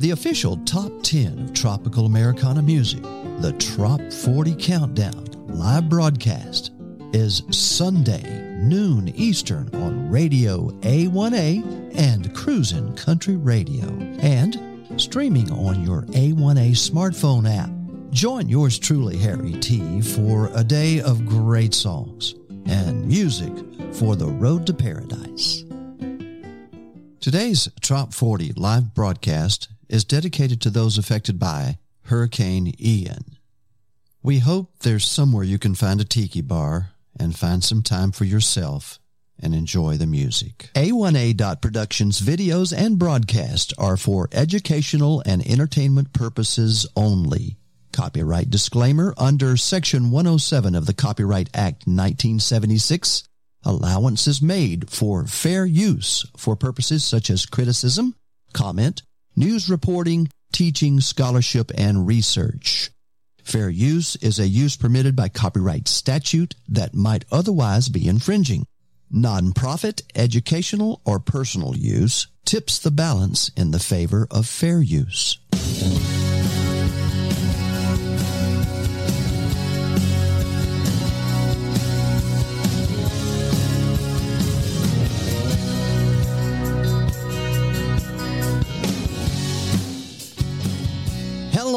The official top 10 of tropical Americana music, the Trop 40 Countdown live broadcast, is Sunday, noon Eastern on Radio A1A and Cruisin' Country Radio, and streaming on your A1A smartphone app. Join yours truly, Harry T., for a day of great songs and music for the road to paradise. Today's Trop 40 live broadcast is dedicated to those affected by Hurricane Ian. We hope there's somewhere you can find a tiki bar and find some time for yourself and enjoy the music. A1A Productions videos and broadcasts are for educational and entertainment purposes only. Copyright disclaimer under Section 107 of the Copyright Act 1976 Allowance is made for fair use for purposes such as criticism, comment, news reporting, teaching, scholarship, and research. Fair use is a use permitted by copyright statute that might otherwise be infringing. Nonprofit, educational, or personal use tips the balance in the favor of fair use.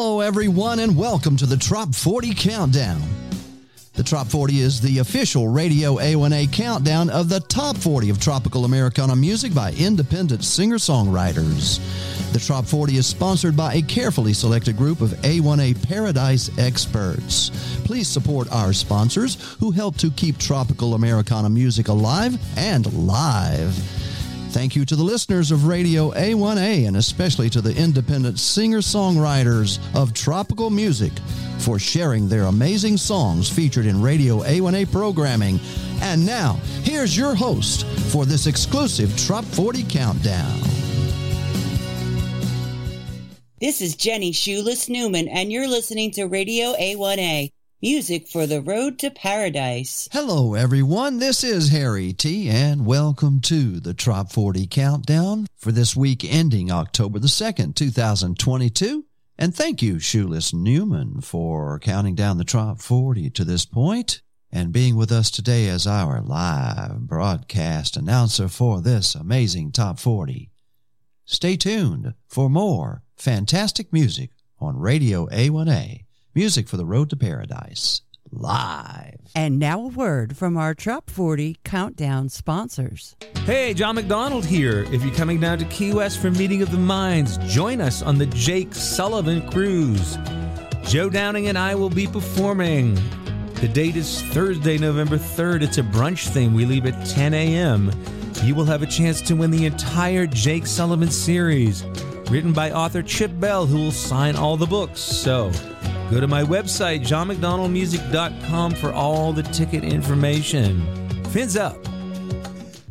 Hello, everyone, and welcome to the Trop 40 Countdown. The Trop 40 is the official Radio A1A countdown of the top 40 of tropical Americana music by independent singer songwriters. The Trop 40 is sponsored by a carefully selected group of A1A Paradise experts. Please support our sponsors who help to keep tropical Americana music alive and live. Thank you to the listeners of Radio A1A and especially to the independent singer songwriters of tropical music for sharing their amazing songs featured in Radio A1A programming. And now, here's your host for this exclusive Trop 40 Countdown. This is Jenny Shoeless Newman, and you're listening to Radio A1A. Music for the Road to Paradise. Hello, everyone. This is Harry T, and welcome to the Trop 40 Countdown for this week ending October the 2nd, 2022. And thank you, Shoeless Newman, for counting down the Trop 40 to this point and being with us today as our live broadcast announcer for this amazing Top 40. Stay tuned for more fantastic music on Radio A1A. Music for the Road to Paradise. Live. And now a word from our Trop 40 Countdown sponsors. Hey, John McDonald here. If you're coming down to Key West for Meeting of the Minds, join us on the Jake Sullivan Cruise. Joe Downing and I will be performing. The date is Thursday, November 3rd. It's a brunch thing. We leave at 10 a.m. You will have a chance to win the entire Jake Sullivan series, written by author Chip Bell, who will sign all the books. So, Go to my website, johnmcdonaldmusic.com, for all the ticket information. Fins up.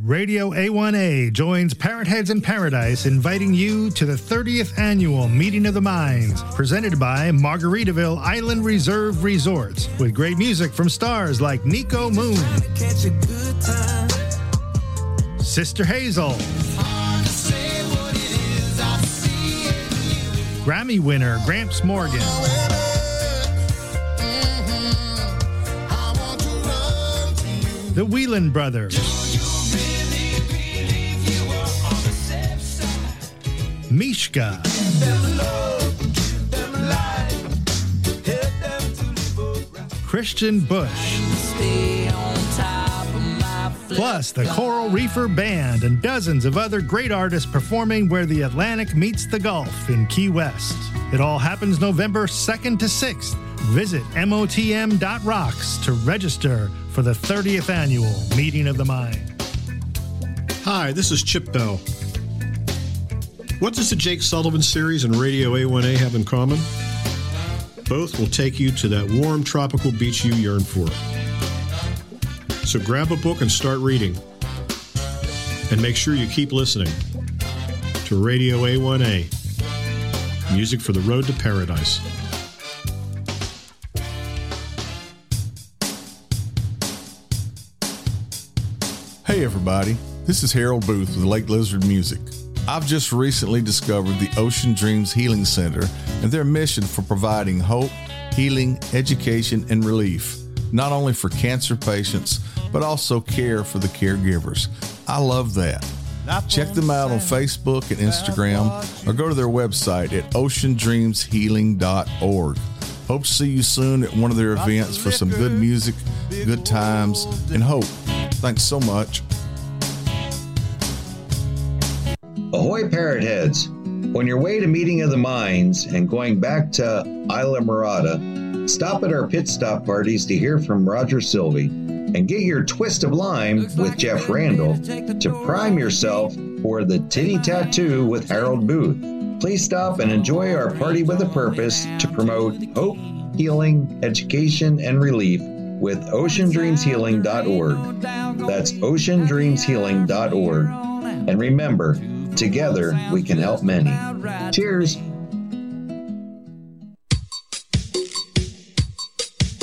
Radio A1A joins Parrot Heads in Paradise, inviting you to the 30th annual Meeting of the Minds, presented by Margaritaville Island Reserve Resorts, with great music from stars like Nico Moon, Sister Hazel, Grammy winner Gramps Morgan. The Whelan Brothers. Mishka. Christian Bush. Plus, the Coral Reefer Band and dozens of other great artists performing where the Atlantic meets the Gulf in Key West. It all happens November 2nd to 6th. Visit MOTM.rocks to register for the 30th annual Meeting of the Mind. Hi, this is Chip Bell. What does the Jake Sullivan series and Radio A1A have in common? Both will take you to that warm tropical beach you yearn for. So grab a book and start reading. And make sure you keep listening to Radio A1A, music for the road to paradise. Hey, everybody. This is Harold Booth with Lake Lizard Music. I've just recently discovered the Ocean Dreams Healing Center and their mission for providing hope, healing, education, and relief, not only for cancer patients, but also care for the caregivers. I love that. Check them out on Facebook and Instagram or go to their website at oceandreamshealing.org. Hope to see you soon at one of their events for some good music, good times, and hope. Thanks so much. Ahoy, parrot heads! On your way to Meeting of the Minds and going back to Islamorada, stop at our pit stop parties to hear from Roger Sylvie and get your twist of lime with Jeff Randall to prime yourself for the titty tattoo with Harold Booth. Please stop and enjoy our party with a purpose to promote hope, healing, education, and relief with oceandreamshealing.org. That's oceandreamshealing.org. And remember, together we can help many. Cheers.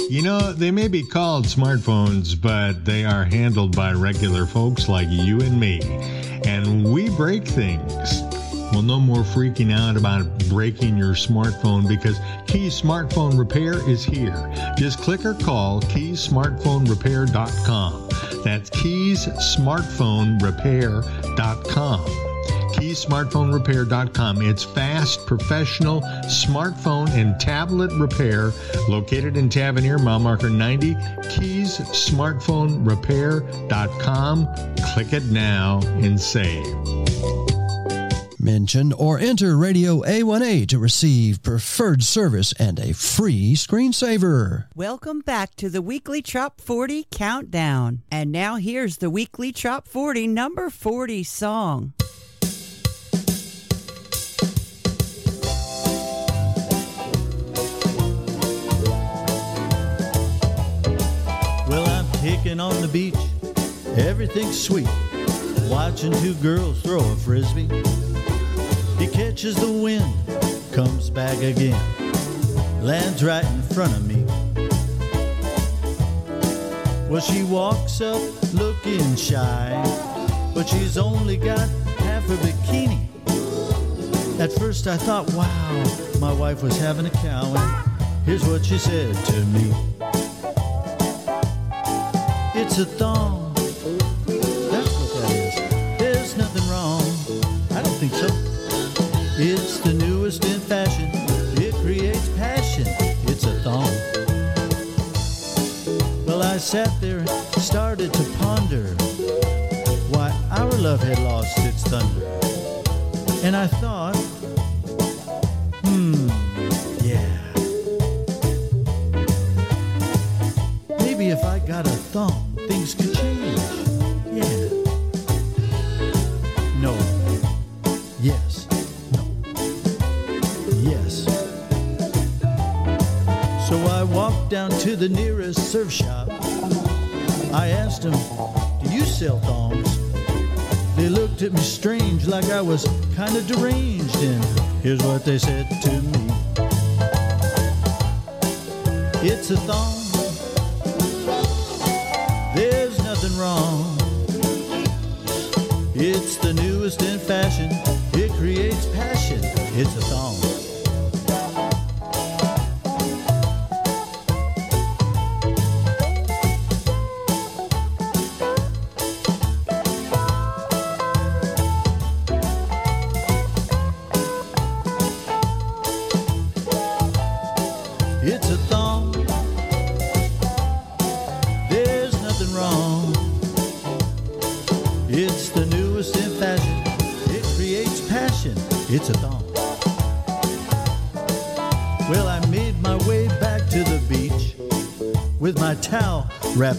You know, they may be called smartphones, but they are handled by regular folks like you and me. And we break things. Well, no more freaking out about breaking your smartphone because Keys Smartphone Repair is here. Just click or call keysmartphonerepair.com. That's keysmartphonerepair.com keysmartphonerepair.com. It's fast, professional smartphone and tablet repair located in Tavernier, mile marker 90, keysmartphonerepair.com. Click it now and save. Mention or enter Radio A1A to receive preferred service and a free screensaver. Welcome back to the weekly Trop 40 Countdown. And now here's the weekly Trop 40 number 40 song. Well, I'm picking on the beach, everything's sweet. Watching two girls throw a frisbee. He catches the wind, comes back again, lands right in front of me. Well, she walks up looking shy, but she's only got half a bikini. At first I thought, wow, my wife was having a cow, and here's what she said to me. It's a thong. That's what that is. There's nothing wrong. I don't think so. It's the newest in fashion. It creates passion. It's a thong. Well, I sat there and started to ponder why our love had lost its thunder. And I thought, hmm, yeah. Maybe if I got a thong, things could down to the nearest surf shop. I asked them, Do you sell thongs? They looked at me strange, like I was kind of deranged. And here's what they said to me It's a thong. There's nothing wrong. It's the newest in fashion. It creates passion. It's a thong.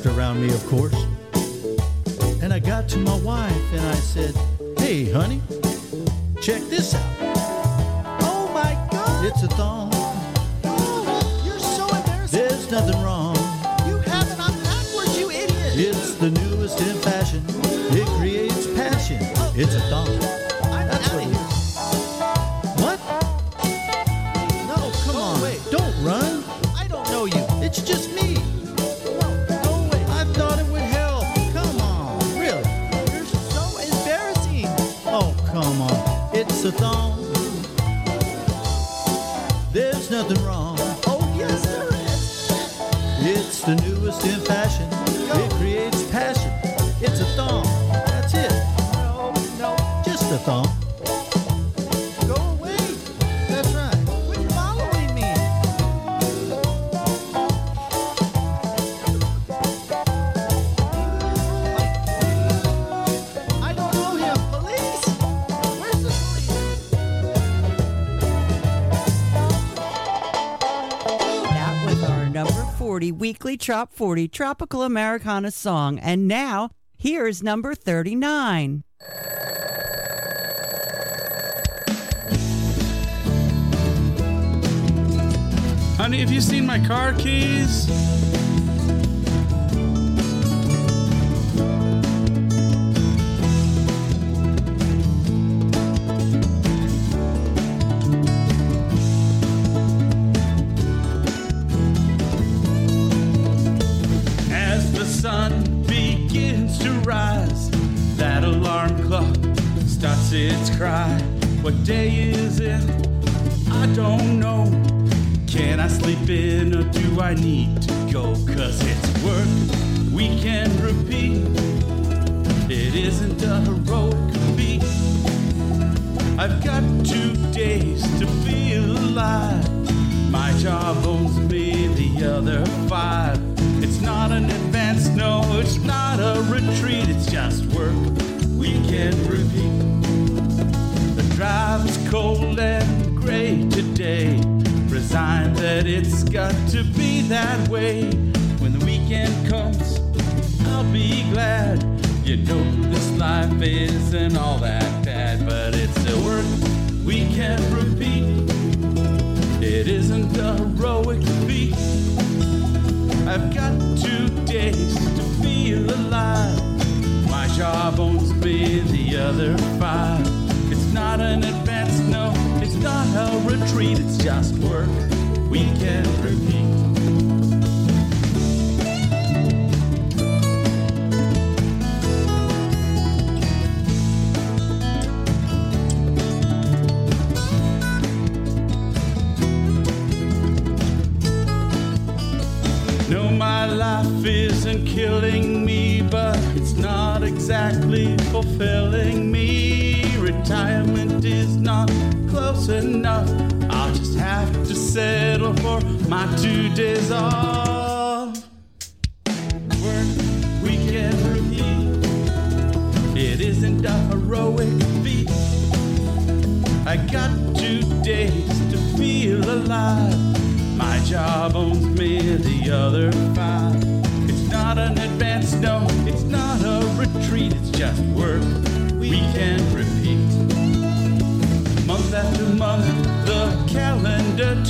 Around me, of course. Weekly Trop 40 Tropical Americana song. And now, here's number 39. Honey, have you seen my car keys? My life isn't killing me, but it's not exactly fulfilling me. Retirement is not close enough. I'll just have to settle for my two days off.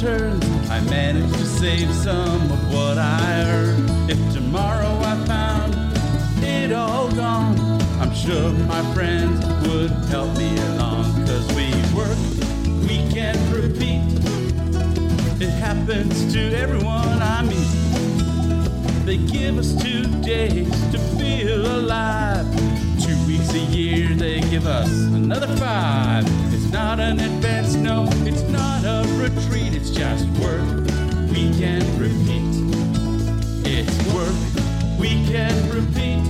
I manage to save some of what I earn. If tomorrow I found it all gone, I'm sure my friends would help me along. Cause we work, we can repeat. It happens to everyone I meet. They give us two days to feel alive. Two weeks a year, they give us another five. It's not an advance, no, it's not a retreat, it's just work we can repeat. It's work we can repeat.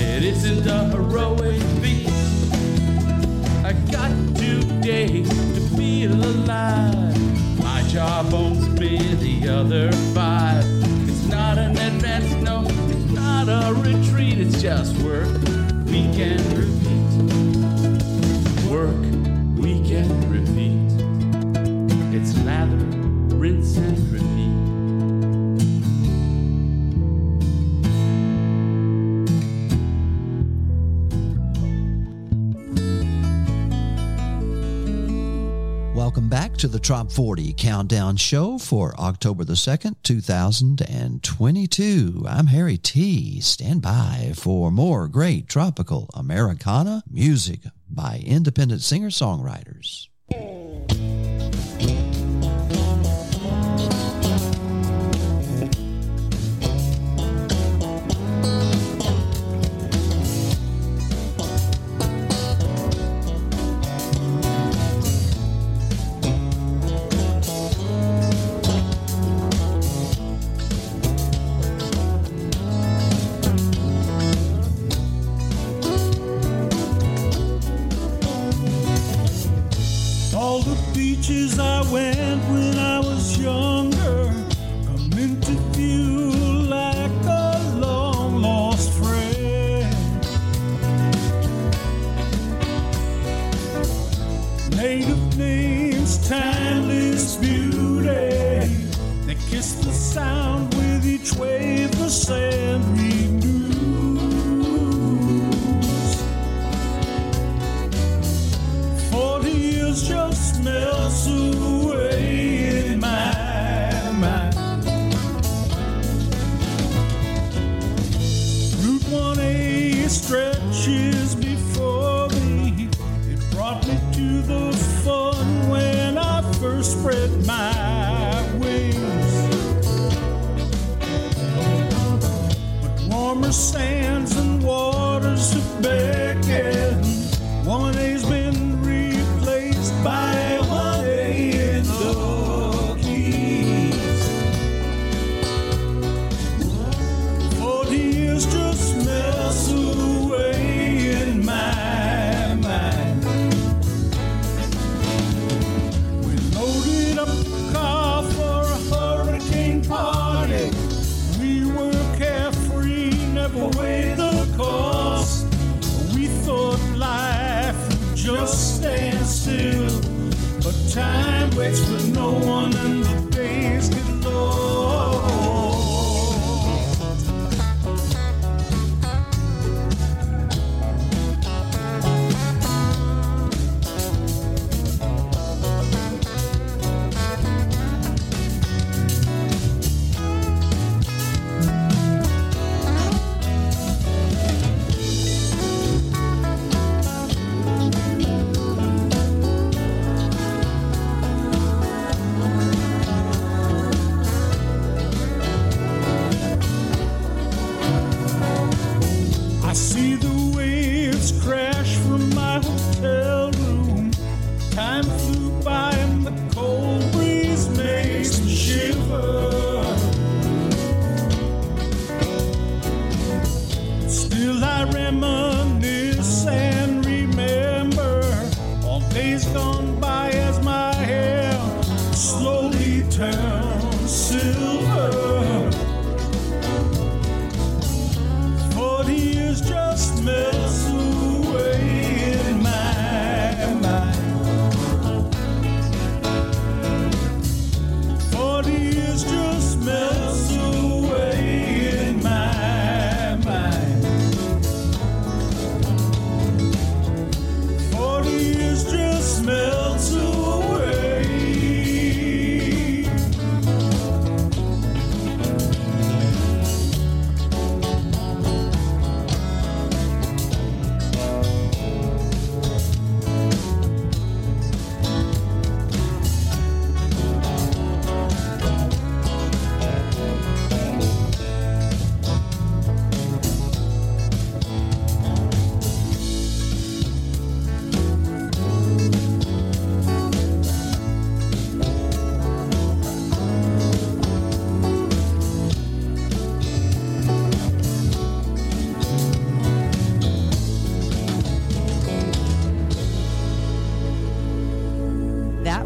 It isn't a heroic feat. I got two days to feel alive. My job owns me the other five. It's not an advance, no, it's not a retreat, it's just work we can repeat. Rinse, and repeat. Welcome back to the Trop 40 Countdown Show for October the 2nd, 2022. I'm Harry T. Stand by for more great tropical Americana music by independent singer songwriters.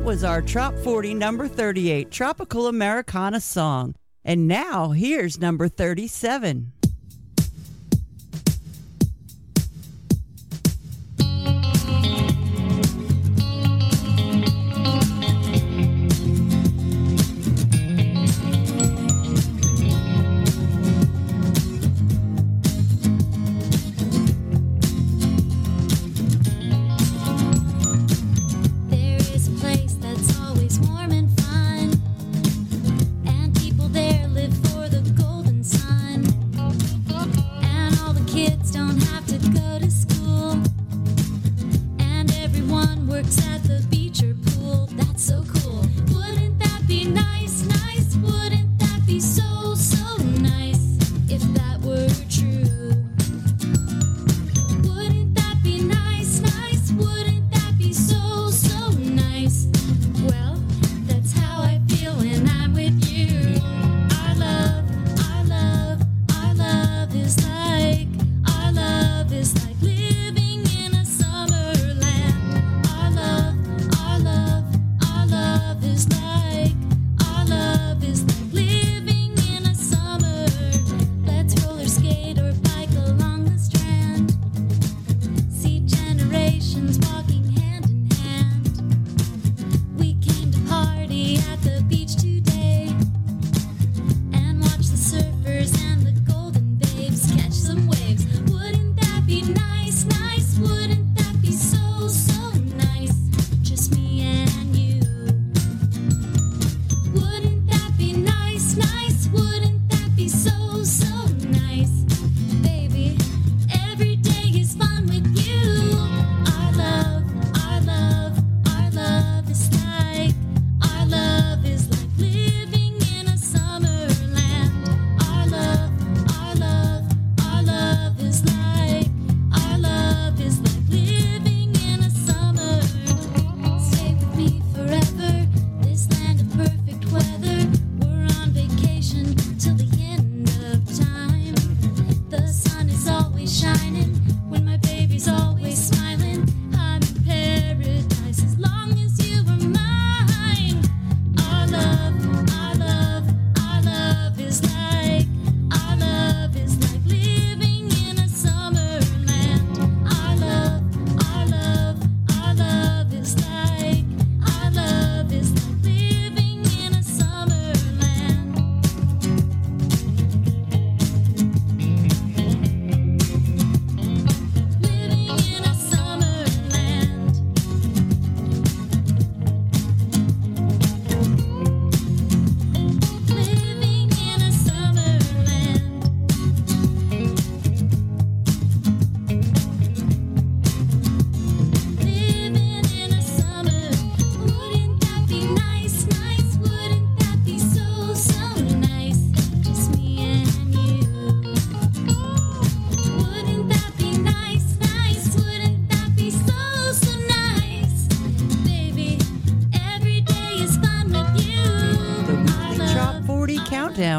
was our Trop 40 number 38 Tropical Americana song. And now here's number 37.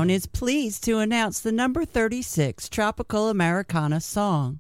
Is pleased to announce the number 36 Tropical Americana song.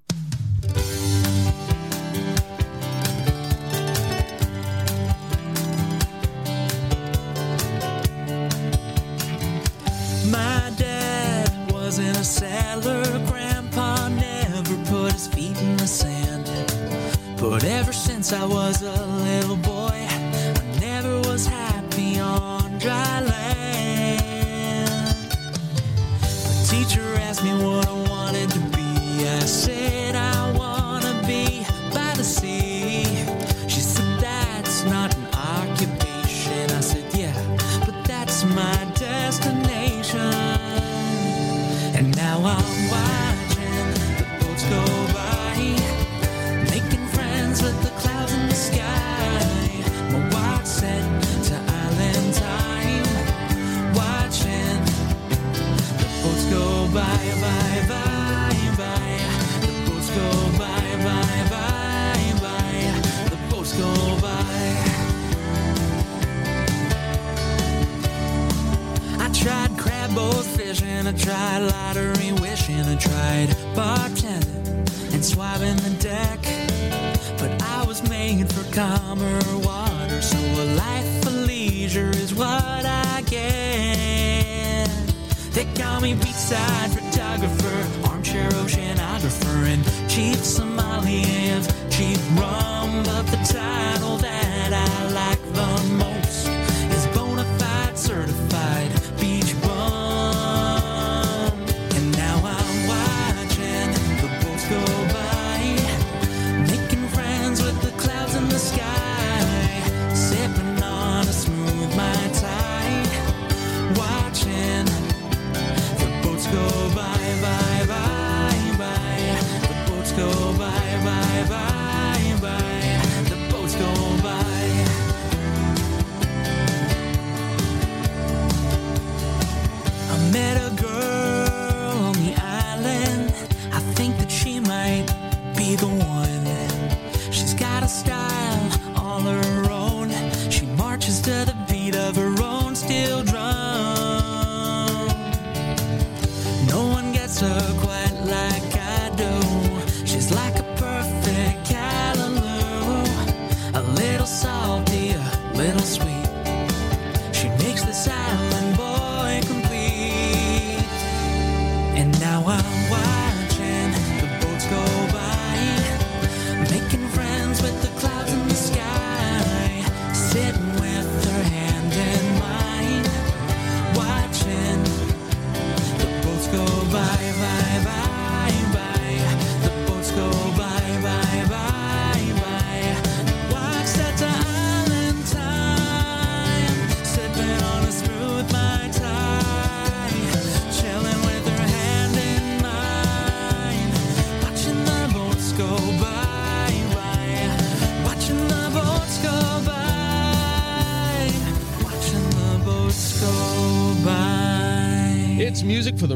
little sweet.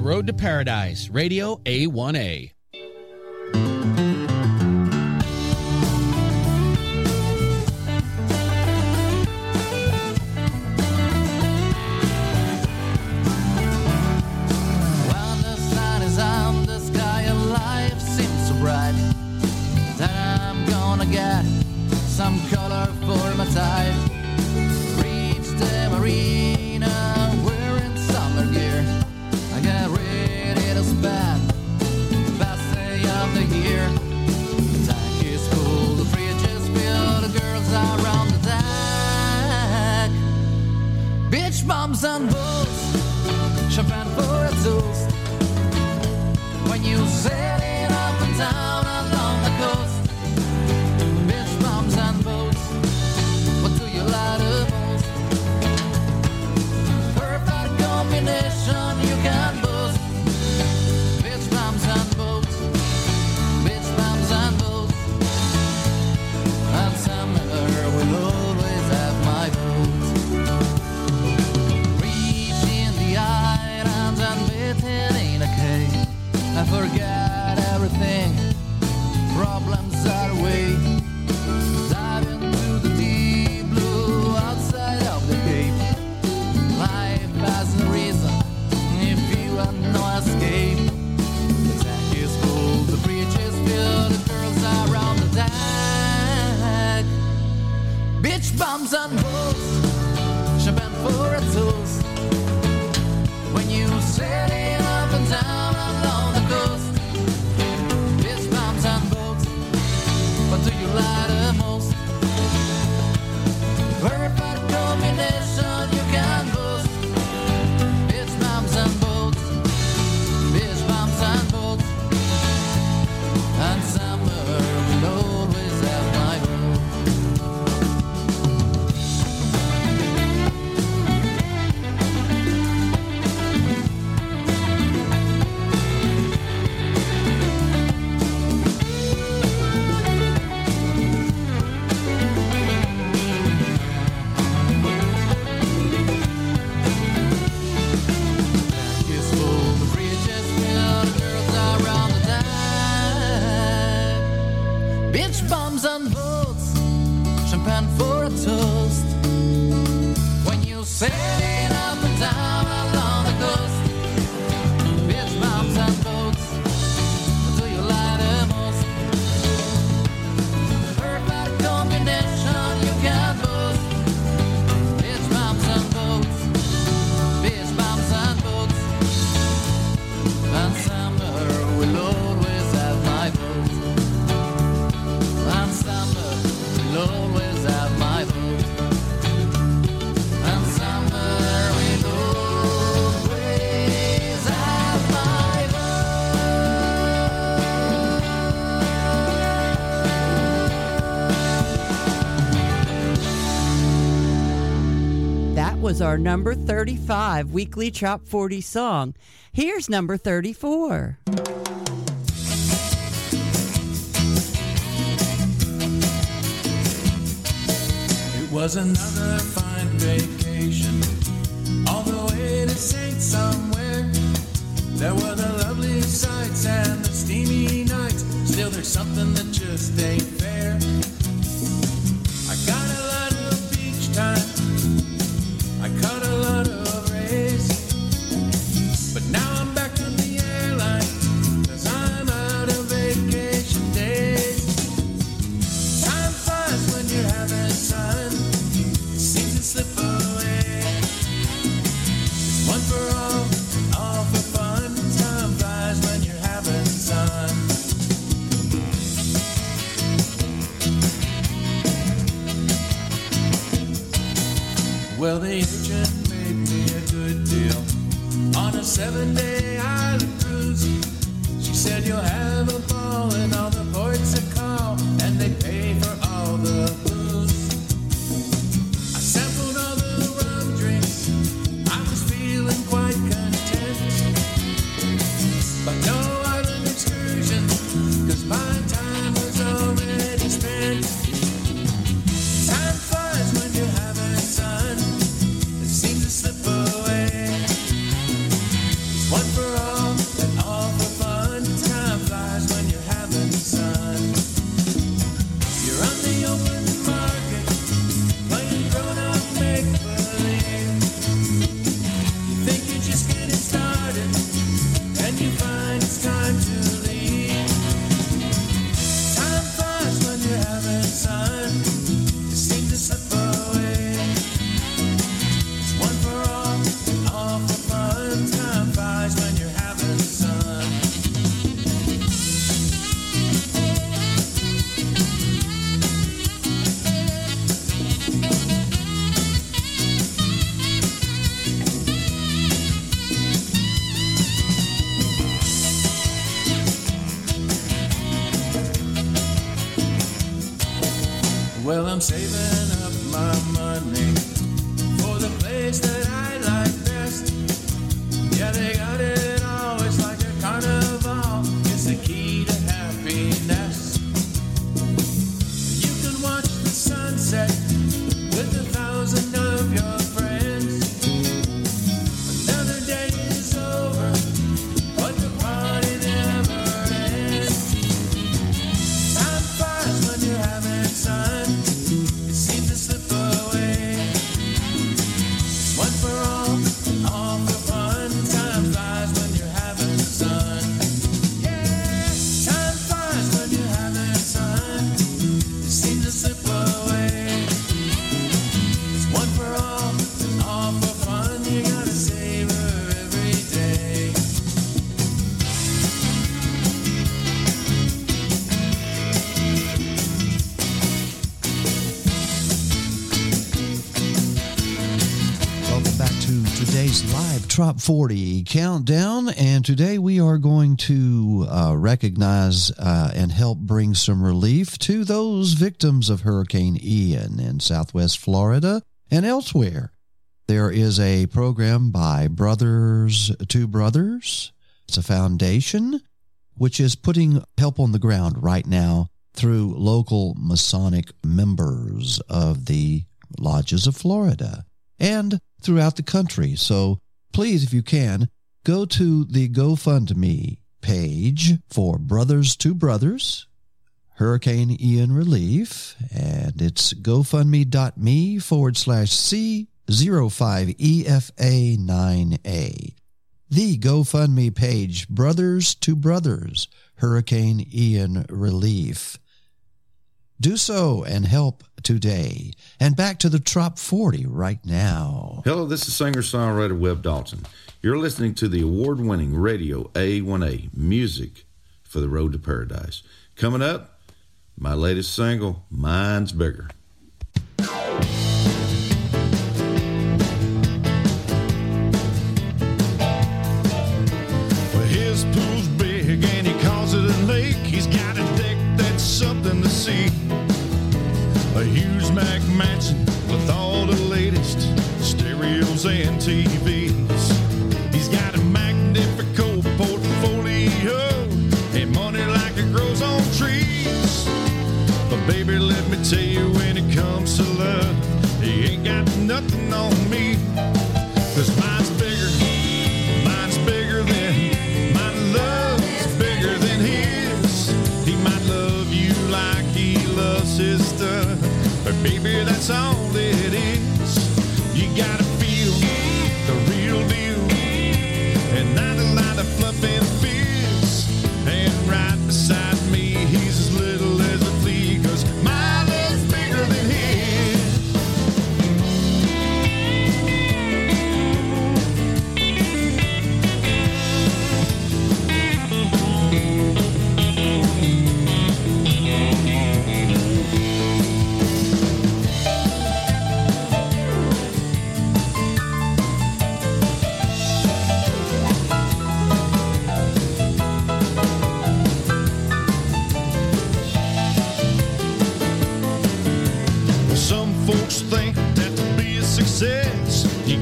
the road to paradise, Radio A1A. our number 35 weekly Trop 40 song. Here's number 34. It was another fine day. Trop 40 countdown, and today we are going to uh, recognize uh, and help bring some relief to those victims of Hurricane Ian in southwest Florida and elsewhere. There is a program by Brothers to Brothers. It's a foundation which is putting help on the ground right now through local Masonic members of the lodges of Florida and throughout the country. So please, if you can, go to the GoFundMe page for Brothers to Brothers, Hurricane Ian Relief, and it's gofundme.me forward slash C05EFA9A. The GoFundMe page, Brothers to Brothers, Hurricane Ian Relief. Do so and help today. And back to the Trop 40 right now. Hello, this is singer songwriter Webb Dalton. You're listening to the award winning Radio A1A Music for the Road to Paradise. Coming up, my latest single, Mine's Bigger. A huge Mac mansion with all the latest stereos and TVs. He's got a magnificent portfolio and money like it grows on trees. But baby, let me tell you, when it comes to love, he ain't got nothing on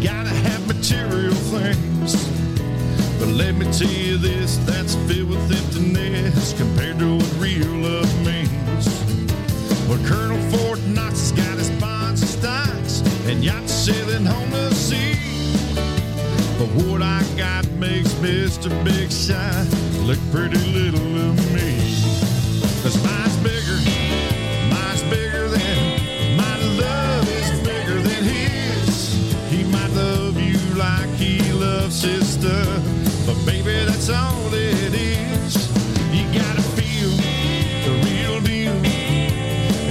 gotta have material things. But let me tell you this, that's filled with emptiness compared to what real love means. Well, Colonel Fort Knox has got his bonds and stocks and yachts sailing on the sea. But what I got makes Mr. Big Shot look pretty little to me. Loves but baby, that's all it is. You gotta feel the real deal,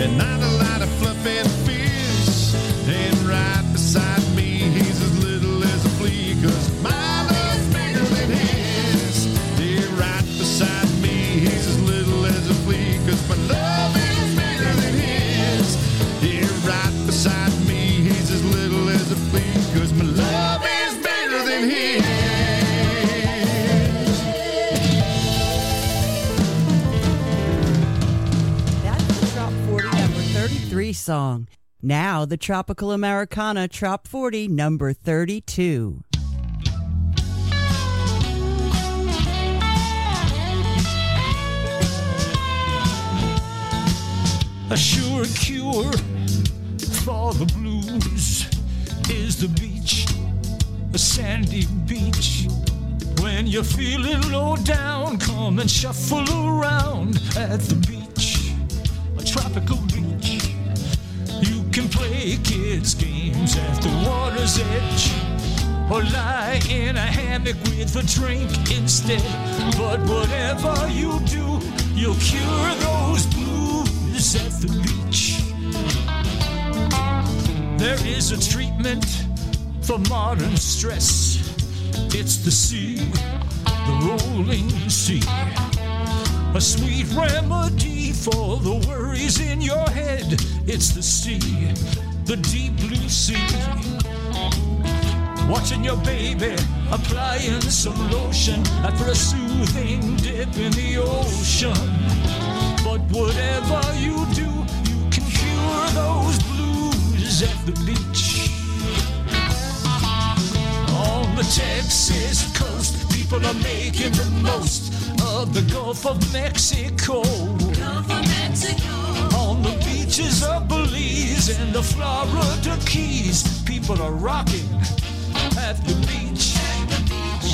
and not song. Now the Tropical Americana Trop 40 number 32. A sure cure for the blues is the beach, a sandy beach. When you're feeling low down, come and shuffle around at the beach, a tropical beach. Can play kids' games at the water's edge. Or lie in a hammock with a drink instead. But whatever you do, you'll cure those blues at the beach. There is a treatment for modern stress. It's the sea, the rolling sea. A sweet remedy for the worries in your head. It's the sea, the deep blue sea. Watching your baby applying some lotion after a soothing dip in the ocean. But whatever you do, you can cure those blues at the beach. On the Texas coast, people are making the most of the Gulf of Mexico. On the beaches of Belize and the Florida Keys, people are rocking at the beach.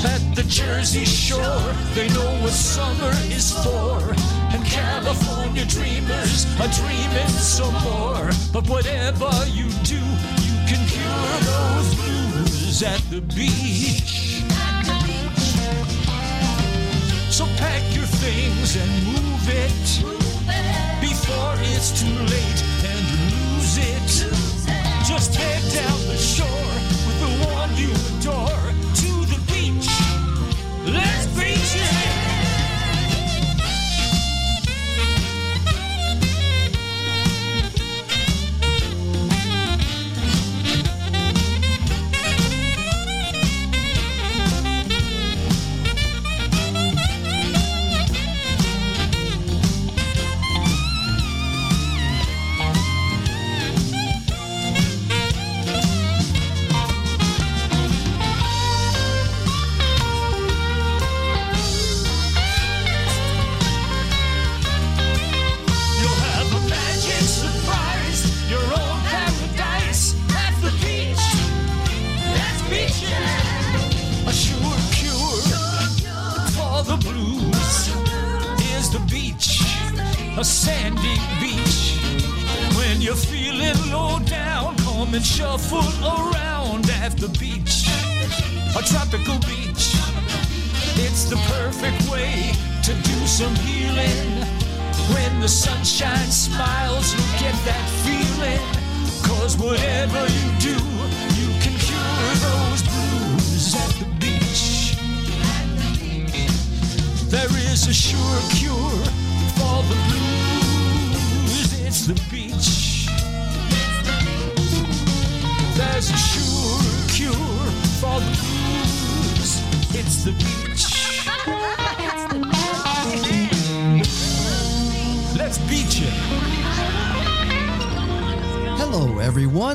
At the Jersey Shore, they know what summer is for. And California dreamers are dreaming some more. But whatever you do, you can cure those blues at the beach. So pack your things and move it before it's too late and you lose it. Just head down the shore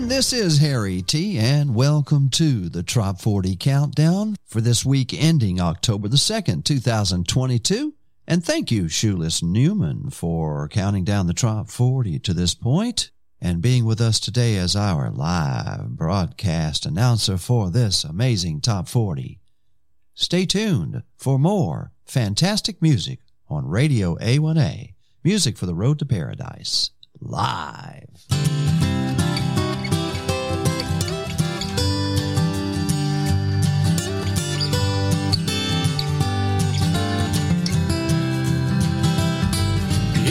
everyone. This is Harry T, and welcome to the Trop 40 Countdown for this week ending October the 2nd, 2022. And thank you, Shoeless Newman, for counting down the Trop 40 to this point and being with us today as our live broadcast announcer for this amazing Top 40. Stay tuned for more fantastic music on Radio A1A, music for the road to paradise, live.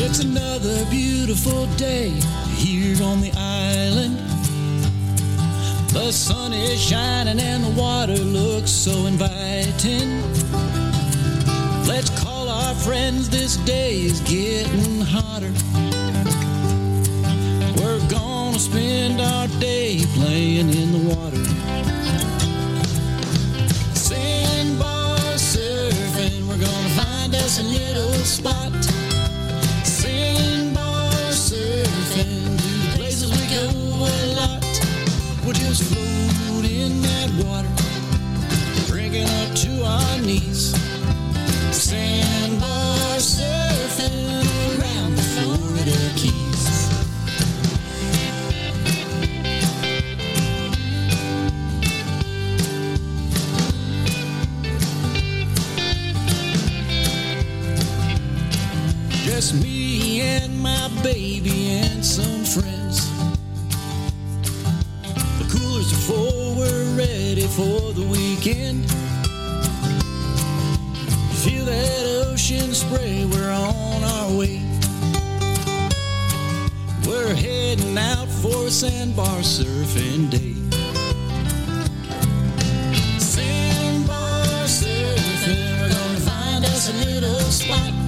It's another beautiful day here on the island. The sun is shining and the water looks so inviting. Let's call our friends, this day is getting hotter. We're gonna spend our day playing in the water. Sandbar surfing, we're gonna find us a little spot. Surfing, to places we go a lot. We'll just float in that water, drinking up to our knees. Sandbar surfing around the Florida Keys. Just me and my baby and some friends. The coolers are full, we're ready for the weekend. Feel that ocean spray, we're on our way. We're heading out for a sandbar surfing day. Sandbar surfing, we're gonna find us a little spot.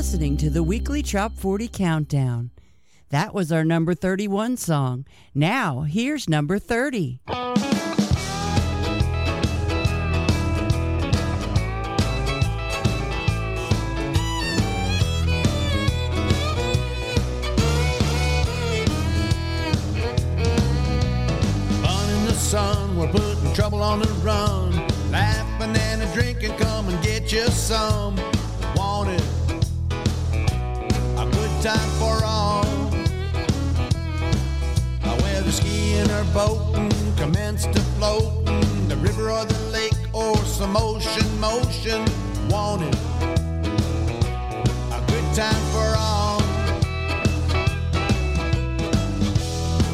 listening to the weekly Trop 40 Countdown. That was our number 31 song. Now, here's number 30. Fun in the sun. We're putting trouble on the run. Laughing and a drinking, come and get you some. time for all. Now whether skiing or boating, commence to floating, the river or the lake or some ocean motion, wanted a good time for all.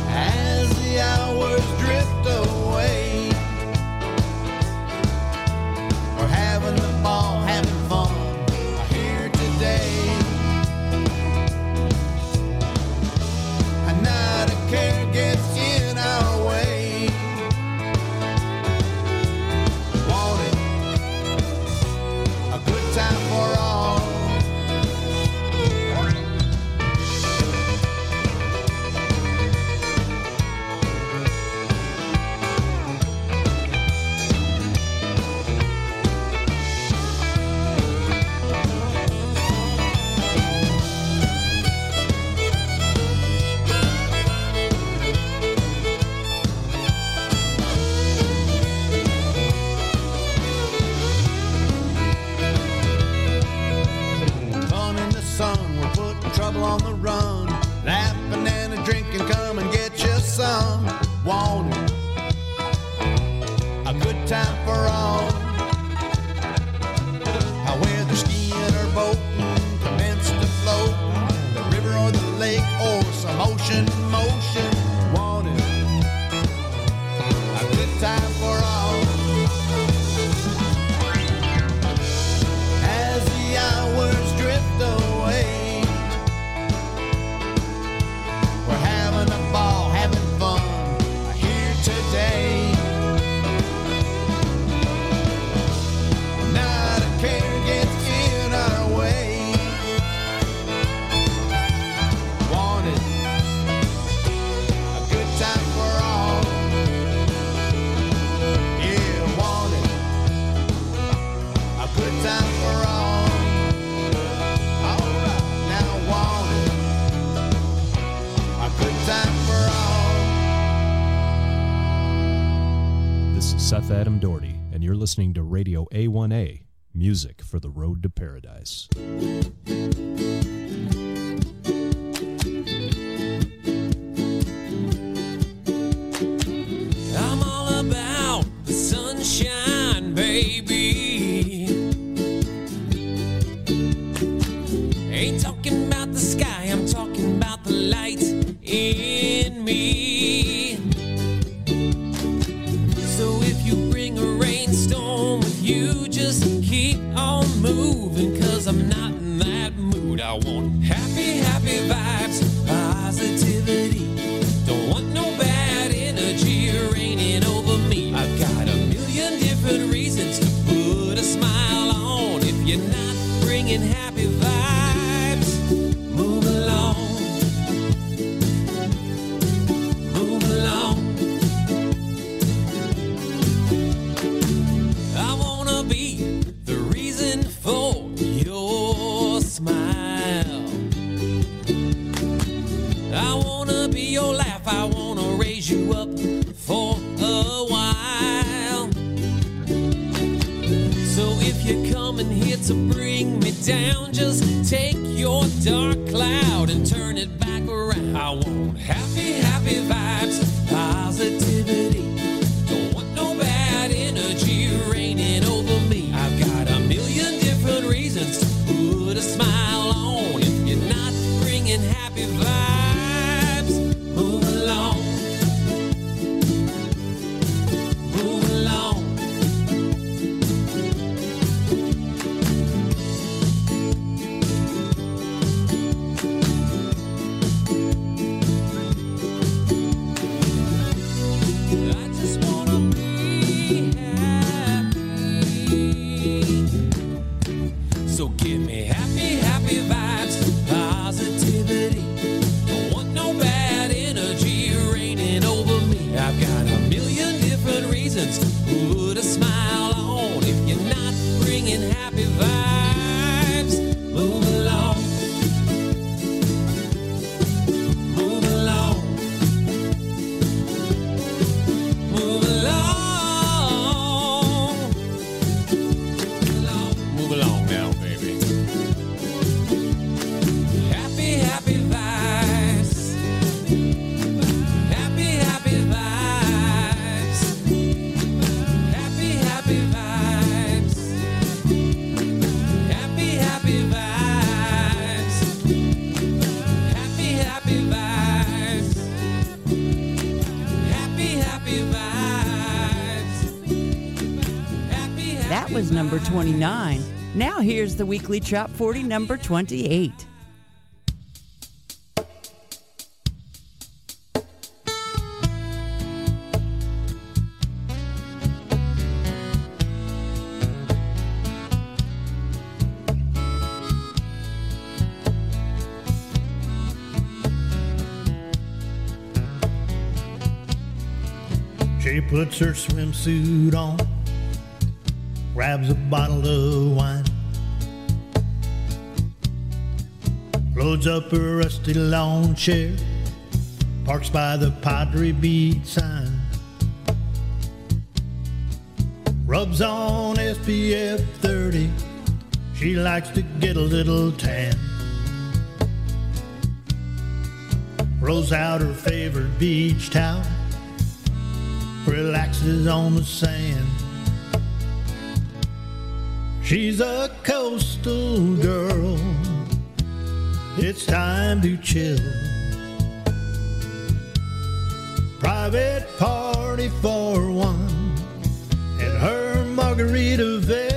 As the hours drift away. Radio A1A, music for the road to paradise. 29. Now here's the weekly Trop 40 number 28. She puts her swimsuit on, grabs a bottle of wine, loads up her rusty lawn chair, parks by the Padre Beach sign, rubs on SPF 30. She likes to get a little tan. Rolls out her favorite beach towel relaxes on the sand. She's a coastal girl. It's time to chill. Private party for one in her Margaritaville.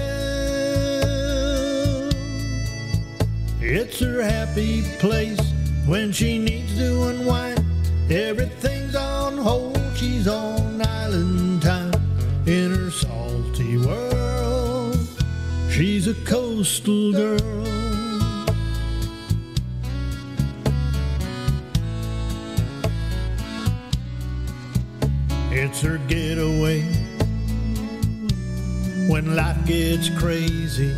It's her happy place when she needs to unwind. Everything's on hold. She's on island time in her world. She's a coastal girl. It's her getaway when life gets crazy.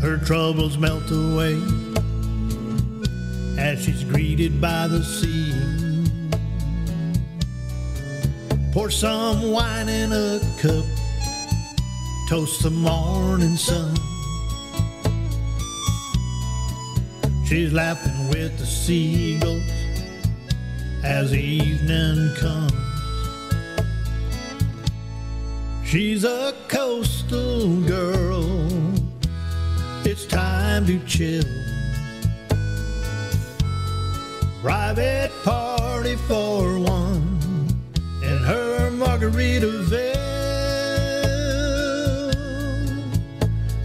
Her troubles melt away as she's greeted by the sea. Pour some wine in a cup, toast the morning sun. She's laughing with the seagulls as evening comes. She's a coastal girl. It's time to chill. Private party for one in her Margaritaville.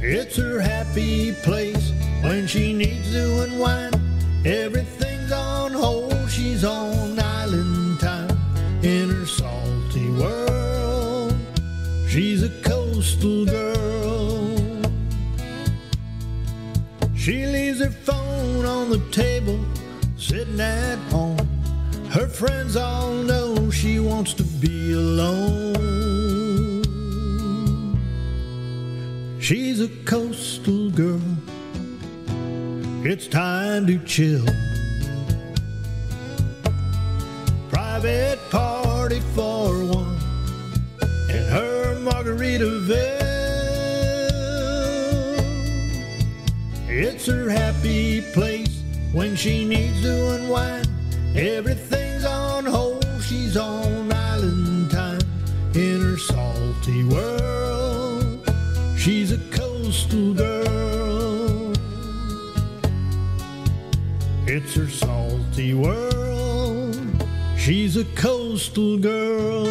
It's her happy place when she needs to unwind. Everything's on hold. She's on island time in her salty world. She's a coastal girl. She leaves her phone on the table, sitting at home. Her friends all know she wants to be alone. She's a coastal girl. It's time to chill. Private party for one in her Margaritaville. It's her happy place when she needs to unwind. Everything's on hold. She's on island time in her salty world. She's a coastal girl. It's her salty world. She's a coastal girl.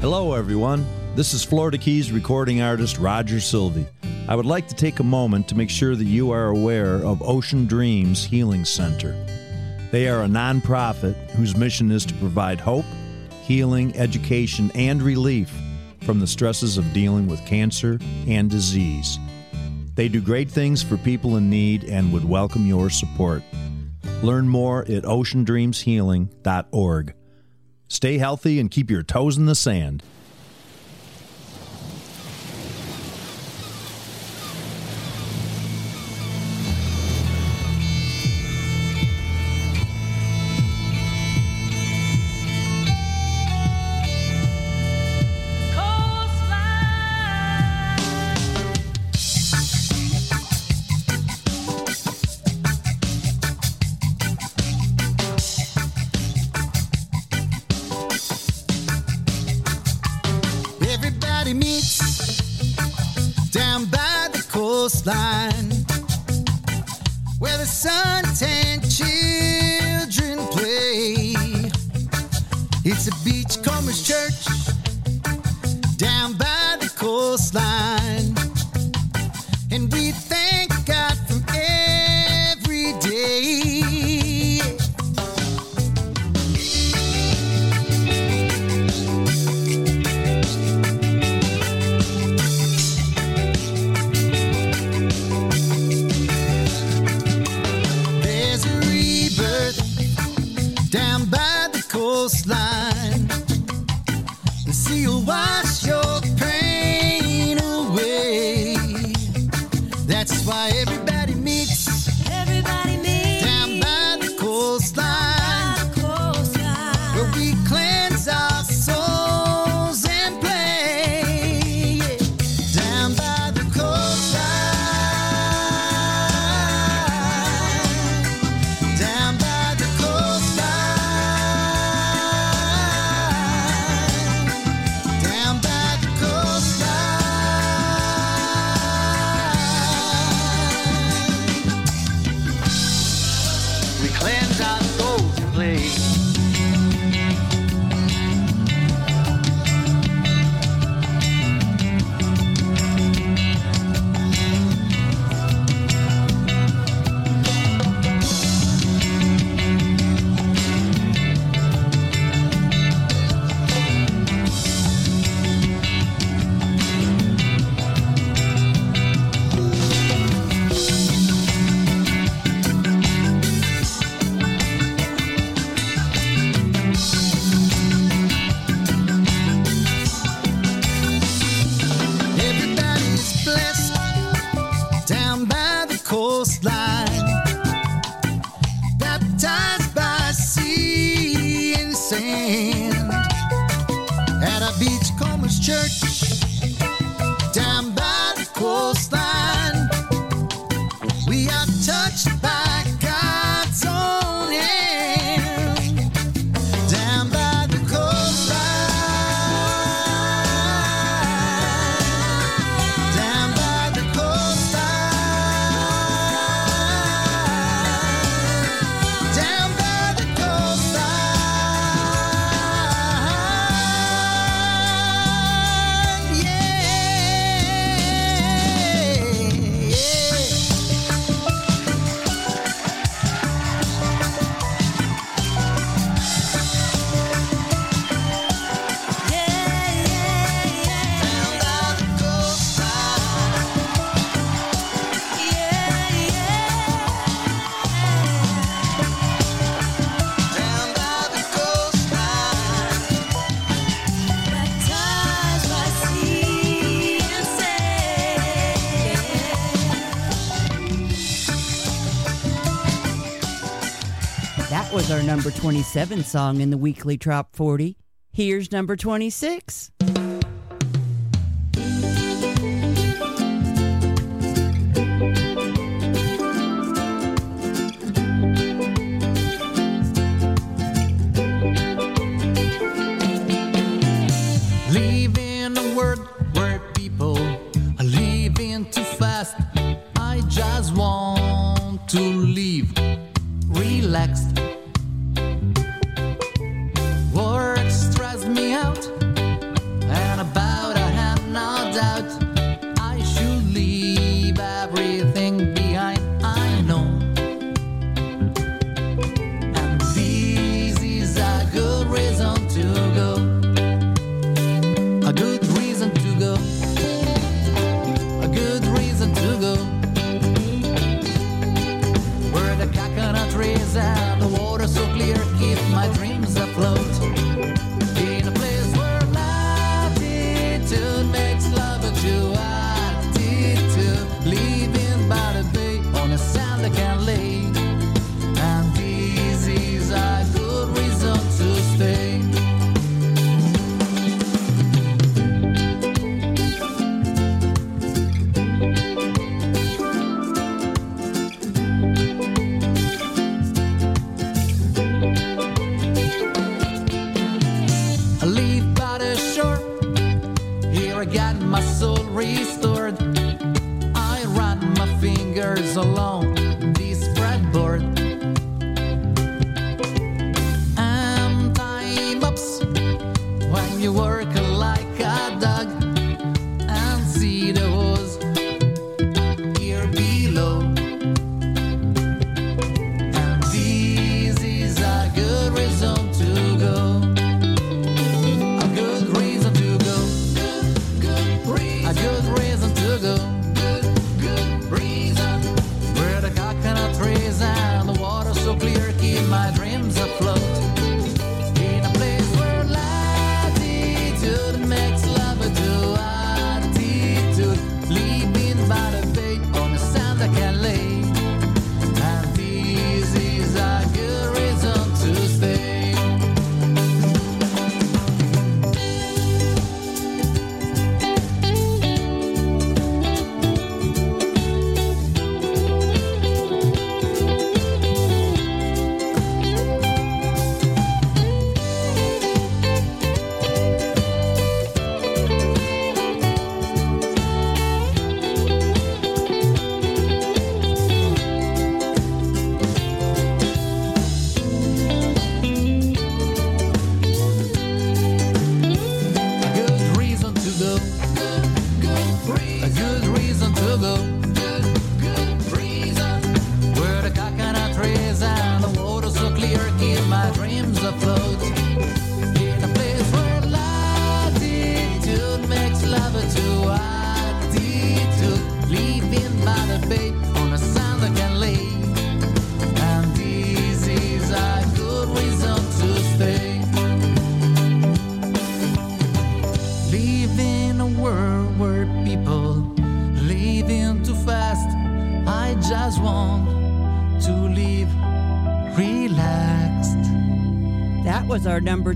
Hello, everyone. This is Florida Keys recording artist Roger Sylvie. I would like to take a moment to make sure that you are aware of Ocean Dreams Healing Center. They are a nonprofit whose mission is to provide hope, healing, education, and relief from the stresses of dealing with cancer and disease. They do great things for people in need and would welcome your support. Learn more at oceandreamshealing.org. Stay healthy and keep your toes in the sand. Number 27 song in the weekly Trop 40. Here's number 26.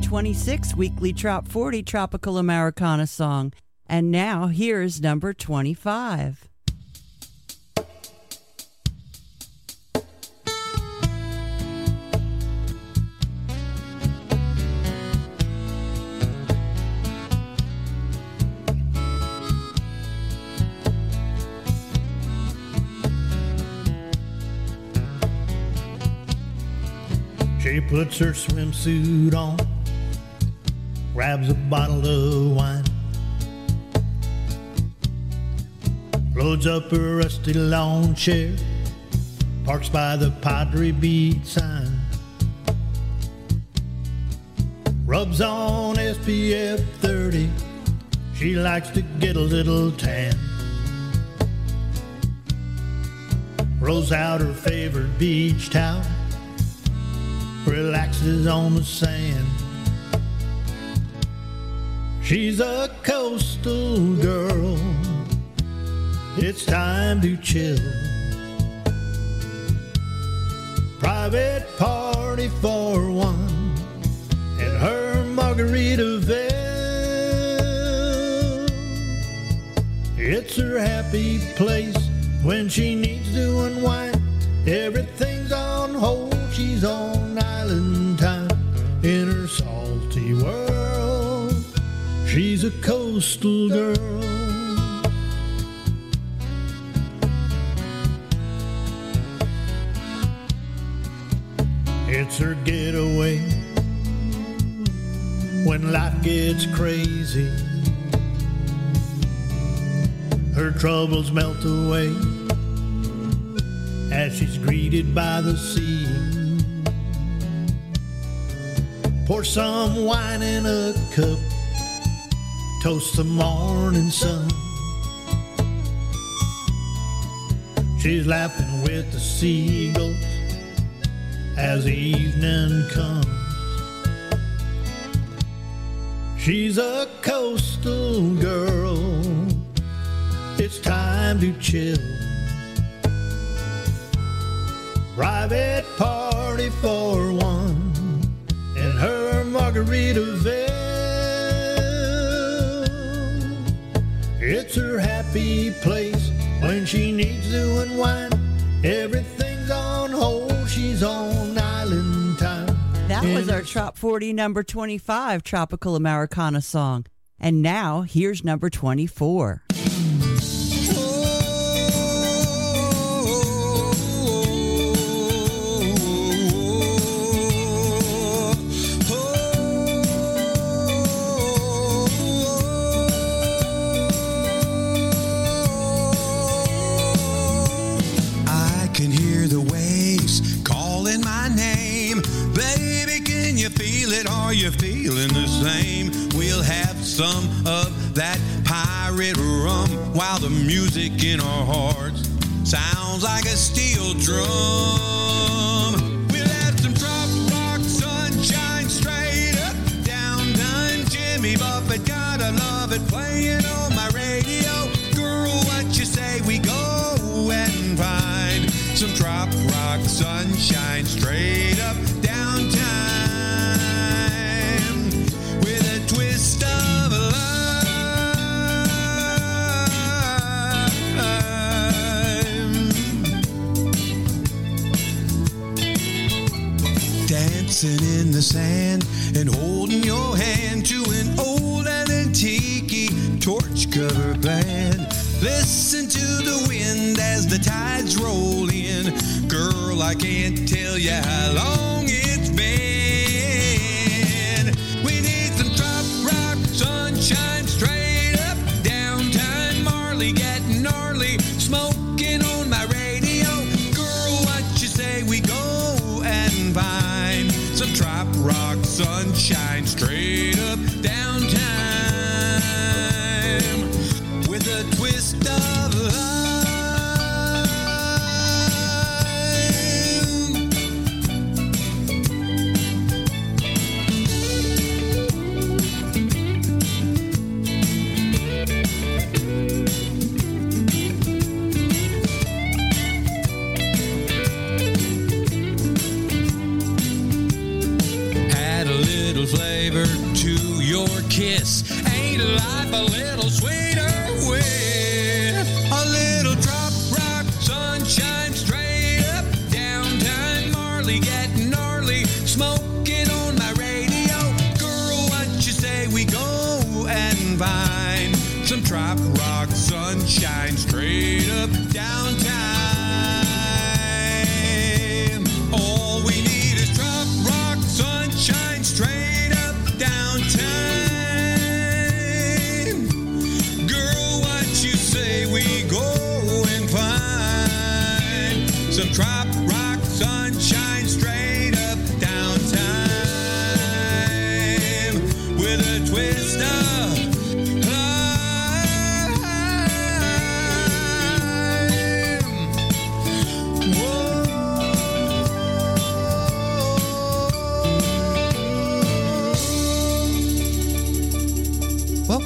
26 weekly Trop 40 Tropical Americana song. And now here's number 25. She puts her swimsuit on, grabs a bottle of wine, loads up her rusty lawn chair, parks by the Padre Beach sign, rubs on SPF 30. She likes to get a little tan. Rolls out her favorite beach towel relaxes on the sand. She's a coastal girl. It's time to chill. Private party for one and her Margaritaville. It's her happy place when she needs to unwind. Everything's She's a coastal girl. It's her getaway when life gets crazy. Her troubles melt away as she's greeted by the sea. Pour some wine in a cup, toast the morning sun. She's laughing with the seagulls as evening comes. She's a coastal girl. It's time to chill. Private party for one in her Margaritaville. It's her happy place when she needs to unwind. Everything's on hold, she's on island time. That was our Trop 40 number 25 Tropical Americana song. And now here's number 24. Some of that pirate rum while the music in our hearts sounds like a steel drum. We'll have some trop rock sunshine straight up downtown Jimmy Buffett. Gotta love it playing on my radio. Girl, what you say we go and find some trop rock sunshine straight Dancing in the sand and holding your hand to an old and antique torch cover band. Listen to the wind as the tides roll in. Girl, I can't tell you how long sunshine straight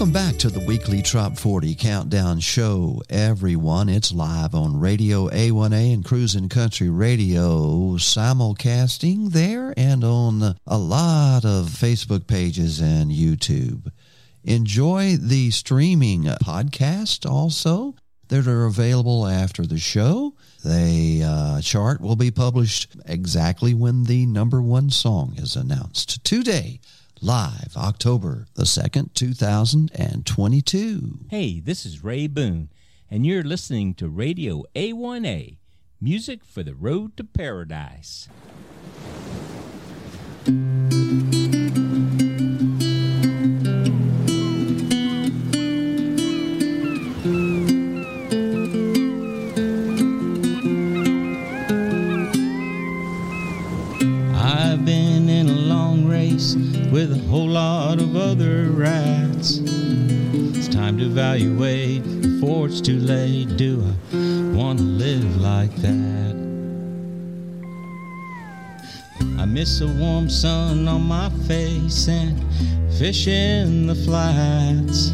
Welcome back to the weekly Trop 40 Countdown Show, everyone. It's live on Radio A1A and Cruising Country Radio, simulcasting there and on a lot of Facebook pages and YouTube. Enjoy the streaming podcast also that are available after the show. The uh, chart will be published exactly when the number one song is announced today live October the 2nd, 2022. Hey, this is Ray Boone, and you're listening to Radio A1A, music for the road to paradise. Race with a whole lot of other rats. It's time to evaluate before it's too late. Do I want to live like that? I miss a warm sun on my face and fish in the flats.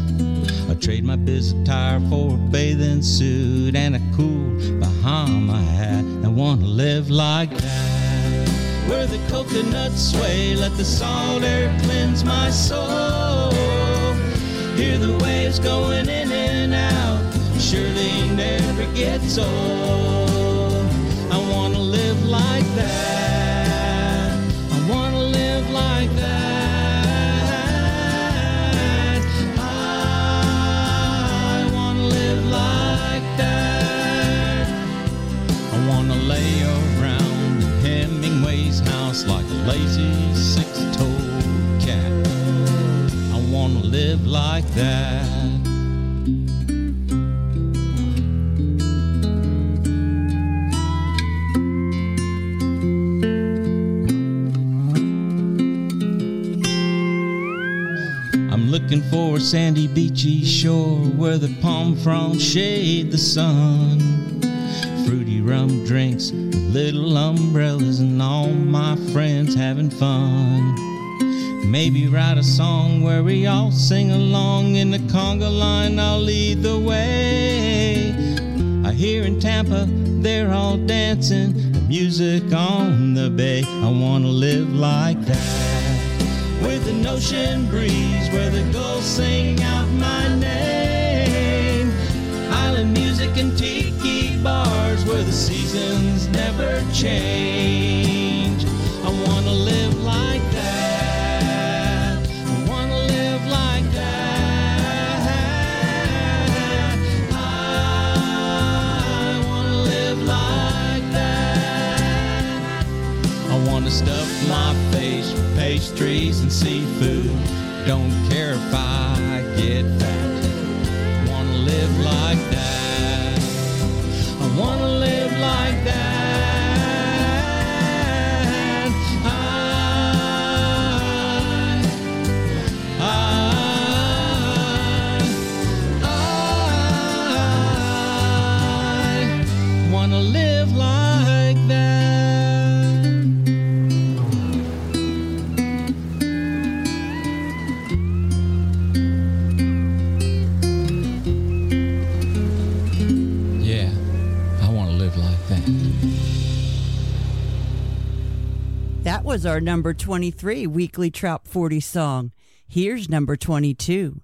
I trade my biz attire for a bathing suit and a cool Bahama hat. I want to live like that. Where the coconuts sway, let the salt air cleanse my soul. Hear the waves going in and out, surely never gets old. I want to live like that. I want to live like that. I want to live like that. I want to lay around lazy six-toed cat. I wanna live like that. looking for a sandy beachy shore where the palm fronds shade the sun. Rum drinks, little umbrellas, and all my friends having fun. Maybe write a song where we all sing along in the conga line. I'll lead the way. I hear in Tampa they're all dancing, music on the bay. I wanna live like that with an ocean breeze where the gulls sing out my name. Island music and tiki bars where the seasons never change. I wanna live like that. I wanna live like that. I wanna live like that. I wanna stuff my face with pastries and seafood. Don't care if I get fat. Wanna live like that. Wanna live like that. I, I, I wanna live like was our number 23 weekly Trop 40 song. Here's number 22.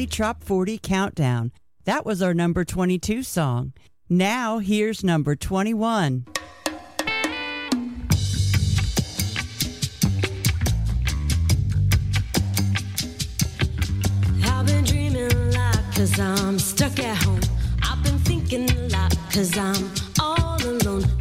weekly Trop 40 countdown. That was our number 22 song. Now here's number 21. cause I'm stuck at home. I've been thinking a lot cause I'm all alone.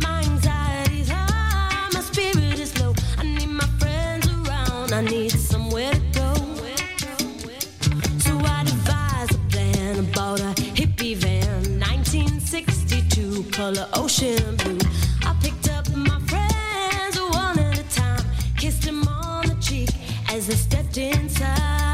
color ocean blue. I picked up my friends one at a time, kissed them on the cheek as they stepped inside.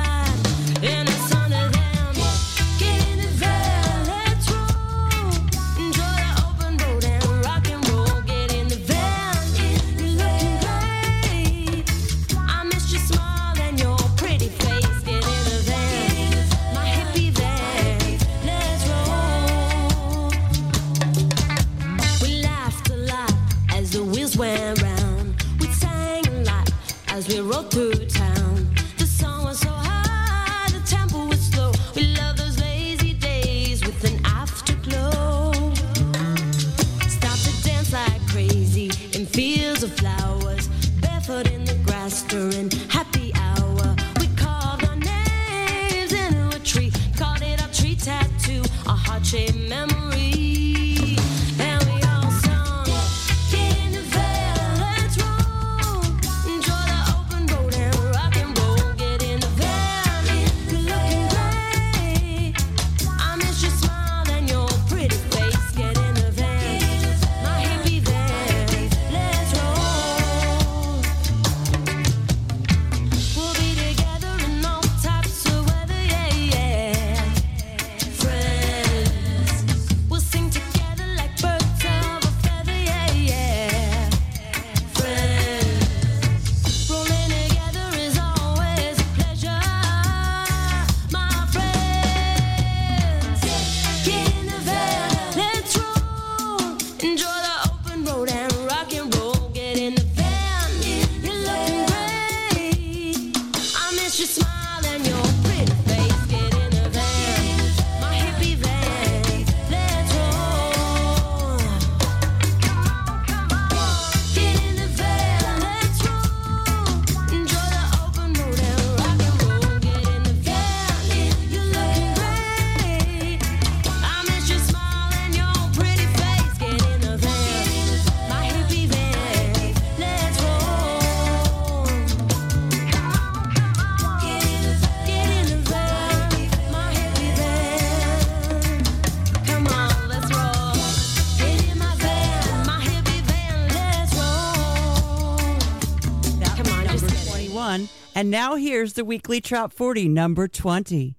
And now here's the weekly Top 40, number 20.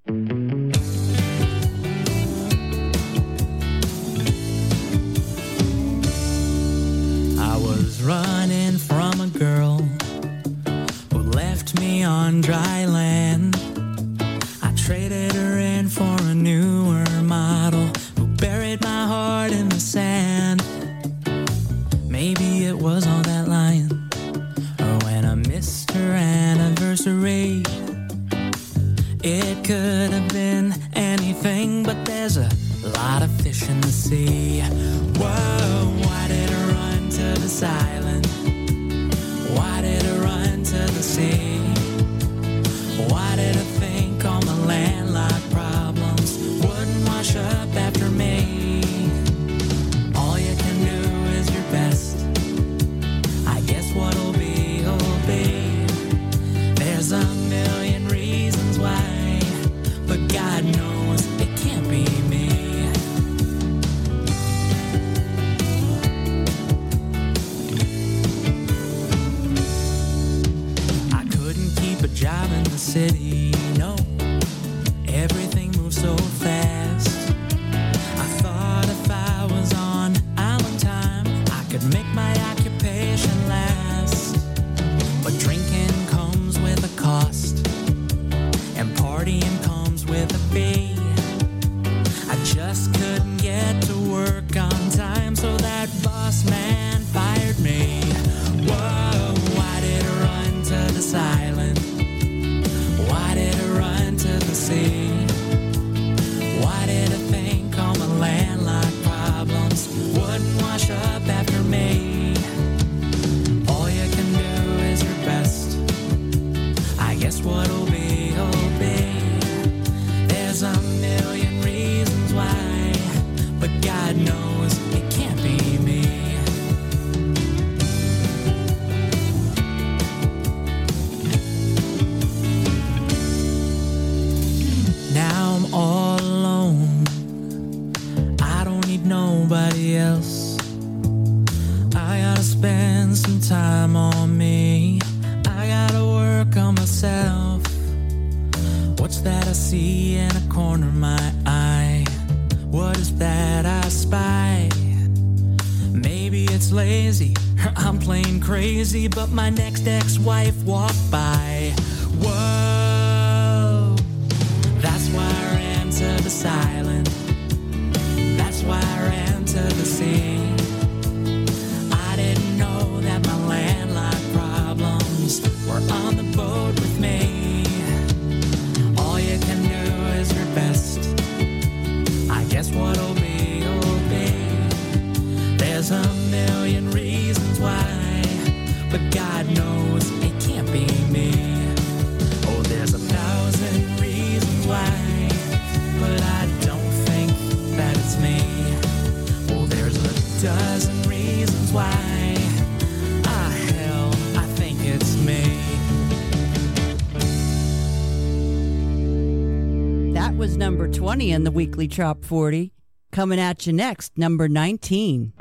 weekly Trop 40. Coming at you next, number 19.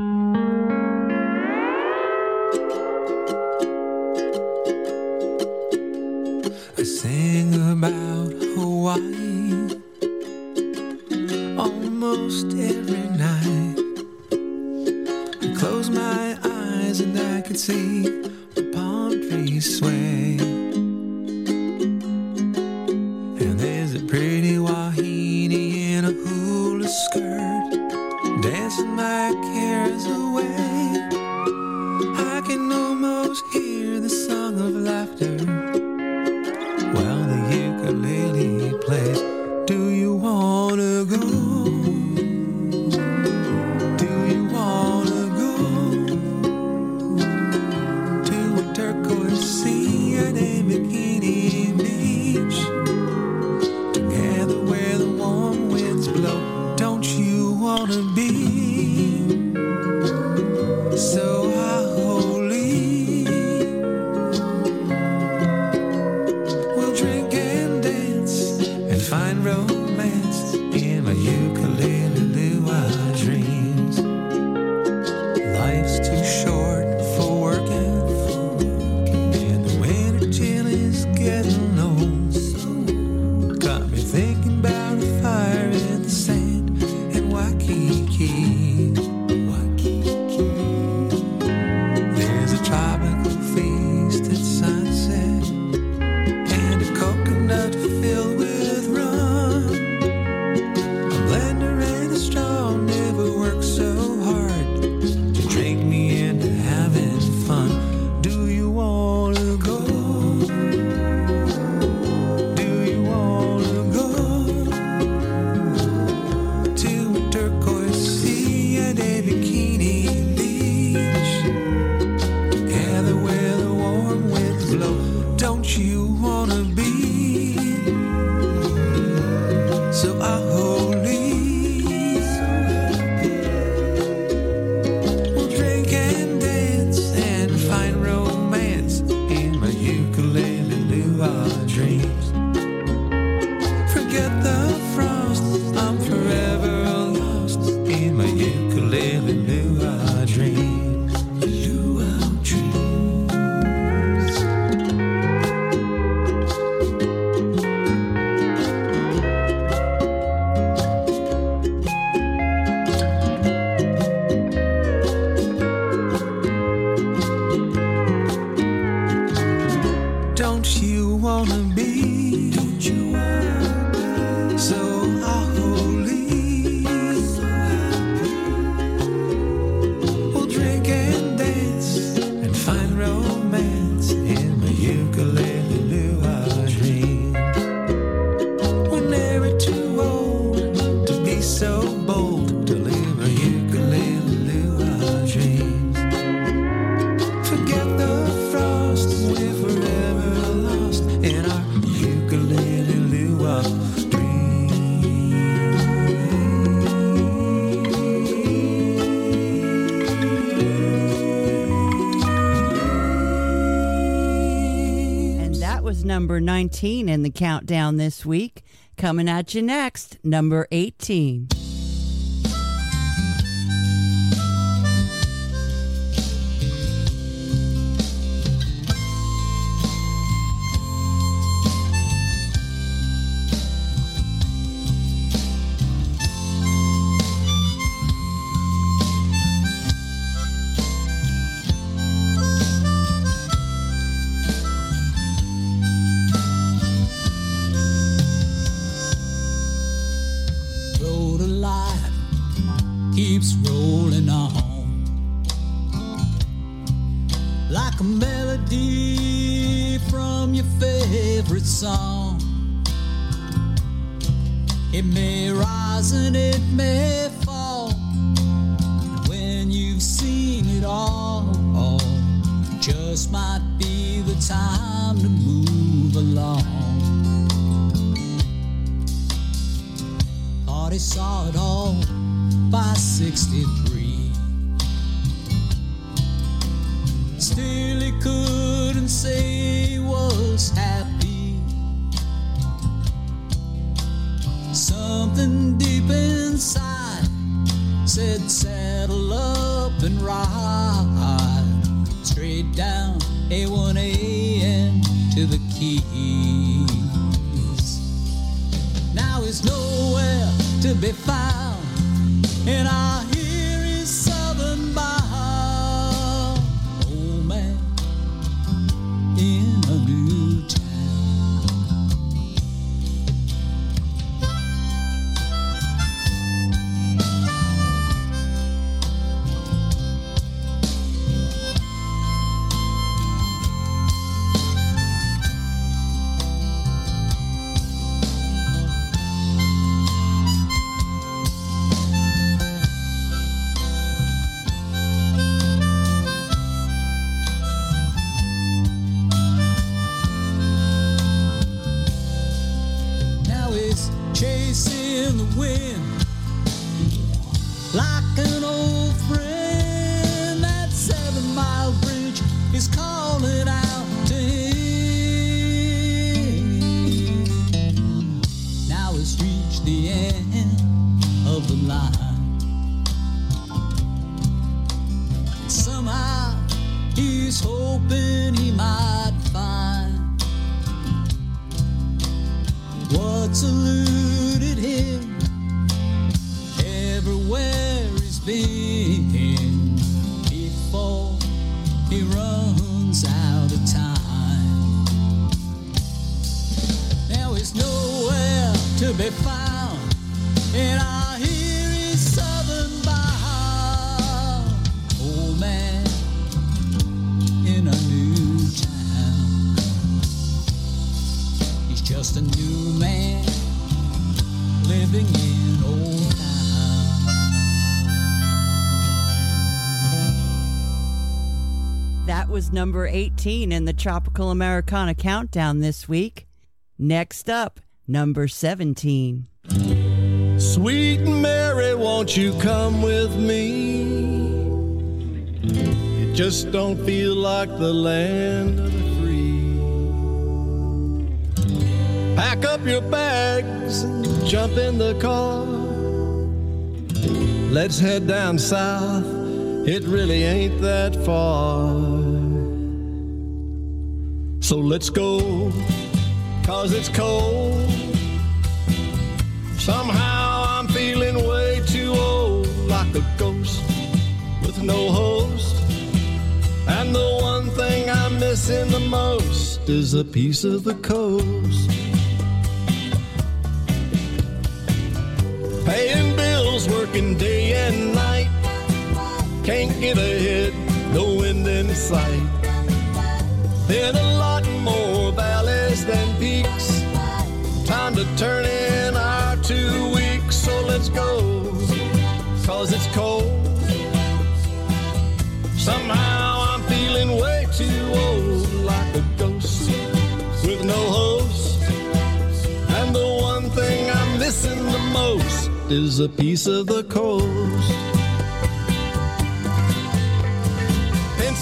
number 19 in the countdown this week. Coming at you next, number 18. Number 18 in the Tropical Americana Countdown this week. Next up, number 17. Sweet Mary, won't you come with me? It just don't feel like the land of the free. Pack up your bags and jump in the car. Let's head down south. It really ain't that far. So let's go, cause it's cold. Somehow I'm feeling way too old, like a ghost with no host. And the one thing I'm missing the most is a piece of the coast. Paying bills, working day and night. Can't get ahead, no wind in sight. Been a lot more valleys than peaks. Time to turn in our two weeks, so let's go. Cause it's cold. Somehow I'm feeling way too old, like a ghost with no host. And the one thing I'm missing the most is a piece of the coast.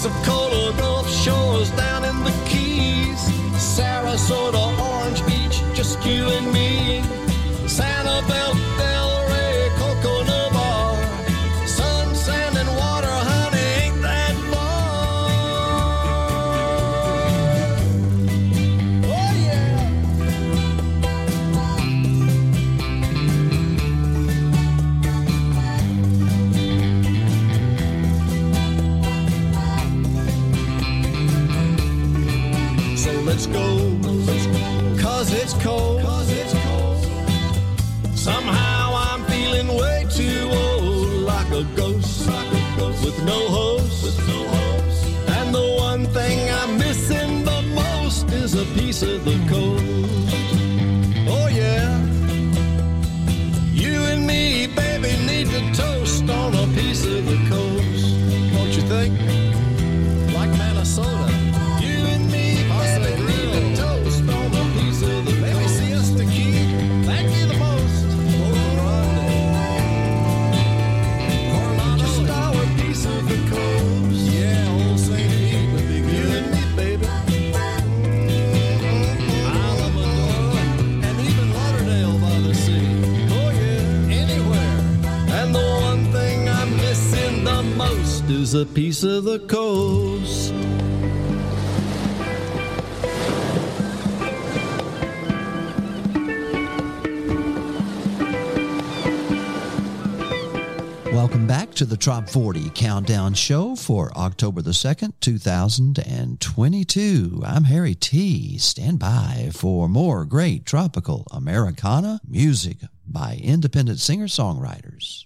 Pensacola, Gulf Shores, down in the Keys, Sarasota, Orange Beach, just you and me. Is a piece of the coast. Welcome back to the Trop 40 Countdown Show for October the 2nd, 2022. I'm Harry T. Stand by for more great tropical Americana music by independent singer songwriters.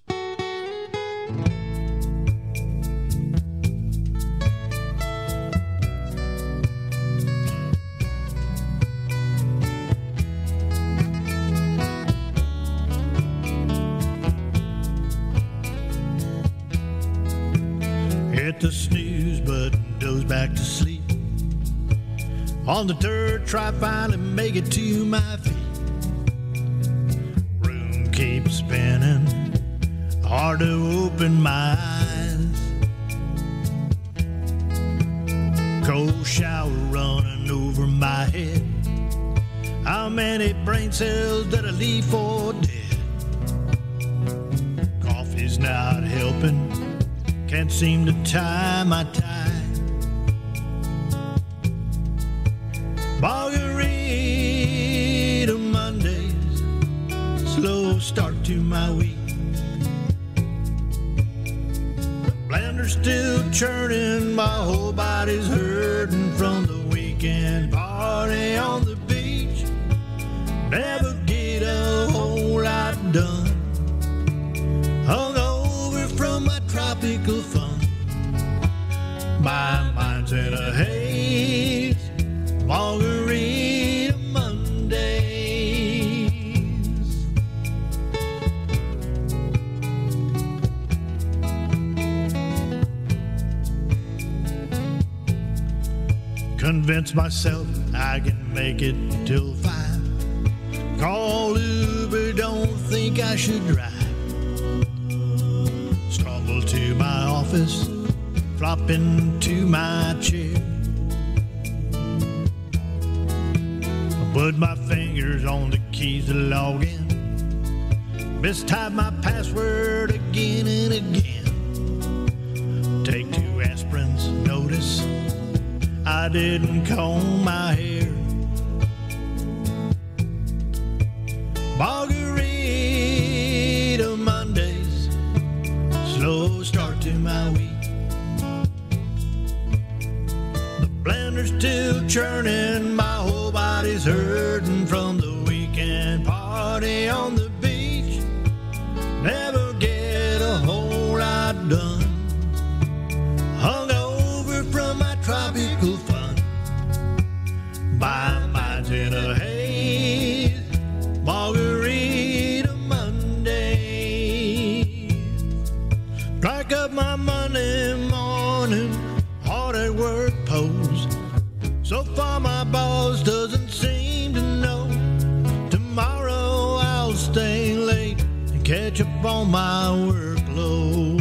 Hit the snooze button, goes back to sleep. On the third try, finally make it to my feet. Room keeps spinning, hard to open my eyes. Cold shower running over my head. How many brain cells did I leave for dead? Coffee's not helping. Can't seem to tie my tie. Margarita Mondays, slow start to my week. The blender's still churning, my whole body's hurting from the weekend party on the beach. Never get a whole lot done. Tropical fun. My mind's in a haze. Margarita Mondays. Convince myself I can make it till five. Call Uber, don't think I should drive. Office, flop into my chair. I Put my fingers on the keys to log in. Mistype my password again and again. Take two aspirins, notice I didn't comb my hair. Churning, my whole body's hurting on my workload.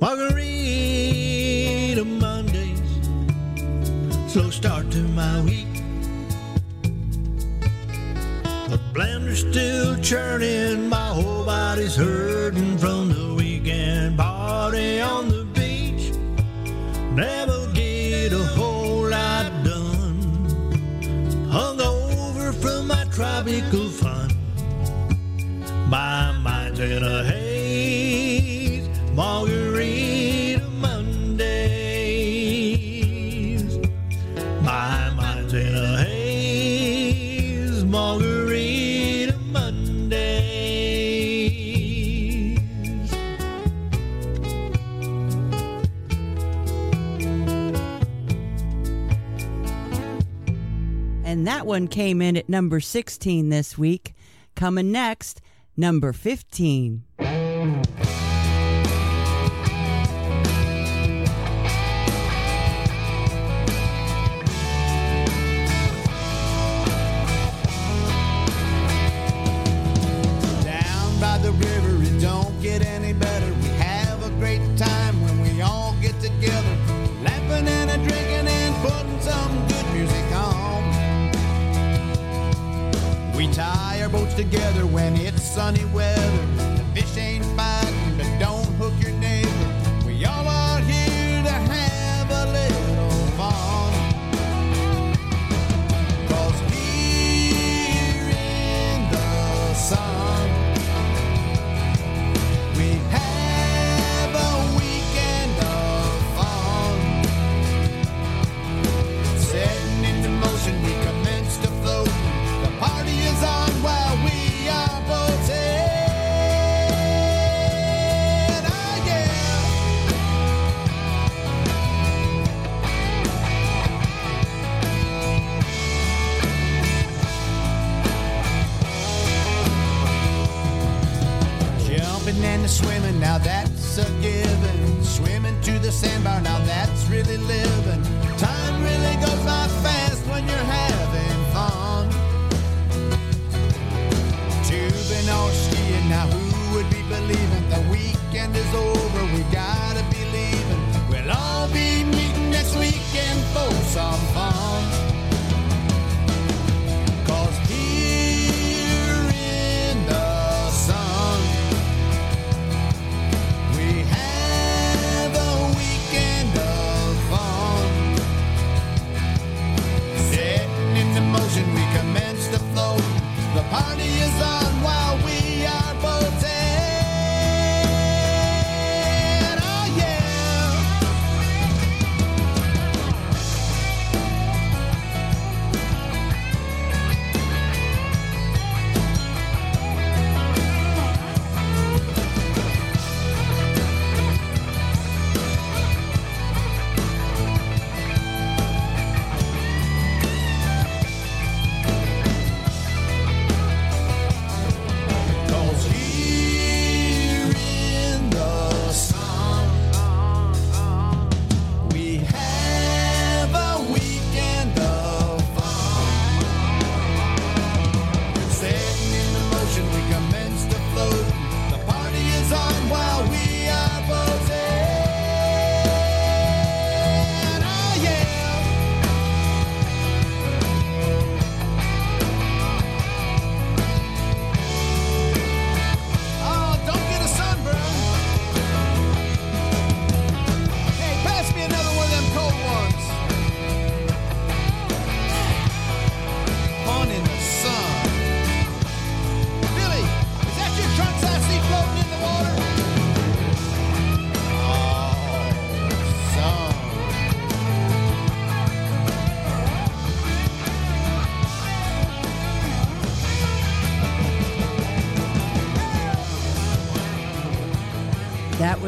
Margarita Mondays, slow start to my week. The blender's still churning, my whole body's hurting from the weekend party on the beach. Never get a whole lot done. Hung over from my tropical one came in at number 16 this week. Coming next, number 15. Together when it's sunny weather. is a given. Swimming to the sandbar, now that's really living. Time really goes by fast when you're having fun. Tubing or skiing, now who would be believing the weekend is over? We gotta be leaving. We'll all be meeting next weekend for some fun.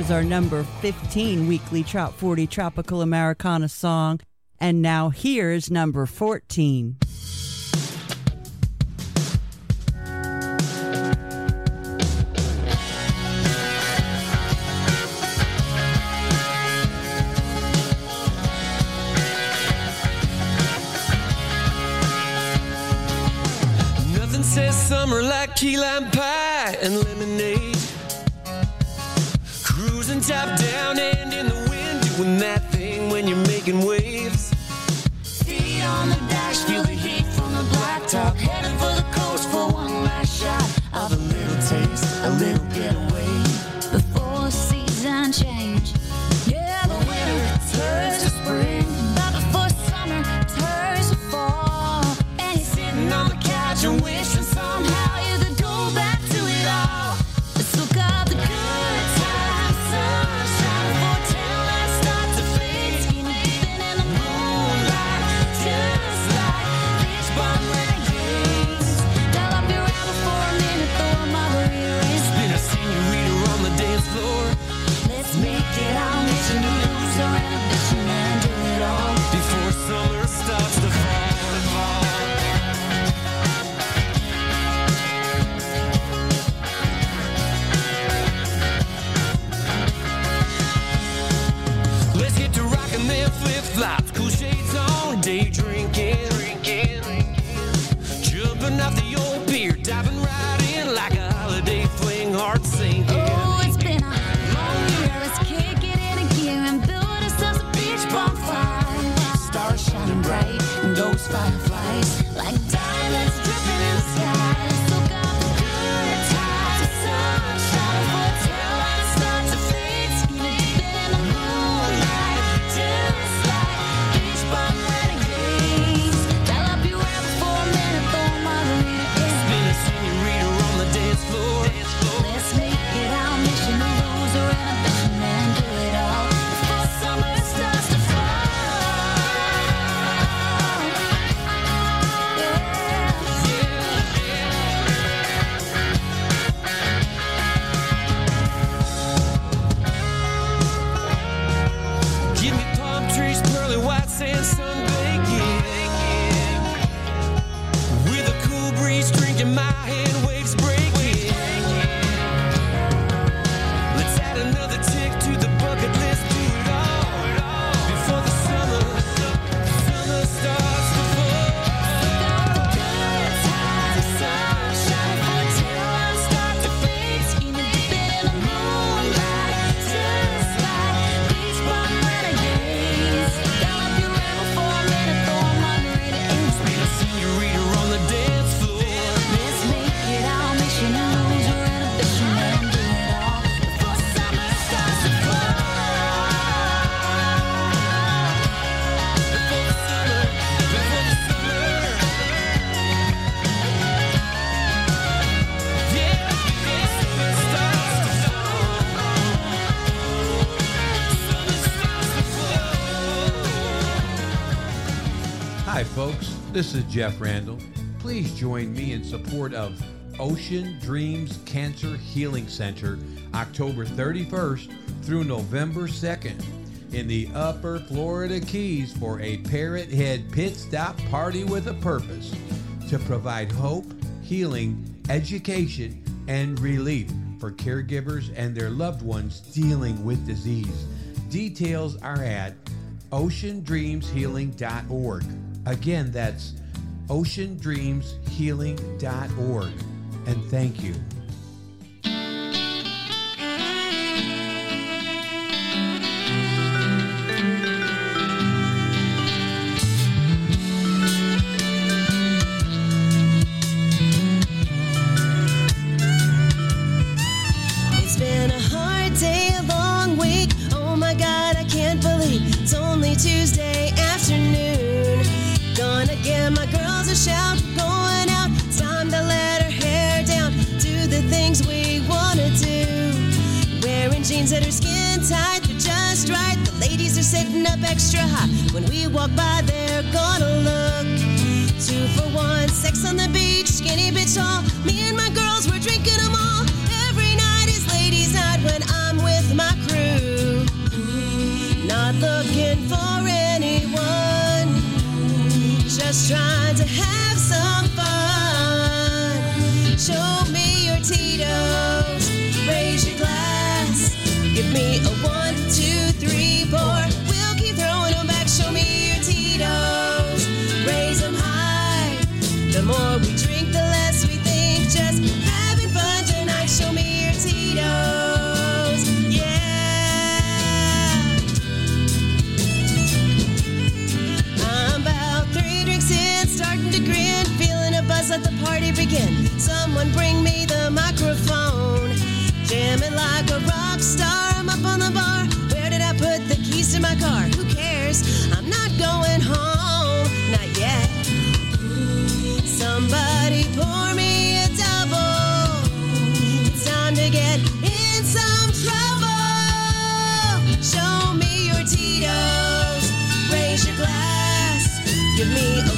Was our number 15 weekly Trop 40 Tropical Americana song. And now here's number 14. Nothing says summer like key lime pie and lemonade. Cruising top down and in the wind, doing that thing when you're making waves. Feet on the dash, feel the heat from the blacktop. Heading for the coast for one last shot of a little taste, a little This is Jeff Randall. Please join me in support of Ocean Dreams Cancer Healing Center October 31st through November 2nd in the Upper Florida Keys for a Parrot Head Pit Stop Party with a Purpose to provide hope, healing, education, and relief for caregivers and their loved ones dealing with disease. Details are at oceandreamshealing.org. Again, that's oceandreamshealing.org. And thank you. extra hot. When we walk by, they're gonna look. Two for one, sex on the beach, skinny bitch hall. Me and my girls, we're drinking them all. Every night is ladies' night when I'm with my crew. Not looking for anyone, just trying to have. Begin. Someone bring me the microphone. Jamming like a rock star. I'm up on the bar. Where did I put the keys to my car? Who cares? I'm not going home. Not yet. Somebody pour me a double. It's time to get in some trouble. Show me your Tito's. Raise your glass. Give me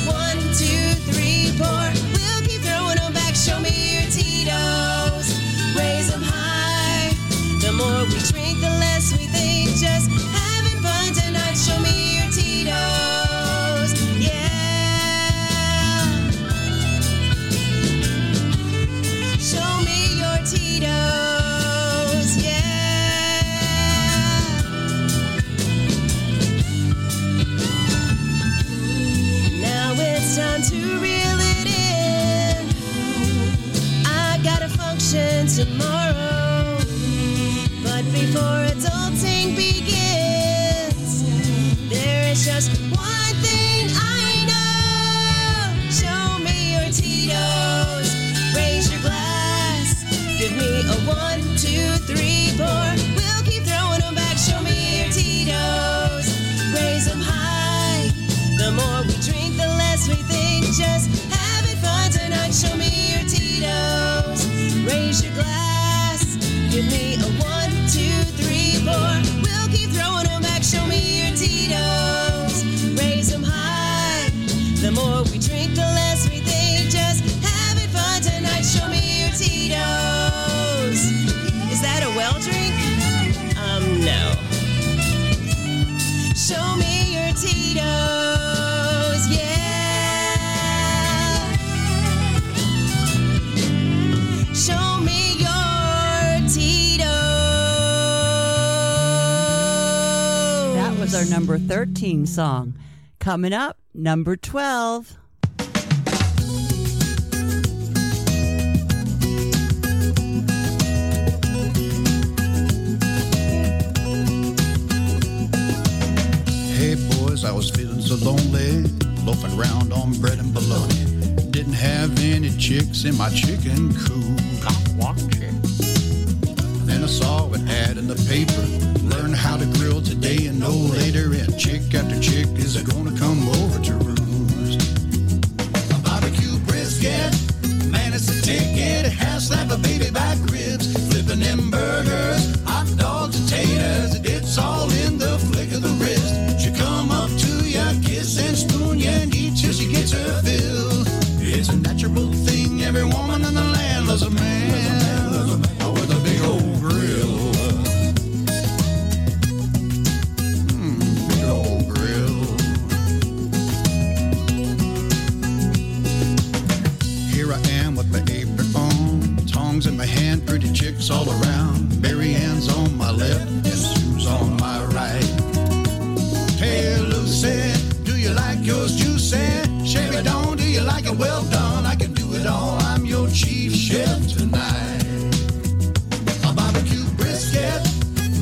got tomorrow. But before adulting begins, there is just one thing I know. Show me your Tito's. Raise your glass. Give me a one, two, three, four. Give me number 13 song. Coming up, number 12. Hey boys, I was feeling so lonely, loafing around on bread and bologna. Didn't have any chicks in my chicken coop. Got one chick. Then I saw an ad in the paper. Learn how to grill today and no later. And chick after chick is gonna come over to roost. A barbecue brisket, man, it's a ticket. Half slap of baby back ribs, flipping them burgers, hot dogs and taters. It's all in the flick of the wrist. She come up to ya, kiss and spoon ya, and eat till she gets her fill. It's a natural thing. Every woman in the land loves a man chicks all around. Mary Ann's on my left and Sue's on my right. Hey Lucy, do you like yours juicy? Chevy Dawn, do you like it well done? I can do it all. I'm your chief chef tonight. A barbecue brisket,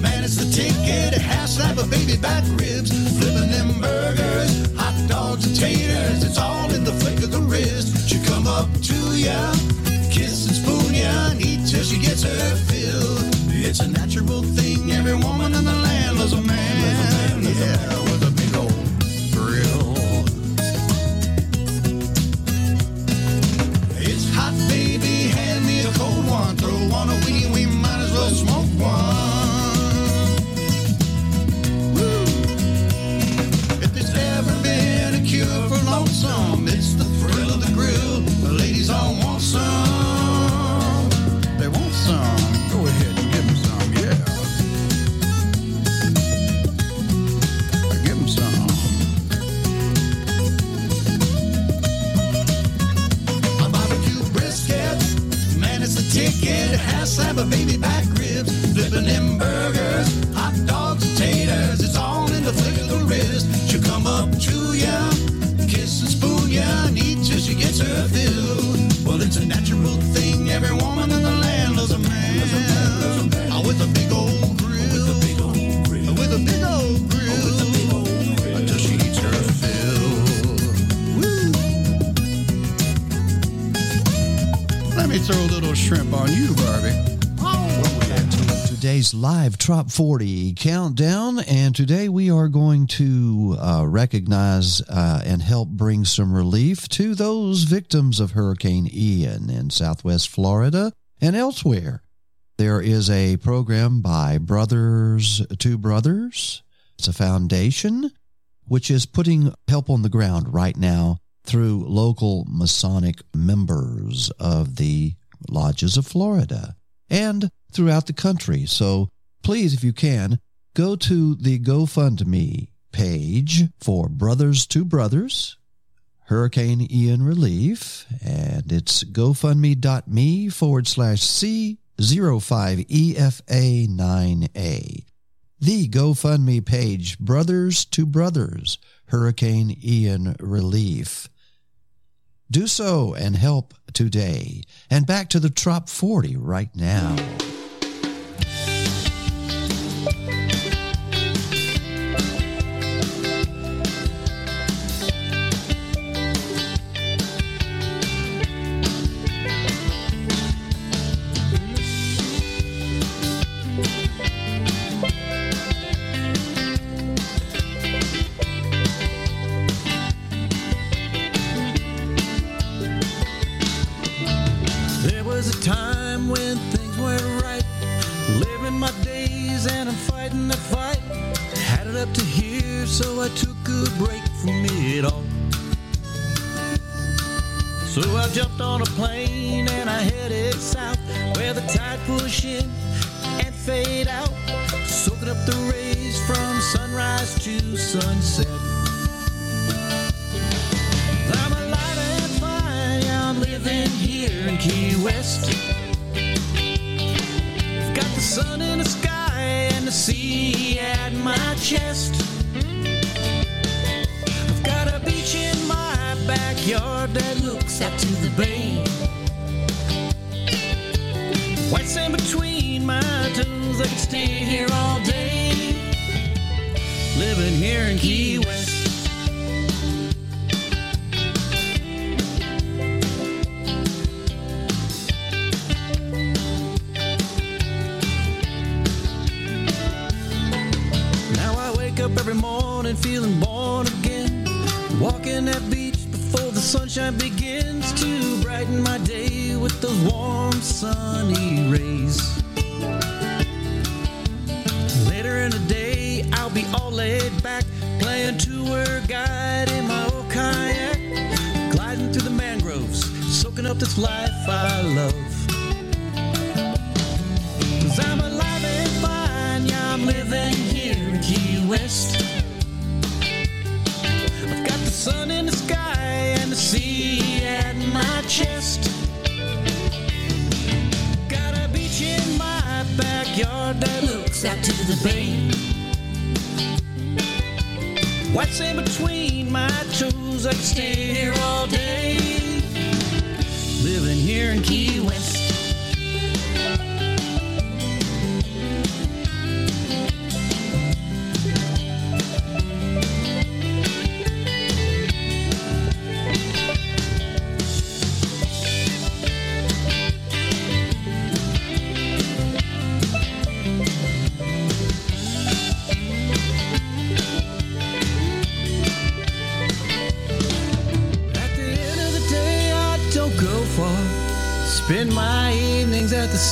man, it's the ticket. A half slab of baby back ribs, flipping them burgers, hot dogs and taters. It's all in the flick of the wrist. She come up to ya, kiss and spoon ya, she gets her fill. It's a natural thing. Every woman in the land loves a man. Yeah, with a big old grill. It's hot, baby. Hand me a cold one. Throw on a weenie. We might as well smoke Today's live Trop 40 countdown, and today we are going to uh, recognize uh, and help bring some relief to those victims of Hurricane Ian in southwest Florida and elsewhere. There is a program by Brothers to Brothers. It's a foundation which is putting help on the ground right now through local Masonic members of the lodges of Florida and throughout the country. So please, if you can, go to the GoFundMe page for Brothers to Brothers, Hurricane Ian Relief, and it's gofundme.me forward slash E C05EFA9A. The GoFundMe page, Brothers to Brothers, Hurricane Ian Relief. Do so and help today. And back to the Trop 40 right now. Here in Key West. Now I wake up every morning feeling born again. Walking that beach before the sunshine begins to brighten my day with those warm sunny rays. Later in the day, All laid back, playing tour guide in my old kayak, gliding through the mangroves, soaking up this life I love. Cause I'm alive and fine, yeah, I'm living here in Key West. I've got the sun in the sky and the sea at my chest. Got a beach in my backyard that looks out to the bay. White in between my toes, I can stay here all day. Living here in Key West.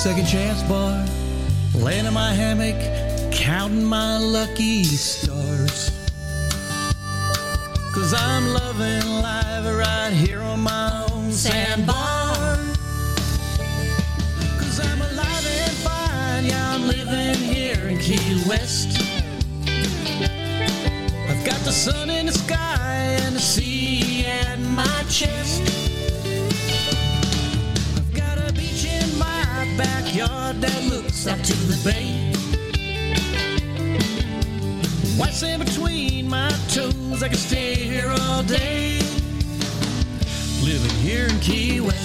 Second chance bar. Laying in my hammock, counting my lucky stars. Cause I'm loving life right here on my own sandbar. Cause I'm alive and fine, yeah, I'm living here in Key West. I've got the sun in the sky that out to the bay. White sand between my toes, I can stay here all day. Living here in Key West.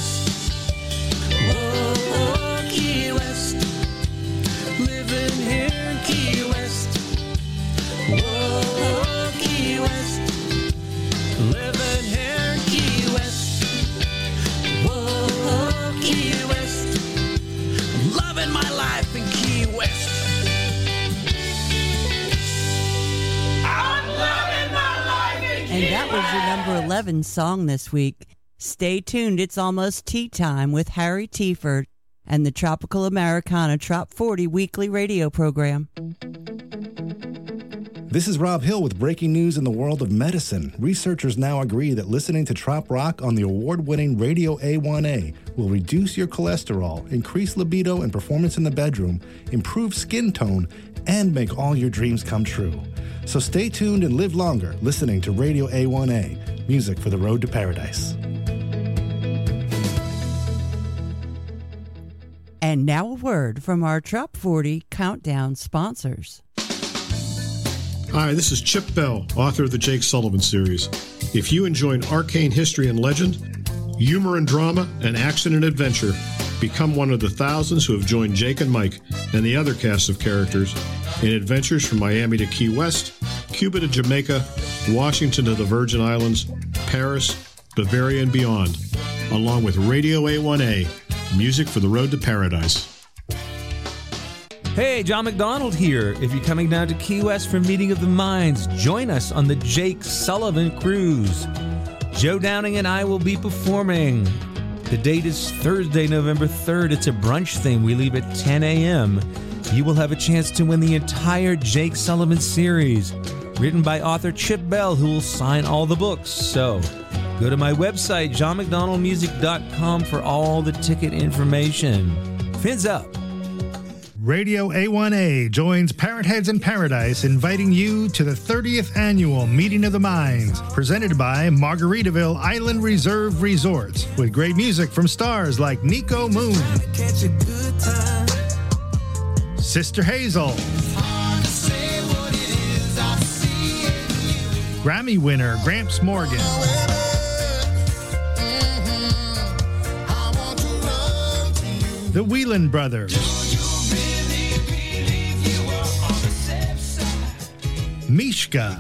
11 song this week. Stay tuned. It's almost tea time with Harry Tieford and the Tropical Americana Trop 40 weekly radio program. This is Rob Hill with breaking news in the world of medicine. Researchers now agree that listening to Trop Rock on the award winning Radio A1A will reduce your cholesterol, increase libido and performance in the bedroom, improve skin tone, and make all your dreams come true. So stay tuned and live longer listening to Radio A1A, music for the road to paradise. And now a word from our Trop 40 countdown sponsors. Hi, this is Chip Bell, author of the Jake Sullivan series. If you enjoy arcane history and legend, humor and drama, and action and adventure, become one of the thousands who have joined Jake and Mike and the other cast of characters in adventures from Miami to Key West, Cuba to Jamaica, Washington to the Virgin Islands, Paris, Bavaria, and beyond, along with Radio A1A, music for the road to paradise. Hey, John McDonald here. If you're coming down to Key West for Meeting of the Minds, join us on the Jake Sullivan Cruise. Joe Downing and I will be performing. The date is Thursday, November 3rd. It's a brunch thing. We leave at 10 a.m. You will have a chance to win the entire Jake Sullivan series, written by author Chip Bell, who will sign all the books. So go to my website, johnmcdonaldmusic.com, for all the ticket information. Fins up. Radio A1A joins Parrot Heads in Paradise, inviting you to the 30th annual Meeting of the Minds, presented by Margaritaville Island Reserve Resorts, with great music from stars like Nico Moon, Catch a good time. Sister Hazel, Grammy winner Gramps Morgan, the Whelan Brothers, Mishka,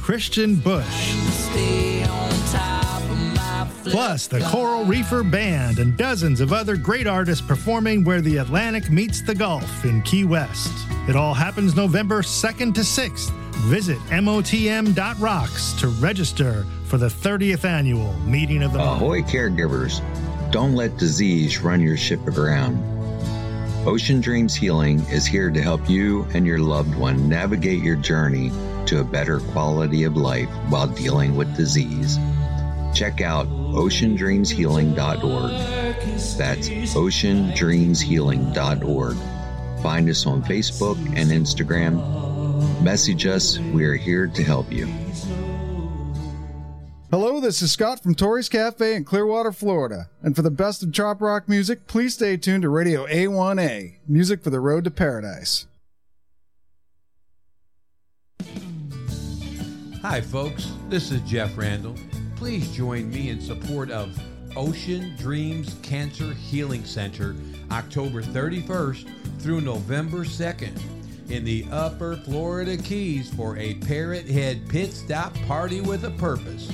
Christian Bush, plus the Coral Reefer Band and dozens of other great artists performing where the Atlantic meets the Gulf in Key West. It all happens November 2nd to 6th. Visit MOTM.rocks to register for the 30th annual Meeting of the Ahoy, caregivers. Don't let disease run your ship aground. Ocean Dreams Healing is here to help you and your loved one navigate your journey to a better quality of life while dealing with disease. Check out oceandreamshealing.org. That's oceandreamshealing.org. Find us on Facebook and Instagram. Message us. We are here to help you. Hello, this is Scott from Tori's Cafe in Clearwater, Florida. And for the best of trop rock music, please stay tuned to Radio A1A, music for the road to paradise. Hi, folks. This is Jeff Randall. Please join me in support of Ocean Dreams Cancer Healing Center October 31st through November 2nd in the Upper Florida Keys for a Parrot Head Pit Stop Party with a Purpose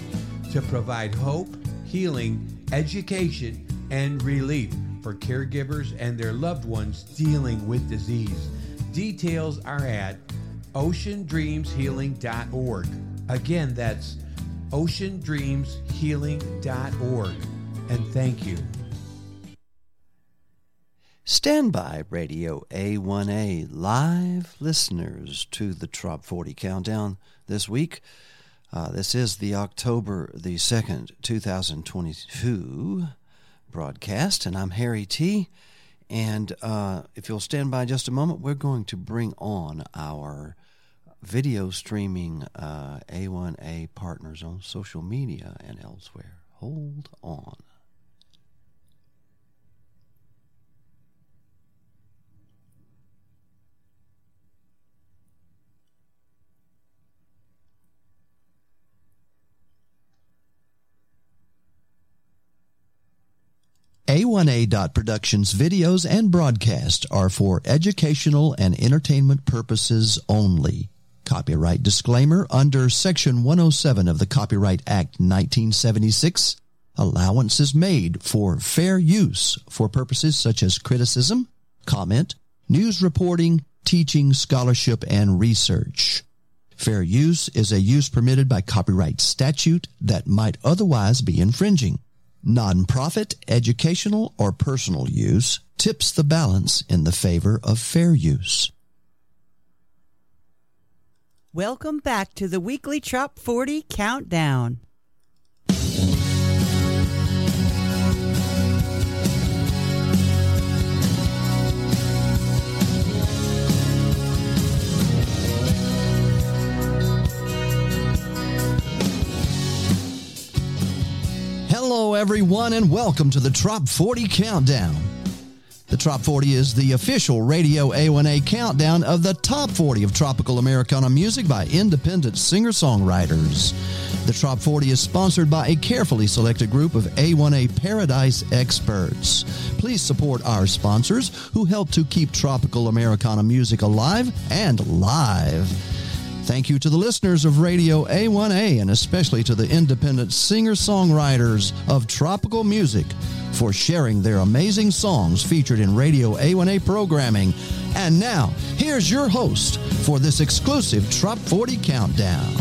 to provide hope, healing, education, and relief for caregivers and their loved ones dealing with disease. Details are at oceandreamshealing.org. Again, that's oceandreamshealing.org. And thank you. Stand by Radio A1A live listeners to the Trop 40 Countdown this week. Uh, this is the October the 2nd, 2022 broadcast, and I'm Harry T. And uh, if you'll stand by just a moment, we're going to bring on our video streaming uh, A1A partners on social media and elsewhere. Hold on. A1A Productions videos and broadcasts are for educational and entertainment purposes only. Copyright disclaimer under Section 107 of the Copyright Act 1976. Allowance is made for fair use for purposes such as criticism, comment, news reporting, teaching, scholarship, and research. Fair use is a use permitted by copyright statute that might otherwise be infringing. Nonprofit, educational, or personal use tips the balance in the favor of fair use. Welcome back to the weekly Trop 40 Countdown. Hello, everyone, and welcome to the Trop 40 Countdown. The Trop 40 is the official Radio A1A countdown of the top 40 of tropical Americana music by independent singer songwriters. The Trop 40 is sponsored by a carefully selected group of A1A Paradise experts. Please support our sponsors who help to keep tropical Americana music alive and live. Thank you to the listeners of Radio A1A and especially to the independent singer songwriters of tropical music for sharing their amazing songs featured in Radio A1A programming. And now, here's your host for this exclusive Trop 40 Countdown.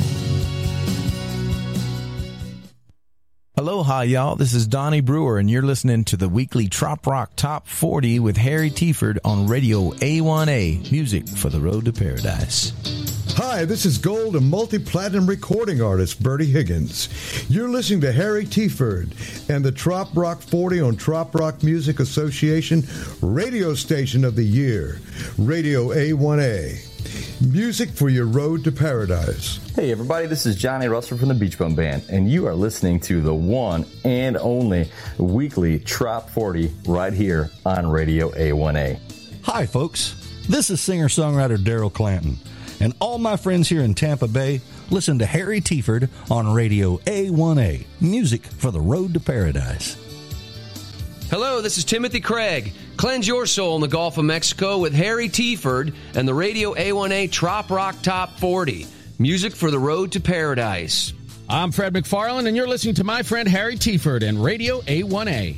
Aloha, y'all. This is Donnie Brewer, and you're listening to the weekly Trop Rock Top 40 with Harry Tieford on Radio A1A, music for the road to paradise. Hi, this is gold and multi platinum recording artist Bertie Higgins. You're listening to Harry Tieford and the Trop Rock 40 on Trop Rock Music Association radio station of the year, Radio A1A. Music for your road to paradise. Hey everybody, this is Johnny Russell from the Beach Bum Band, and you are listening to the one and only weekly Trop 40 right here on Radio A1A. Hi, folks. This is singer songwriter Daryl Clanton, and all my friends here in Tampa Bay listen to Harry Tieford on Radio A1A, music for the road to paradise. Hello, this is Timothy Craig. Cleanse your soul in the Gulf of Mexico with Harry Tieford and the Radio A1A Trop Rock Top 40. Music for the road to paradise. I'm Fred McFarland, and you're listening to my friend Harry Tieford and Radio A1A.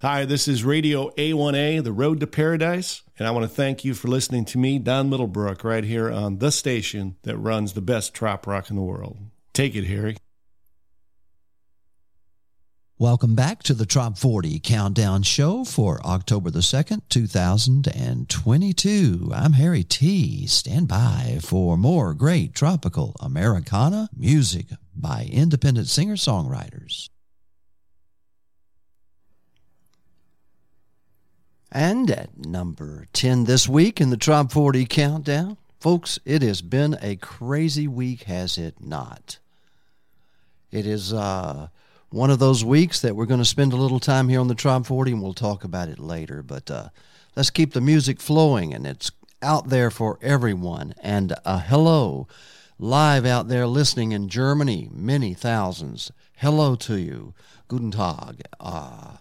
Hi, this is Radio A1A, The Road to Paradise, and I want to thank you for listening to me, Don Middlebrook, right here on the station that runs the best trop rock in the world. Take it, Harry. Welcome back to the Trop 40 Countdown Show for October the 2nd, 2022. I'm Harry T. Stand by for more great tropical Americana music by independent singer songwriters. And at number 10 this week in the Trop 40 Countdown, folks, it has been a crazy week, has it not? It is, uh, one of those weeks that we're going to spend a little time here on the Trop 40 and we'll talk about it later. But uh, let's keep the music flowing and it's out there for everyone. And uh, hello, live out there listening in Germany, many thousands. Hello to you. Guten Tag. Uh,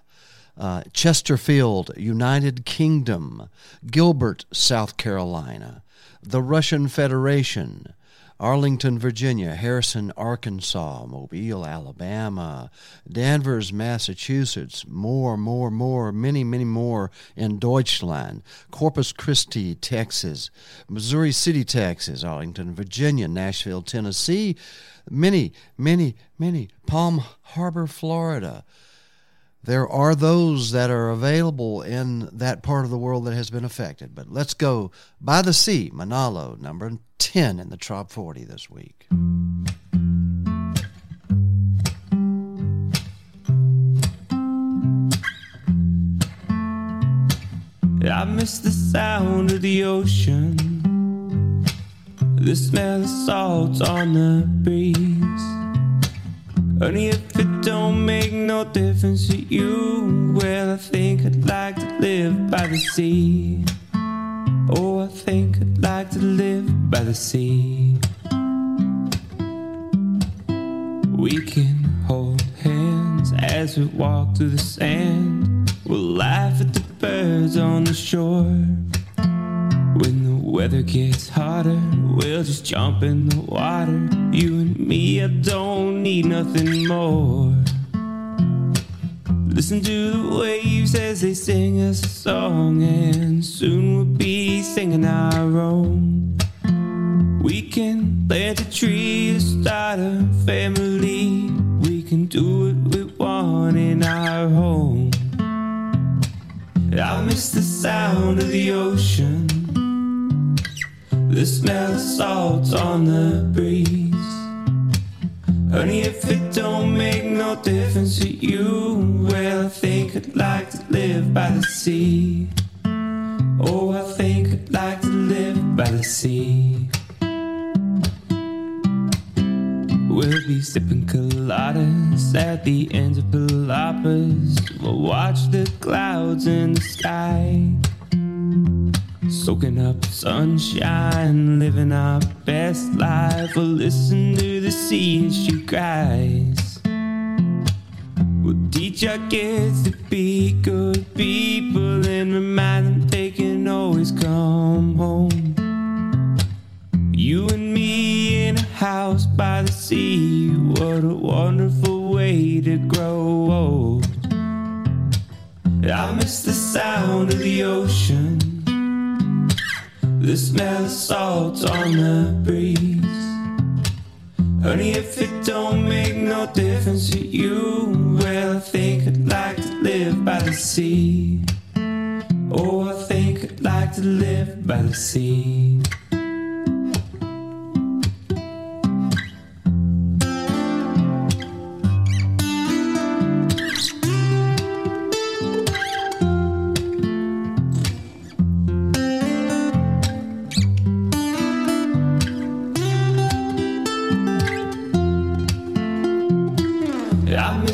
uh, Chesterfield, United Kingdom, Gilbert, South Carolina, the Russian Federation, Arlington, Virginia, Harrison, Arkansas, Mobile, Alabama, Danvers, Massachusetts, more, more, more, many, many more in Deutschland, Corpus Christi, Texas, Missouri City, Texas, Arlington, Virginia, Nashville, Tennessee, many, many, many, Palm Harbor, Florida. There are those that are available in that part of the world that has been affected. But let's go by the sea, Manalo, number 10 in the Trop 40 this week. I miss the sound of the ocean, the smell of salt on the breeze. Only if it don't make no difference to you, well, I think I'd like to live by the sea. Oh, I think I'd like to live by the sea. We can hold hands as we walk through the sand. We'll laugh at the birds on the shore. When the weather gets hotter, we'll just jump in the water. You and me, I don't need nothing more. Listen to the waves as they sing us a song, and soon we'll be singing our own. We can plant a tree, start a family. We can do what we want in our home. I miss the sound of the ocean, the smell of salt on the breeze. Honey, if it don't make no difference to you, well, I think I'd like to live by the sea. Oh, I think I'd like to live by the sea. We'll be sipping coladas at the ends of palapas. We'll watch the clouds in the sky. Soaking up sunshine, living our best life. We'll listen to the sea as she cries. We'll teach our kids to be good people and remind them they can always come home. You and me in a house by the sea. What a wonderful way to grow old. I miss the sound of the ocean, the smell of salt on the breeze. Honey, if it don't make no difference to you, well, I think I'd like to live by the sea. Oh, I think I'd like to live by the sea.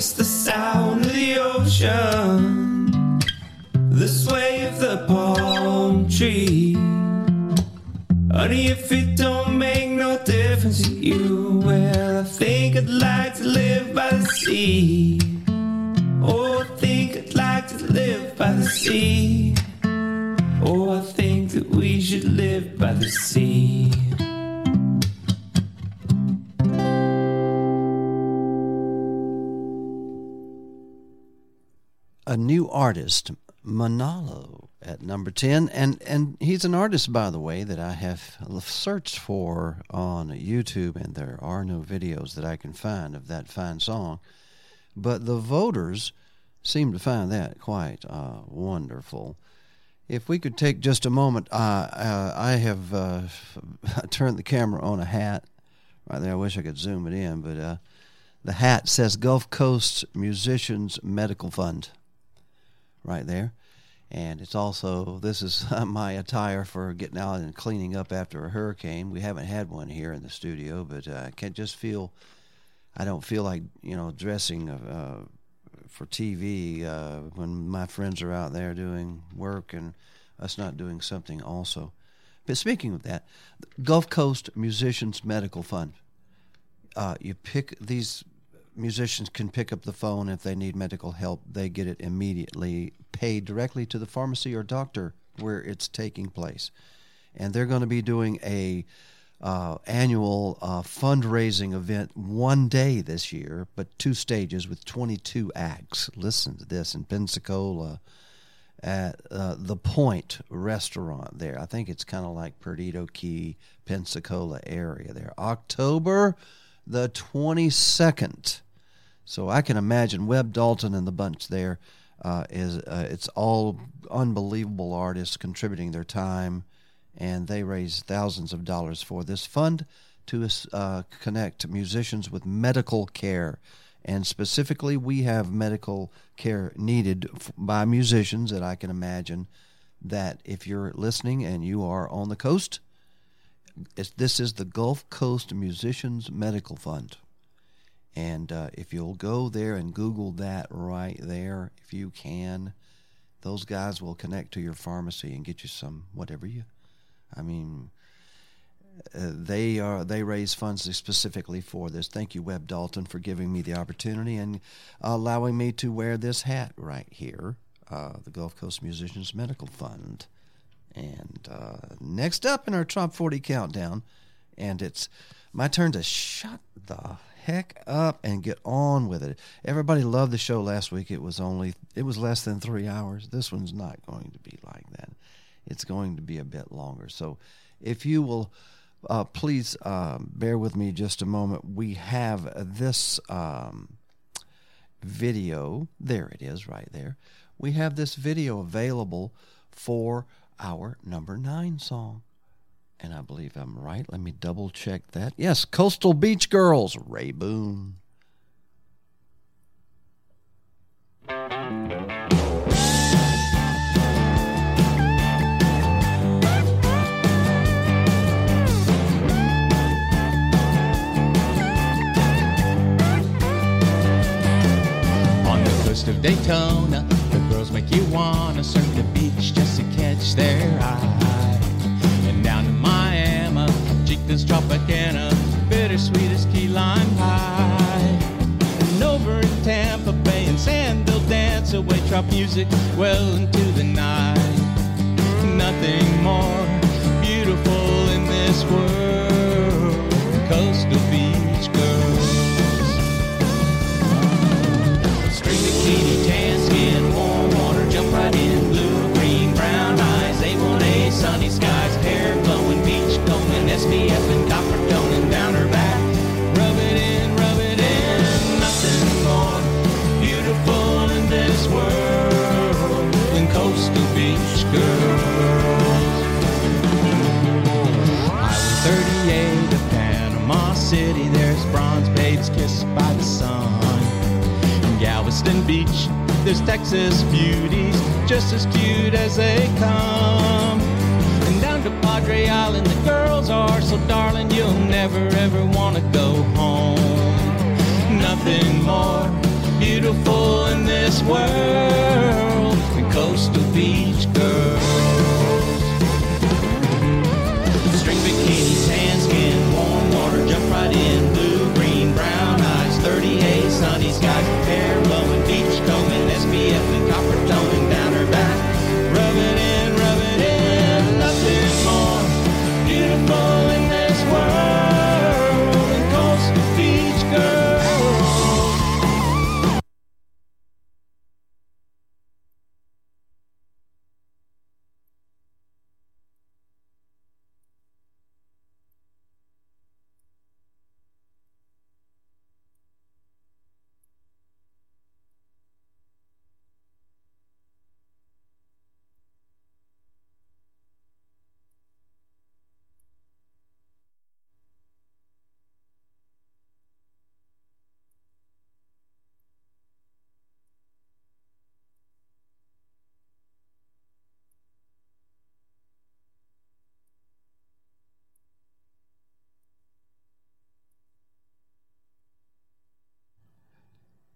I miss the sound of the ocean, the sway of the palm tree. Honey, if it don't make no difference to you, well, I think I'd like to live by the sea. Oh, I think I'd like to live by the sea. A new artist, Manalo, at number 10. And, and he's an artist, by the way, that I have searched for on YouTube, and there are no videos that I can find of that fine song. But the voters seem to find that quite uh, wonderful. If we could take just a moment, uh, uh, I have uh, turned the camera on a hat right there. I wish I could zoom it in, but uh, the hat says Gulf Coast Musicians Medical Fund right there. And it's also, this is my attire for getting out and cleaning up after a hurricane. We haven't had one here in the studio, but uh, I can just feel, I don't feel like, you know, dressing uh, for TV uh, when my friends are out there doing work and us not doing something also. But speaking of that, Gulf Coast Musicians Medical Fund. Uh, you pick these musicians can pick up the phone if they need medical help. They get it immediately paid directly to the pharmacy or doctor where it's taking place, and they're going to be doing a uh, annual uh, fundraising event one day this year, but two stages with 22 acts. Listen to this in Pensacola at uh, the Point Restaurant there. I think it's kind of like Perdido Key, Pensacola area there. October the 22nd. So I can imagine Webb Dalton and the bunch there. Uh, is uh, it's all unbelievable artists contributing their time, and they raise thousands of dollars for this fund to uh, connect musicians with medical care. And specifically, we have medical care needed f- by musicians that I can imagine that if you're listening and you are on the coast, this is the Gulf Coast Musicians Medical Fund. And uh, if you'll go there and Google that right there, if you can, those guys will connect to your pharmacy and get you some whatever you. I mean, uh, they are they raise funds specifically for this. Thank you, Webb Dalton, for giving me the opportunity and allowing me to wear this hat right here, uh, the Gulf Coast Musicians Medical Fund. And uh, next up in our top 40 countdown, and it's my turn to shut the heck up and get on with it. Everybody loved the show last week. It was only it was less than three hours. This one's not going to be like that. It's going to be a bit longer. So, if you will. Uh, please um, bear with me just a moment. We have this um, video. There it is, right there. We have this video available for our number nine song. And I believe I'm right. Let me double check that. Yes, Coastal Beach Girls, Ray Boone. On the coast of Daytona, the girls make you wanna surf the beach catch their eye. And down to Miami, Chica's Tropicana, bittersweet as key lime pie. And over in Tampa Bay and Sand, they'll dance away trop music well into the night. Nothing more beautiful in this world just as cute as they come. And down to Padre Island, the girls are so darling, you'll never ever wanna go home. Nothing more beautiful in this world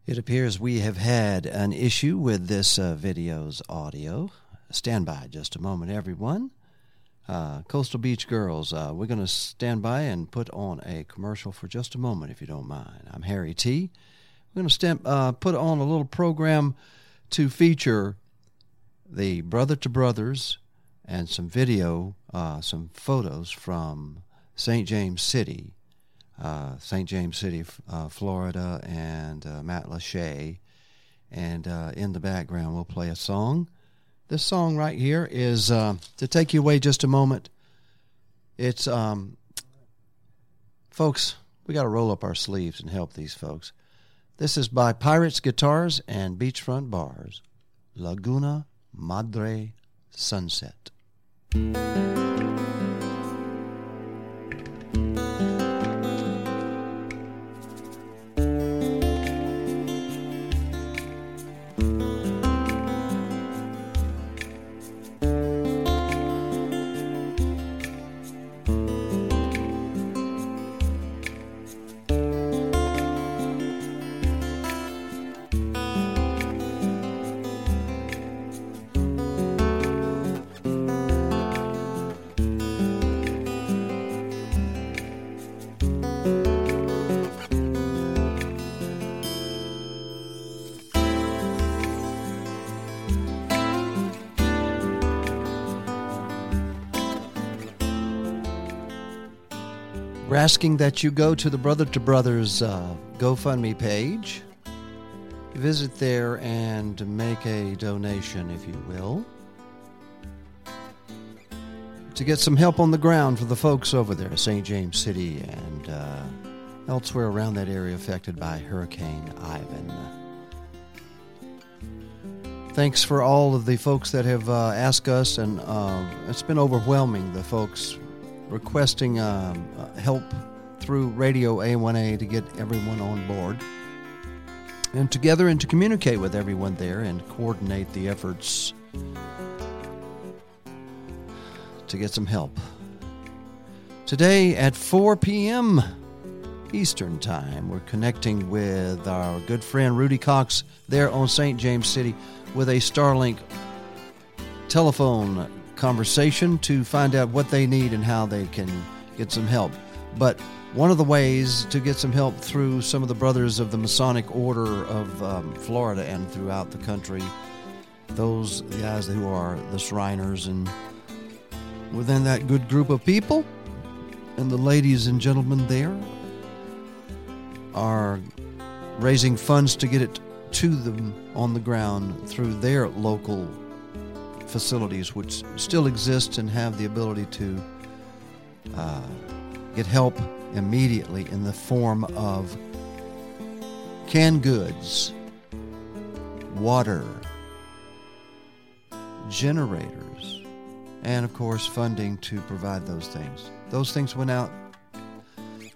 It appears we have had an issue with this uh, video's audio. Stand by just a moment, everyone. Uh, Coastal Beach Girls, uh, we're going to stand by and put on a commercial for just a moment, if you don't mind. I'm Harry T. We're going to uh, put on a little program to feature the Brother to Brothers and some video, uh, some photos from St. James City uh, St. James City, uh, Florida, and uh, Matt Lachey. And uh, in the background, we'll play a song. This song right here is uh, to take you away just a moment. It's, um, folks, we got to roll up our sleeves and help these folks. This is by Pirates Guitars and Beachfront Bars, Laguna Madre Sunset. Asking that you go to the Brother to Brothers uh, GoFundMe page. Visit there and make a donation, if you will, to get some help on the ground for the folks over there, St. James City and uh, elsewhere around that area affected by Hurricane Ian. Thanks for all of the folks that have uh, asked us, and uh, it's been overwhelming. The folks requesting um, uh, help through Radio A1A to get everyone on board and together and to communicate with everyone there and coordinate the efforts to get some help. Today at 4 p.m. Eastern Time, we're connecting with our good friend Rudy Cox there on St. James City with a Starlink telephone conversation to find out what they need and how they can get some help. But one of the ways to get some help through some of the brothers of the Masonic Order of um, Florida and throughout the country, those guys who are the Shriners, and within that good group of people, and the ladies and gentlemen there are raising funds to get it to them on the ground through their local facilities, which still exist and have the ability to uh, get help immediately in the form of canned goods, water, generators, and of course funding to provide those things. Those things went out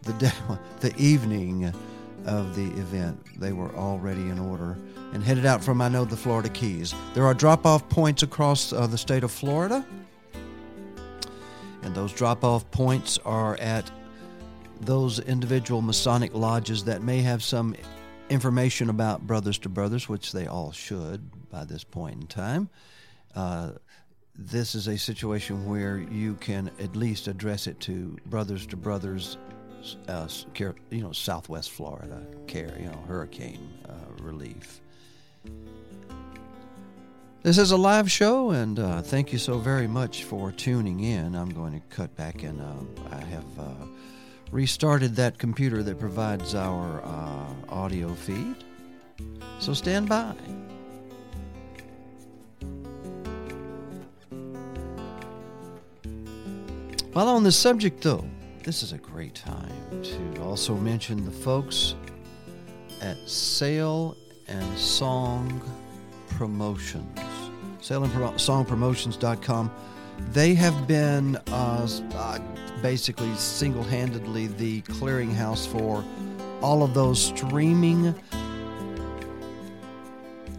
the day, the evening of the event. They were already in order and headed out from I know the Florida Keys. There are drop-off points across uh, the state of Florida, and those drop-off points are at those individual Masonic lodges that may have some information about Brothers to Brothers, which they all should by this point in time. Uh, this is a situation where you can at least address it to Brothers to Brothers, uh, you know, Southwest Florida care, you know, hurricane uh, relief. This is a live show, and uh, thank you so very much for tuning in. I'm going to cut back, and uh, I have uh, restarted that computer that provides our uh, audio feed. So stand by. While on the subject, though, this is a great time to also mention the folks at Sail and Song Promotions. Sail and Pro- Song Promotions.com. They have been uh, uh, basically single handedly the clearinghouse for all of those streaming,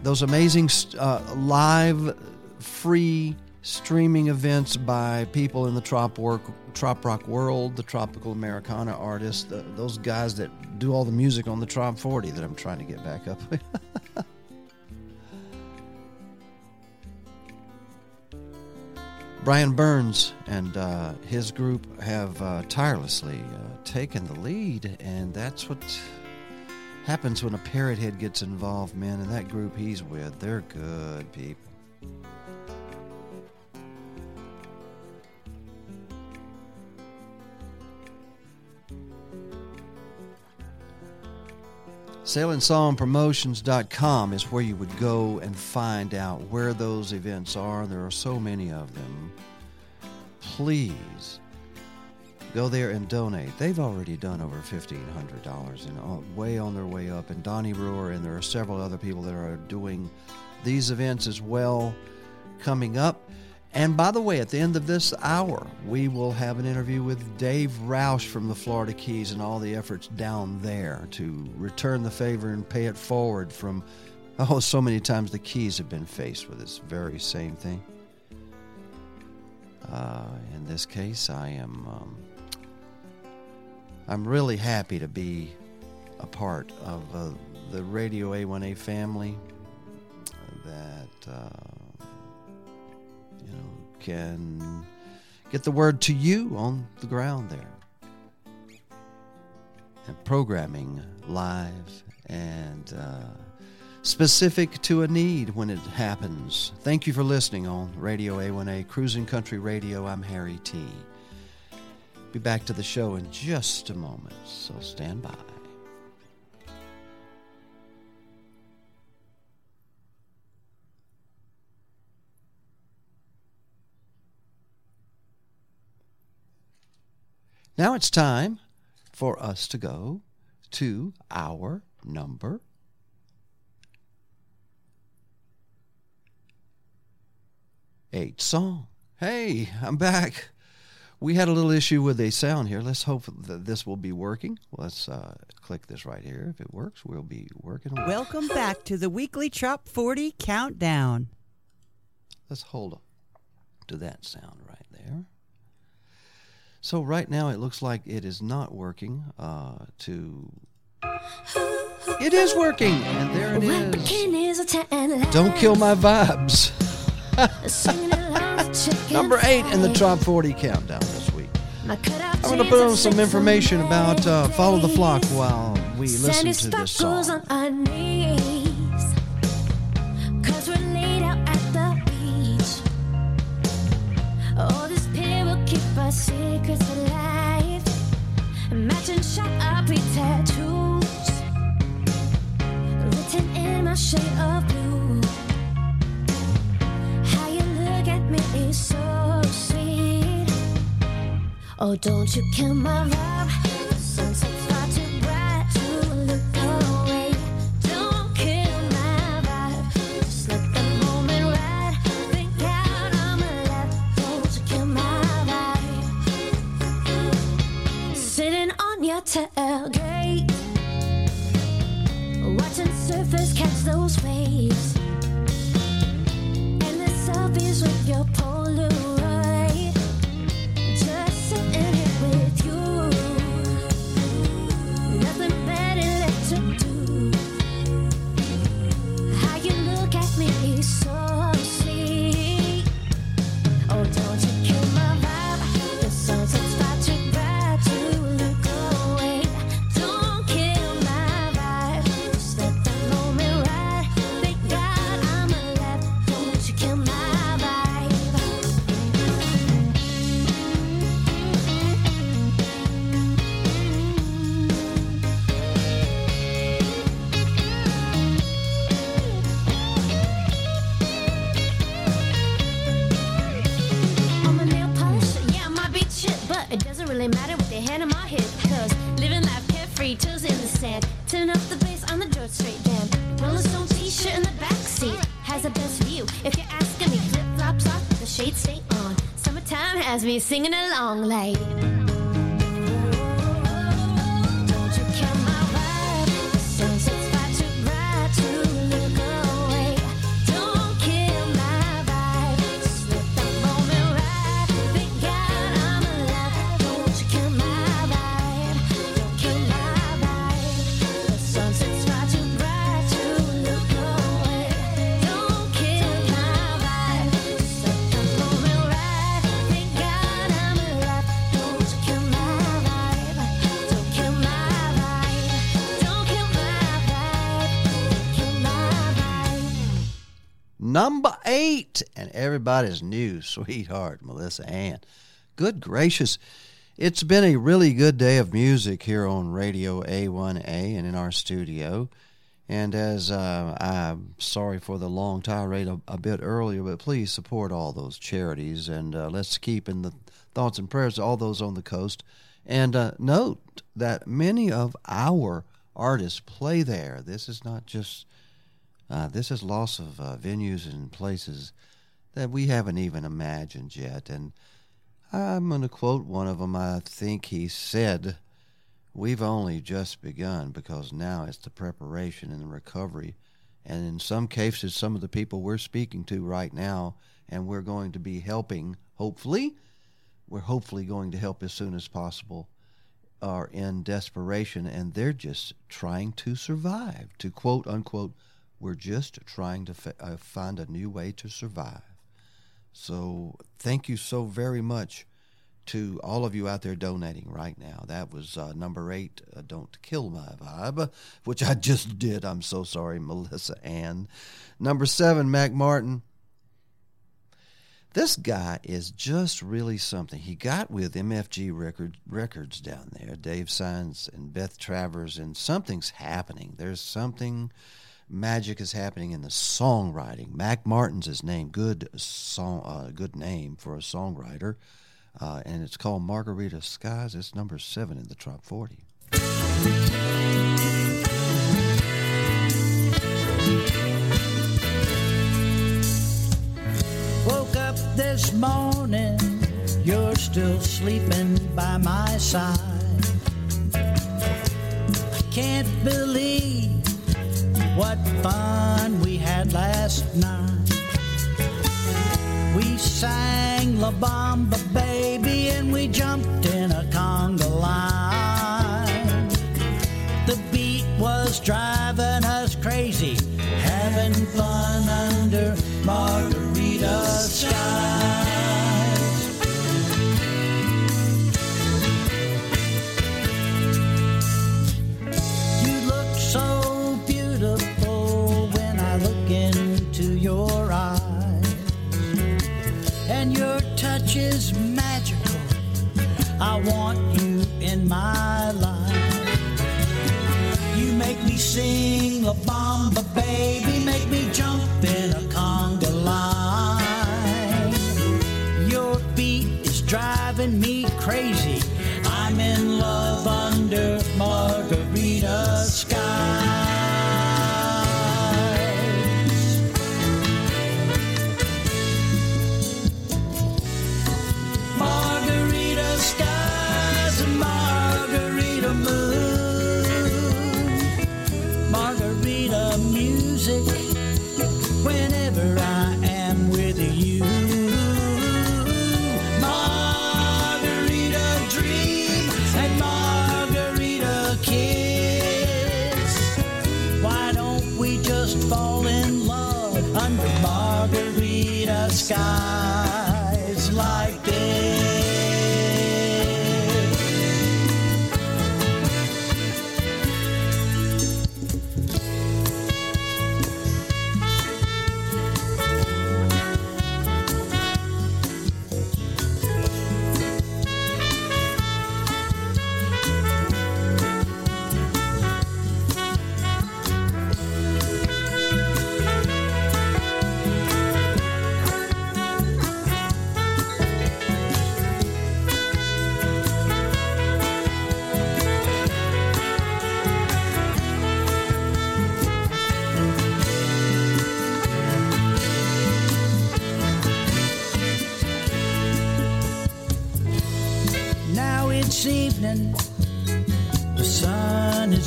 those amazing uh, live, free streaming events by people in the trop work, trop rock world, the tropical Americana artists, the, those guys that do all the music on the Trop 40 that I'm trying to get back up. Brian Burns and uh, his group have uh, tirelessly uh, taken the lead, and that's what happens when a parrot head gets involved, man. And that group he's with, they're good people. SailingSongPromotions.com is where you would go and find out where those events are. There are so many of them. Please go there and donate. They've already done over $1,500 and uh, way on their way up. And Donnie Brewer, and there are several other people that are doing these events as well coming up. And by the way, at the end of this hour, we will have an interview with Dave Roush from the Florida Keys and all the efforts down there to return the favor and pay it forward from, oh, so many times the Keys have been faced with this very same thing. Uh, in this case, I am, um, I'm really happy to be a part of uh, the Radio A1A family that. Uh, can get the word to you on the ground there. And programming live and uh, specific to a need when it happens. Thank you for listening on Radio A1A Cruising Country Radio. I'm Harry T. Be back to the show in just a moment, so stand by. Now it's time for us to go to our number eight song. Hey, I'm back. We had a little issue with a sound here. Let's hope that this will be working. Let's uh, click this right here. If it works, we'll be working. Welcome back to the weekly Trop 40 Countdown. Let's hold to that sound right there. So right now it looks like it is not working. Uh, to it is working, and there it is. Don't kill my vibes. Number eight in the top 40 countdown this week. I'm going to put on some information about uh, Follow the Flock while we listen to this song. My shade of blue. How you look at me is so sweet. Oh, don't you kill my vibe. The sunset's far too bright to look away. Don't kill my vibe. Just let the moment ride. Thank God I'm alive. Don't you kill my vibe. Sitting on your tailgate. Those waves. Sand. Turn up the bass on the George Strait Band. Rolling Stone t shirt in the backseat has the best view. If you're asking me, flip flops off, the shades stay on. Summertime has me singing along like. And everybody's new sweetheart, Melissa Ann. Good gracious. It's been a really good day of music here on Radio A1A and in our studio. And as uh, I'm sorry for the long tirade a, a bit earlier, but please support all those charities and uh, let's keep in the thoughts and prayers to all those on the coast. And uh, note that many of our artists play there. This is not just uh, this is loss of uh, venues and places that we haven't even imagined yet. And I'm going to quote one of them. I think he said, We've only just begun because now it's the preparation and the recovery. And in some cases, some of the people we're speaking to right now, and we're going to be helping, hopefully, we're hopefully going to help as soon as possible, are in desperation and they're just trying to survive. To quote unquote, we're just trying to uh, find a new way to survive. So thank you so very much to all of you out there donating right now. That was uh, number eight, uh, Don't Kill My Vibe, which I just did. I'm so sorry, Melissa Ann. Number seven, Mac Martin. This guy is just really something. He got with MFG Record, Records down there, Dave Signs and Beth Travers, and something's happening. There's something magic is happening in the songwriting. Mac Martin's his name. Good song, uh, good name for a songwriter, uh, and it's called Margarita Skies. It's number seven in the top forty. Woke up this morning, you're still sleeping by my side. Can't believe what fun we had last night. We sang La Bamba Baby and we jumped in a conga line. The beat was driving us crazy, having fun under margarita skies. Is magical. I want you in my life. You make me sing La Bamba, baby, make me jump in a conga line. Your beat is driving me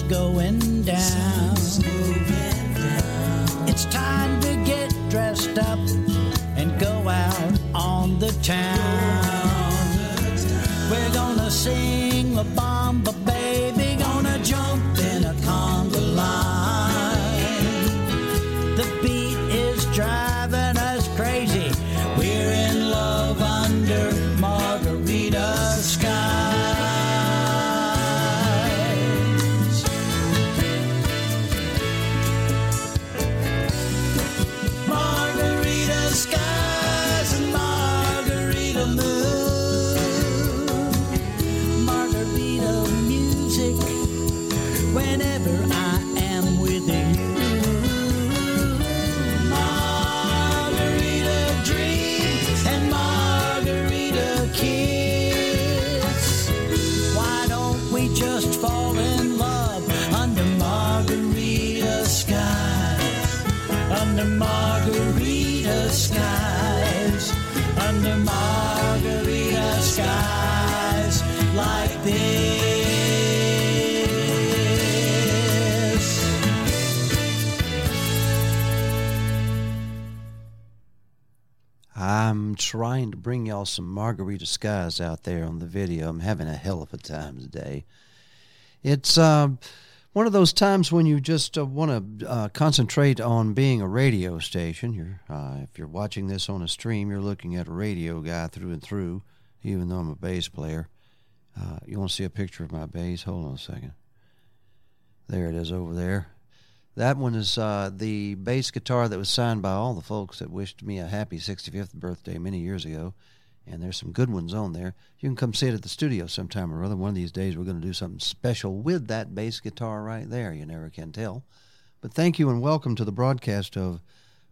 going down. It's time to get dressed up and go out on the town. We're gonna sing Trying to bring y'all some margarita skies out there on the video. I'm having a hell of a time today. It's uh, one of those times when you just uh, want to uh, concentrate on being a radio station. You're, uh, if you're watching this on a stream, you're looking at a radio guy through and through. Even though I'm a bass player, uh, you want to see a picture of my bass? Hold on a second. There it is over there. That one is uh, the bass guitar that was signed by all the folks that wished me a happy 65th birthday many years ago. And there's some good ones on there. You can come see it at the studio sometime or other. One of these days, we're going to do something special with that bass guitar right there. You never can tell. But thank you and welcome to the broadcast of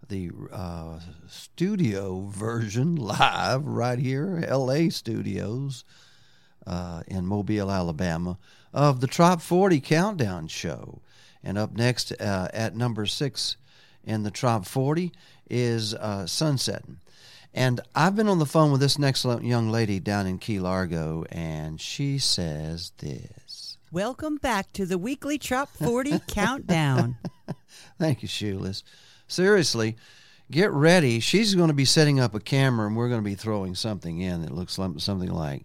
the uh, studio version live right here, LA studios uh, in Mobile, Alabama, of the Trop 40 Countdown Show. And up next uh, at number six in the Trop 40 is uh, Sunsetting. And I've been on the phone with this next young lady down in Key Largo, and she says this. Welcome back to the weekly Trop 40 Countdown. Thank you, Shoeless. Seriously, get ready. She's going to be setting up a camera, and we're going to be throwing something in that looks something like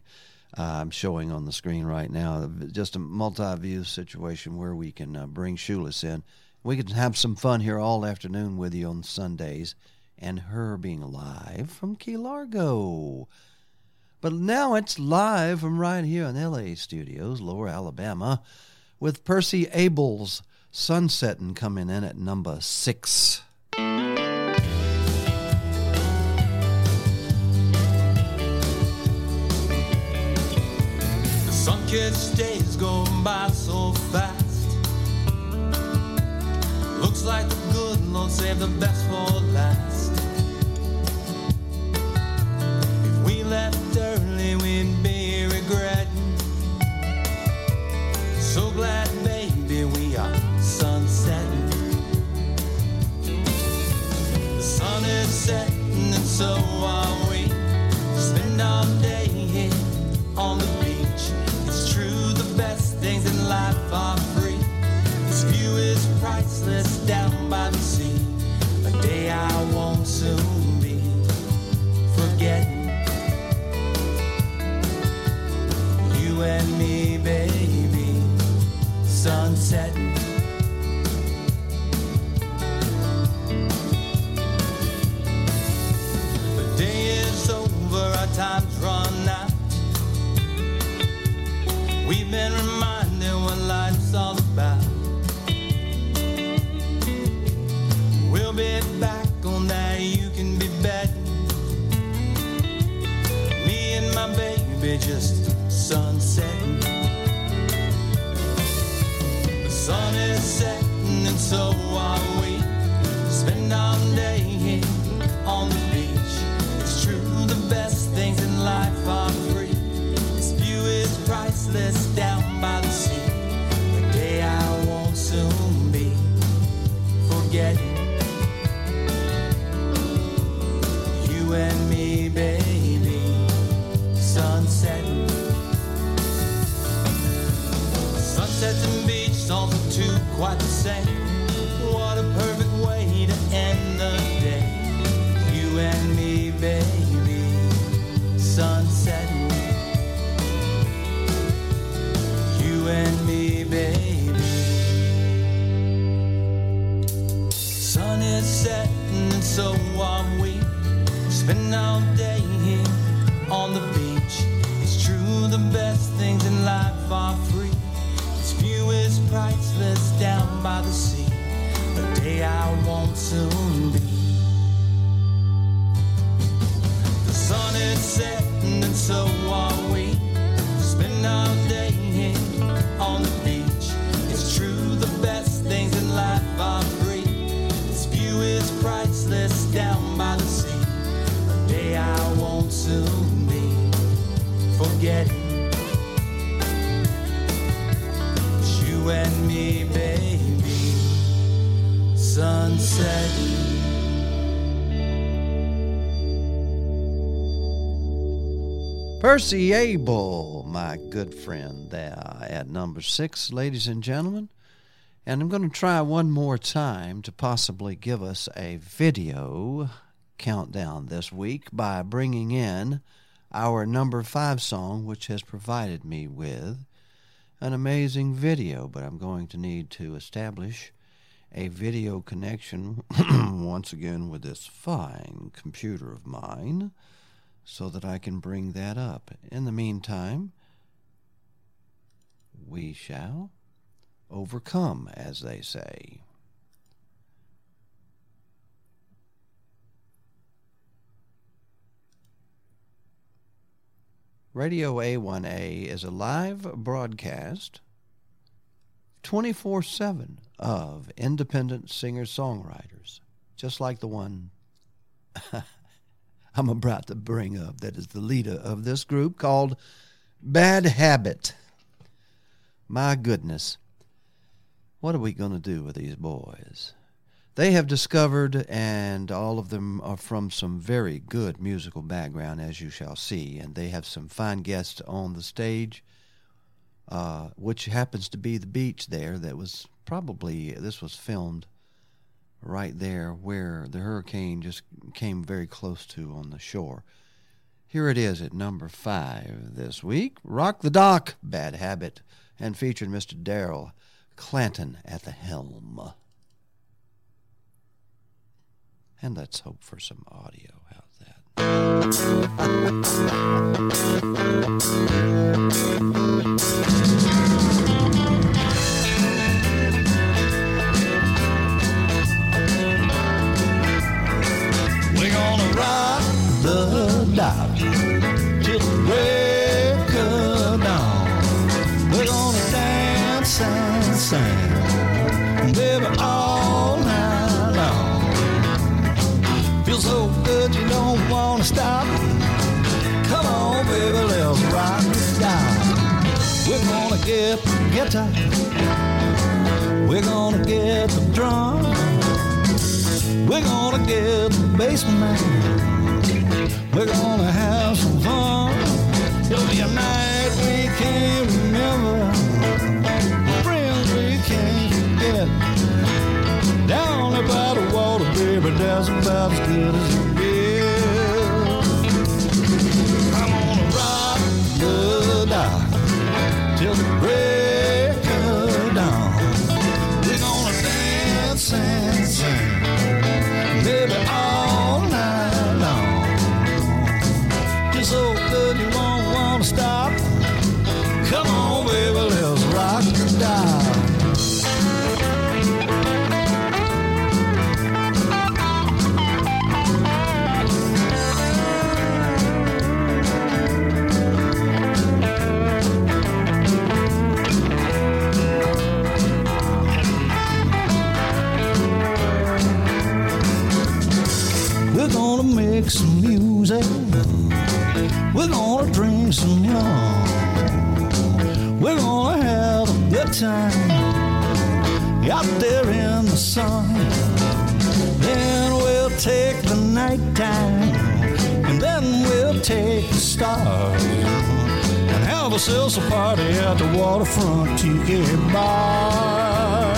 I'm showing on the screen right now. Just a multi-view situation where we can uh, bring Shoeless in. We can have some fun here all afternoon with you on Sundays, and her being live from Key Largo. But now it's live from right here in LA studios, Lower Alabama, with Percy Abel's Sunsetting coming in at number six. The days go by so fast. Looks like the good Lord saved the best for last. If we left early, we'd be regretting. So glad, baby, we are sunsetting. The sun is setting, and so are we. Spend our You and me, baby, sunsetting. The day is over, our time's run out. We've been reminded what life's all about. We'll be back on that, you can be betting. Me and my baby just sun is setting, and so are we. Spend our day here on the beach. It's true, the best things in life are free. This view is priceless down by the sea. A day I won't soon be forgetting. Beach, also two quite the same. What a perfect way to end the day. You and me, baby, sunsetting. You and me, baby. Sun is setting, and so are we. Spend our day here on the beach. It's true, the best things in life are free. Is priceless down by the sea. A day I won't soon be. The sun is setting, and so are we. Spend our day on the sunsetting. Percy Abel, my good friend, there at number six, ladies and gentlemen. And I'm going to try one more time to possibly give us a video countdown this week by bringing in our number five song, which has provided me with an amazing video. But I'm going to need to establish a video connection once again with this fine computer of mine so that I can bring that up. In the meantime, we shall overcome, as they say. Radio A1A is a live broadcast 24 7 of independent singer songwriters, just like the one I'm about to bring up, that is the leader of this group called Bad Habit. My goodness, what are we going to do with these boys? They have discovered, and all of them are from some very good musical background, as you shall see, and they have some fine guests on the stage, uh, which happens to be the beach there. That was probably this was filmed right there where the hurricane just came very close to on the shore. Here it is at number five this week. Rock the Dock, Bad Habit, and featured Mr. Darrell Clanton at the helm. And let's hope for some audio. We're gonna rock the dock till the break wanna stop. Come on, baby, let's rock the dock. We're gonna get the guitar. We're gonna get the drum. We're gonna get the basement. We're gonna have some fun. It'll be a night we can't remember. Friends we can't forget. Down by the water, baby, that's about as good as time out there in the sun. Then we'll take the night time, and then we'll take the stars and have ourselves a party at the waterfront tiki bar.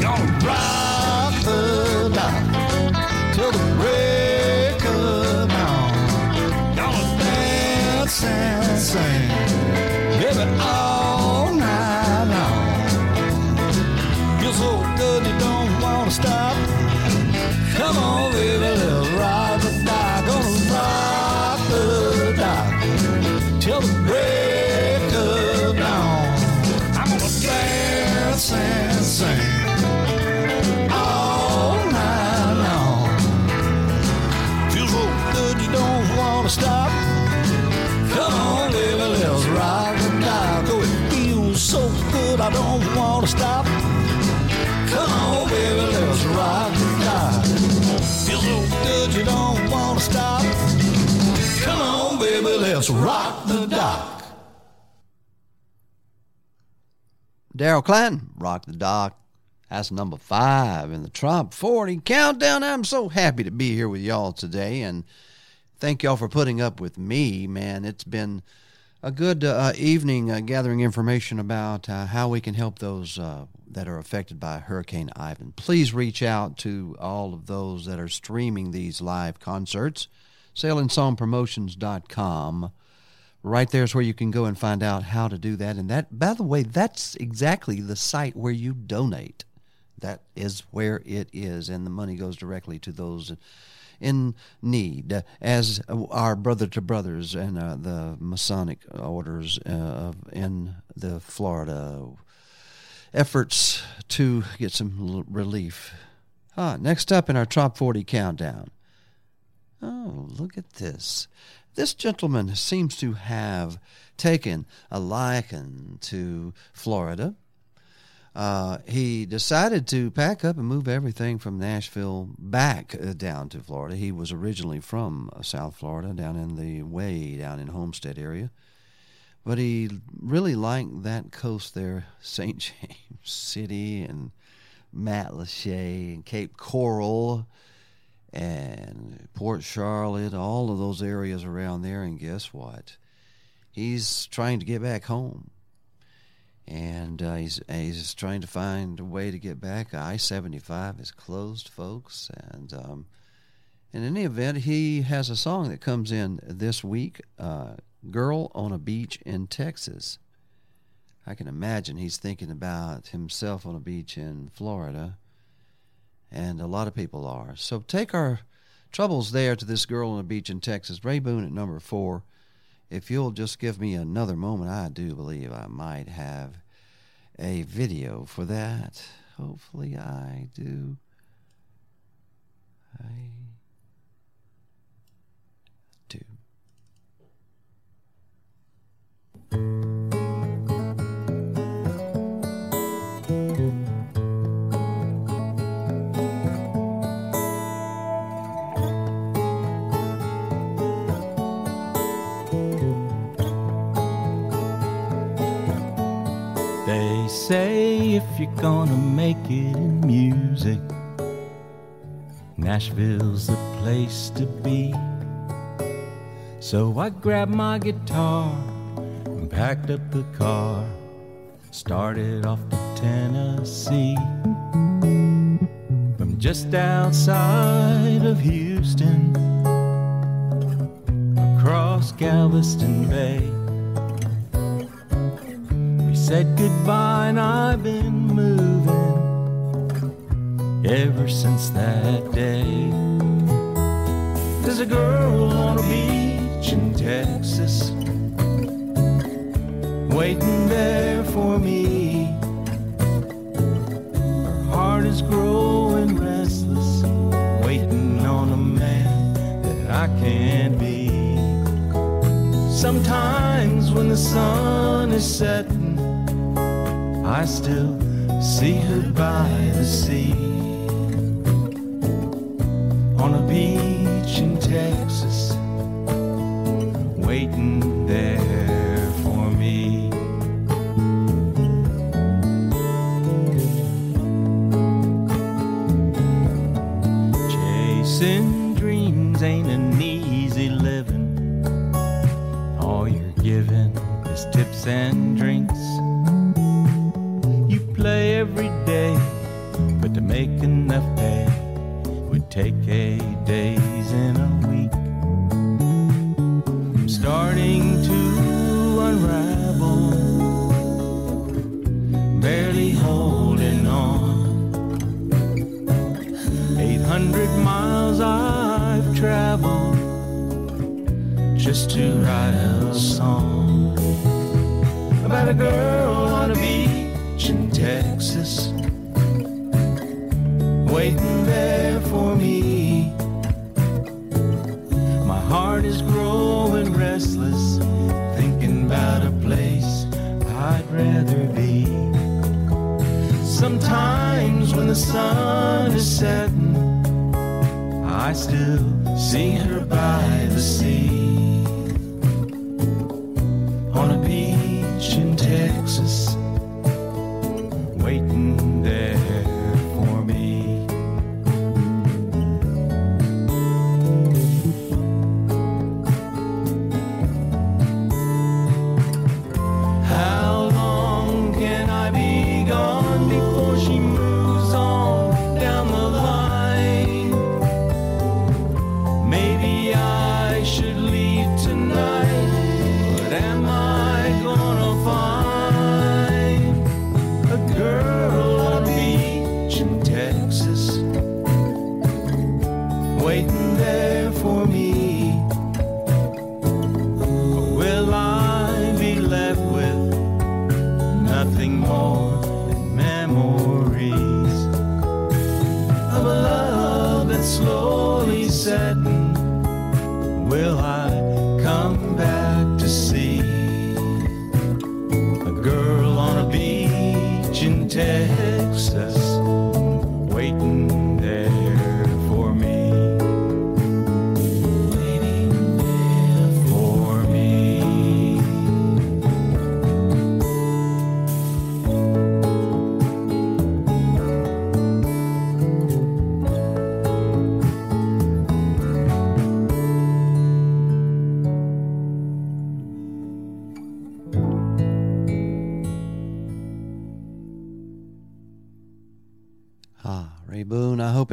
Gonna rock the dock till the break of dawn. Gonna dance and sing, Daryl Clanton, Rock the Dock. That's number five in the Trop 40 countdown. I'm so happy to be here with y'all today, and thank y'all for putting up with me, man. It's been a good uh, evening uh, gathering information about uh, how we can help those uh, that are affected by Hurricane Ian. Please reach out to all of those that are streaming these live concerts. SailingSongPromotions.com. Right there's where you can go and find out how to do that. And that, by the way, that's exactly the site where you donate. That is where it is, and the money goes directly to those in need, as our brother to brothers and uh, the Masonic orders uh, in the Florida efforts to get some relief. Ah, next up in our top 40 countdown. Oh, look at this. This gentleman seems to have taken a liking to Florida. Uh, he decided to pack up and move everything from Nashville back uh, down to Florida. He was originally from uh, South Florida, down in the way down in Homestead area, but he really liked that coast there, St. James City and Matlacha and Cape Coral and Port Charlotte, all of those areas around there. And guess what? He's trying to get back home and uh, he's he's trying to find a way to get back. I seventy five is closed, folks, and um, in any event, he has a song that comes in this week. Uh, "Girl on a Beach in Texas." I can imagine he's thinking about himself on a beach in Florida, and a lot of people are. So take our troubles there to this girl on a beach in Texas. Ray Boone at number four if you'll just give me another moment, I do believe I might have a video for that. Hopefully, I do. I do. Say if you're gonna make it in music, Nashville's the place to be. So I grabbed my guitar and packed up the car, started off to Tennessee. From just outside of Houston, across Galveston Bay. Said goodbye and I've been moving ever since that day. There's a girl on a beach in Texas waiting there for me. Her heart is growing restless, waiting on a man that I can't be. Sometimes when the sun is setting, I still see her by the sea. On a beach in Texas, waiting there for me. Chasing dreams ain't an easy living. All you're given is tips and drinks.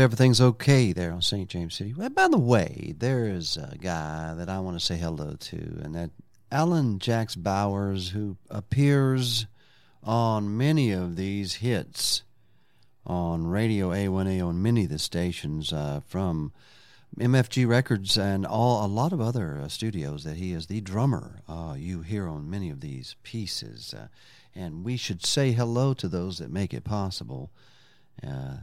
Everything's okay there on St. James City. Well, by the way, there is a guy that I want to say hello to, and that Alan Jacks Bowers, who appears on many of these hits on Radio A1A on many of the stations uh, from MFG Records and all a lot of other uh, studios that he is the drummer uh, you hear on many of these pieces. Uh, and we should say hello to those that make it possible uh,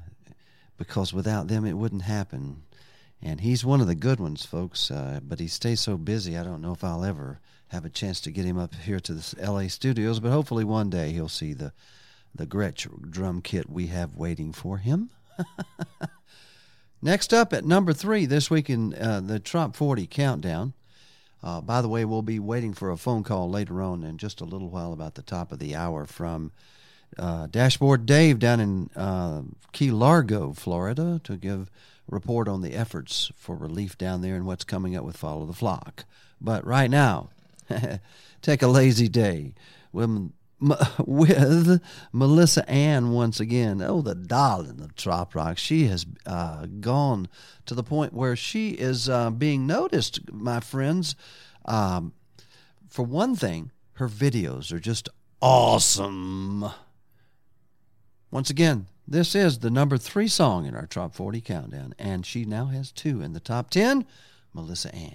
because without them it wouldn't happen. And he's one of the good ones, folks, uh, but he stays so busy, I don't know if I'll ever have a chance to get him up here to the LA studios, but hopefully one day he'll see the, the Gretsch drum kit we have waiting for him. Next up at number three this week in uh, the Trop 40 countdown. Uh, by the way, we'll be waiting for a phone call later on in just a little while about the top of the hour from uh, Dashboard Dave down in uh, Key Largo, Florida, to give a report on the efforts for relief down there and what's coming up with Follow the Flock. But right now, take a lazy day with, with Melissa Ann once again. Oh, the darling of Trop Rock. She has uh, gone to the point where she is uh, being noticed, my friends. Um, for one thing, her videos are just awesome. Once again, this is the number three song in our Top 40 countdown, and she now has two in the top 10 Melissa Ann.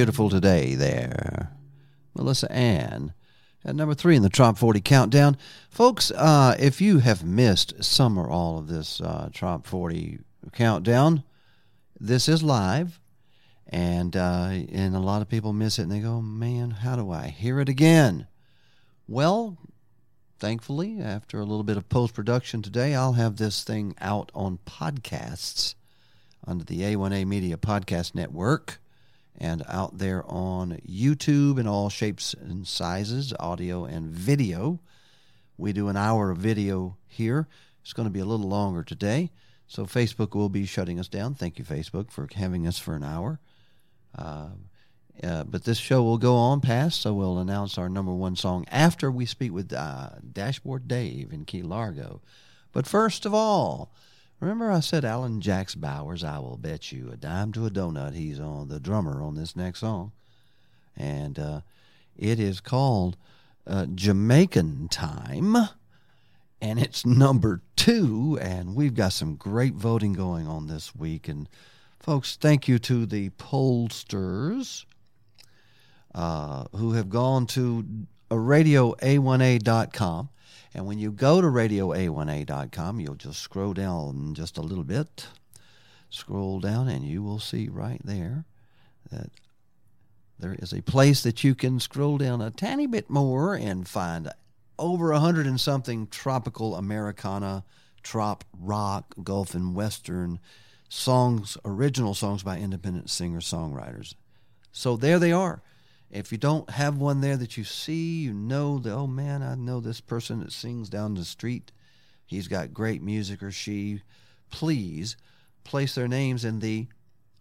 Beautiful today there. Melissa Ann at number three in the Trop 40 countdown. Folks, uh, if you have missed some or all of this uh, Trop 40 countdown, this is live. And, uh, and a lot of people miss it and they go, man, how do I hear it again? Well, thankfully, after a little bit of post production today, I'll have this thing out on podcasts under the A1A Media Podcast Network and out there on YouTube in all shapes and sizes, audio and video. We do an hour of video here. It's going to be a little longer today. So Facebook will be shutting us down. Thank you, Facebook, for having us for an hour. Uh, uh, but this show will go on past, so we'll announce our number one song after we speak with uh, Dashboard Dave in Key Largo. But first of all, remember I said Alan Jacks Bowers, I will bet you a dime to a donut. He's on the drummer on this next song. And uh, it is called uh, Jamaican Time. And it's number two. And we've got some great voting going on this week. And folks, thank you to the pollsters uh, who have gone to uh, radioa1a.com. And when you go to radioa1a.com, you'll just scroll down just a little bit. Scroll down, and you will see right there that there is a place that you can scroll down a tiny bit more and find over a hundred and something tropical Americana, trop, rock, Gulf, and Western songs, original songs by independent singer songwriters. So there they are. If you don't have one there that you see, you know that, oh man, I know this person that sings down the street. He's got great music or she. Please place their names in the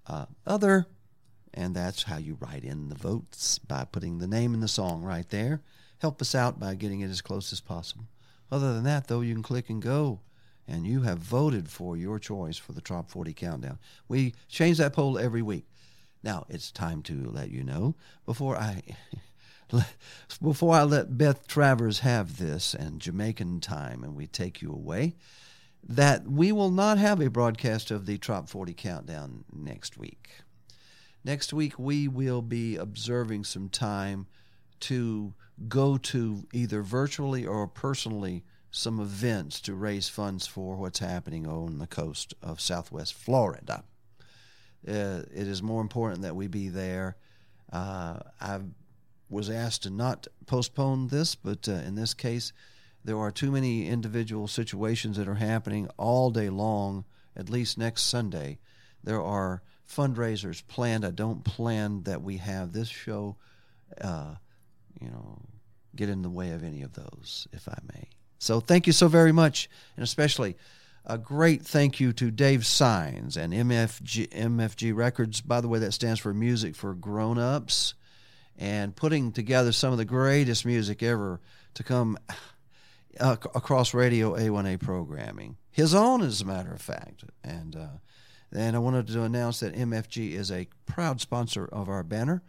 uh, other. And that's how you write in the votes by putting the name in the song right there. Help us out by getting it as close as possible. Other than that, though, you can click and go. And you have voted for your choice for the Top 40 Countdown. We change that poll every week. Now it's time to let you know before I before I let Beth Travers have this and Jamaican time and we take you away that we will not have a broadcast of the Trop 40 Countdown next week. Next week we will be observing some time to go to either virtually or personally some events to raise funds for what's happening on the coast of Southwest Florida. Uh, it is more important that we be there. Uh, I was asked to not postpone this, but uh, in this case, there are too many individual situations that are happening all day long, at least next Sunday. There are fundraisers planned. I don't plan that we have this show, uh, you know, get in the way of any of those, if I may. So thank you so very much, and especially a great thank you to Dave Signs and MFG, MFG Records. By the way, that stands for Music for Grown Ups, and putting together some of the greatest music ever to come uh, across Radio A1A programming. His own, as a matter of fact. And, uh, and I wanted to announce that MFG is a proud sponsor of our banner.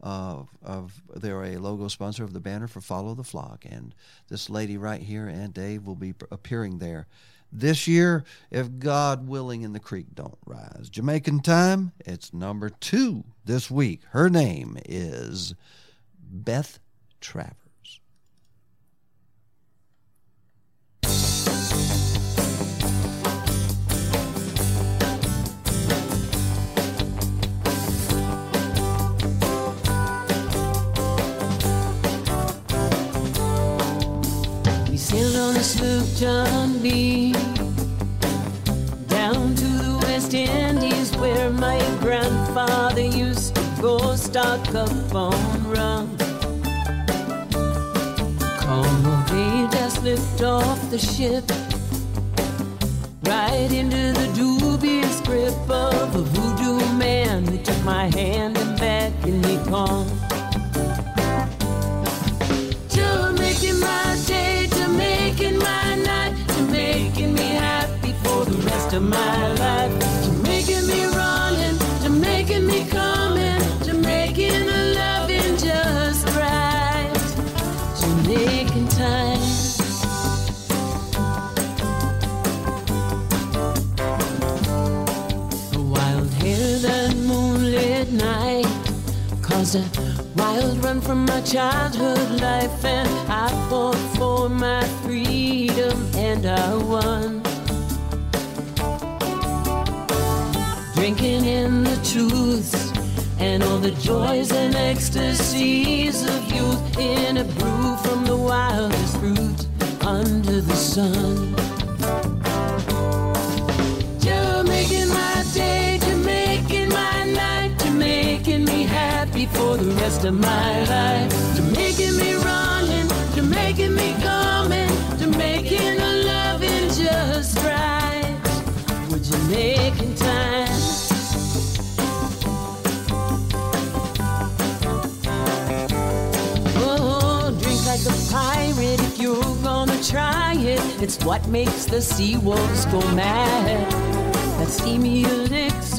Uh, of they're a logo sponsor of the banner for Follow the Flock, and this lady right here and Dave will be appearing there this year, if God willing and the creek don't rise. Jamaican time, it's number two this week. Her name is Beth Travers. We sailed on a sloop, John B. West Indies where my grandfather used to go stock up on rum. Of just lift off the ship. Right into the dubious grip of a voodoo man who took my hand and back and he called. To making my day, to making my from my childhood life, and I fought for my freedom, and I won. Drinking in the truths and all the joys and ecstasies of youth in a brew from the wildest fruit under the sun. The rest of my life. Making me running, making me coming, making a loving just right. Would you make in time? Oh, drink like a pirate if you're gonna try it. It's what makes the sea wolves go mad. That steamy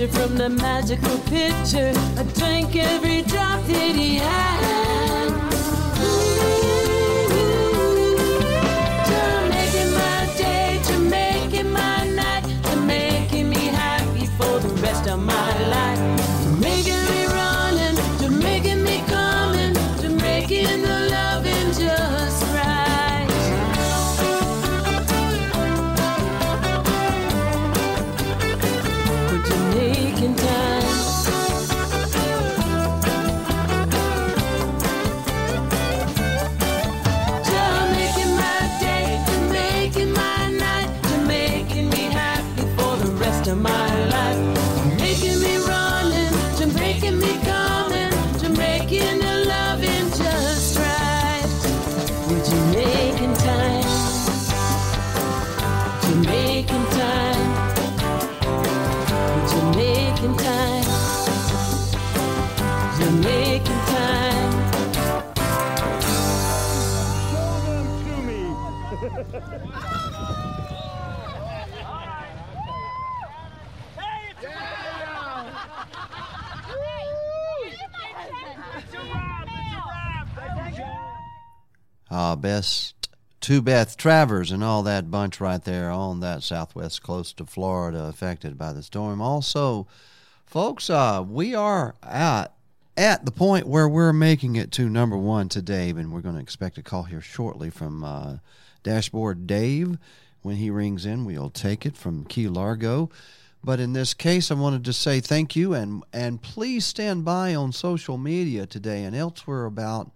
from the magical pitcher. I drank every drop that he had. Best to Beth Travers and all that bunch right there on that southwest coast of Florida affected by the storm. Also, folks, uh, we are at at the point where we're making it to number one today, and we're going to expect a call here shortly from uh, Dashboard Dave. When he rings in, we'll take it from Key Largo. But in this case, I wanted to say thank you and and please stand by on social media today and elsewhere about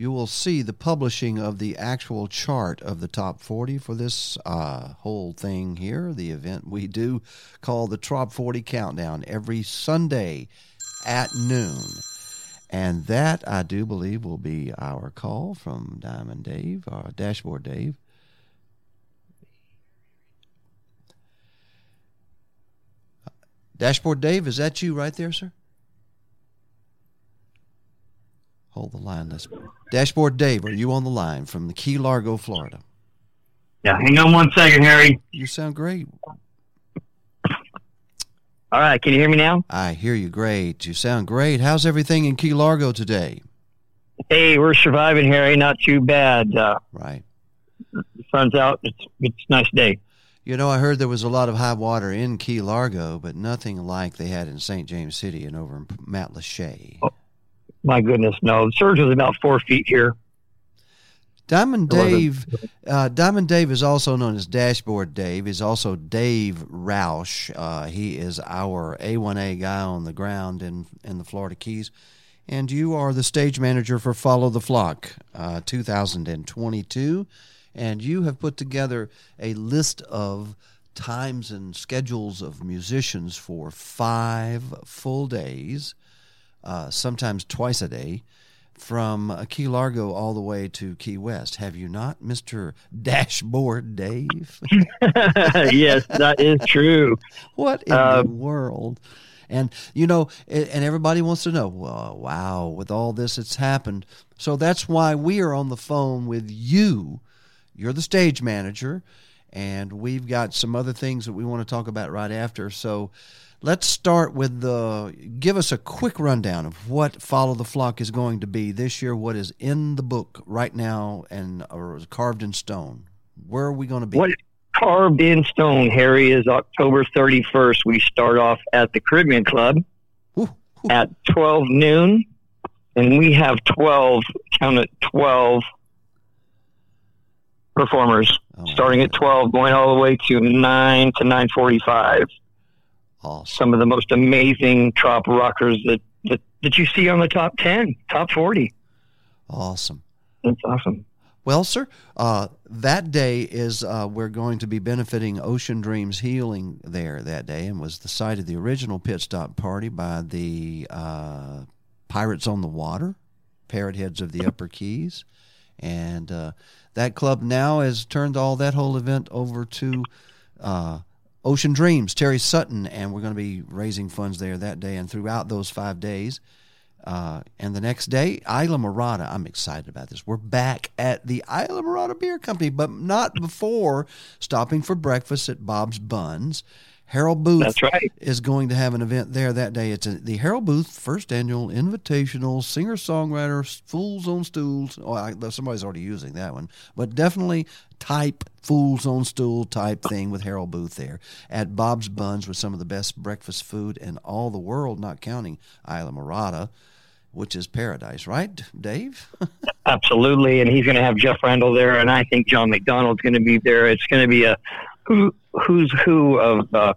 you will see the publishing of the actual chart of the top 40 for this uh, whole thing here, the event we do called the Top 40 Countdown every Sunday at noon. And that, I do believe, will be our call from Diamond Dave, or Dashboard Dave. Dashboard Dave, is that you right there, sir? Hold the line. Let's. Dashboard Dave, are you on the line from the Key Largo, Florida? Yeah, hang on one second, Harry. You sound great. All right, can you hear me now? I hear you great. You sound great. How's everything in Key Largo today? Hey, we're surviving, Harry. Not too bad. Uh, right. The sun's out. It's it's a nice day. You know, I heard there was a lot of high water in Key Largo, but nothing like they had in St. James City and over in Matlacha. My goodness, no. The surge was about four feet here. Diamond Dave, uh, Diamond Dave is also known as Dashboard Dave. He's also Dave Roush. Uh, he is our A1A guy on the ground in in the Florida Keys, and you are the stage manager for Follow the Flock, uh, 2022, and you have put together a list of times and schedules of musicians for five full days, uh, sometimes twice a day from uh, Key Largo all the way to Key West. Have you not, Mister Dashboard Dave? yes, that is true. What in Uh, the world? And you know, and everybody wants to know. Well, wow, with all this that's happened, so that's why we are on the phone with you. You're the stage manager, and we've got some other things that we want to talk about right after. So. Let's start with the. Give us a quick rundown of what Follow the Flock is going to be this year. What is in the book right now and or carved in stone? Where are we going to be? What carved in stone, Harry, is October 31st. We start off at the Caribbean Club at 12 noon. and we have 12, count it 12 performers, oh, starting at 12, going all the way to 9 to 945. Some of the most amazing trop rockers that, that, that you see on the top 10, top 40. Awesome. That's awesome. Well, sir, uh, that day is uh, we're going to be benefiting Ocean Dreams Healing there that day, and was the site of the original pit stop party by the uh, Pirates on the Water, Parrot Heads of the Upper Keys, and uh, that club now has turned all that whole event over to uh, Ocean Dreams, Terry Sutton, and we're going to be raising funds there that day and throughout those five days. Uh, and the next day, Islamorada. I'm excited about this. We're back at the Islamorada Beer Company, but not before stopping for breakfast at Bob's Buns. Harold Booth That's right. is going to have an event there that day. It's a, the Harold Booth First Annual Invitational Singer Songwriter Fools on Stools. Oh, I, somebody's already using that one, but definitely type Fools on Stool type thing with Harold Booth there at Bob's Buns with some of the best breakfast food in all the world, not counting Islamorada, which is paradise, right, Dave? Absolutely, and he's going to have Jeff Randall there, and I think John McDonald's going to be there. It's going to be a who's who of uh,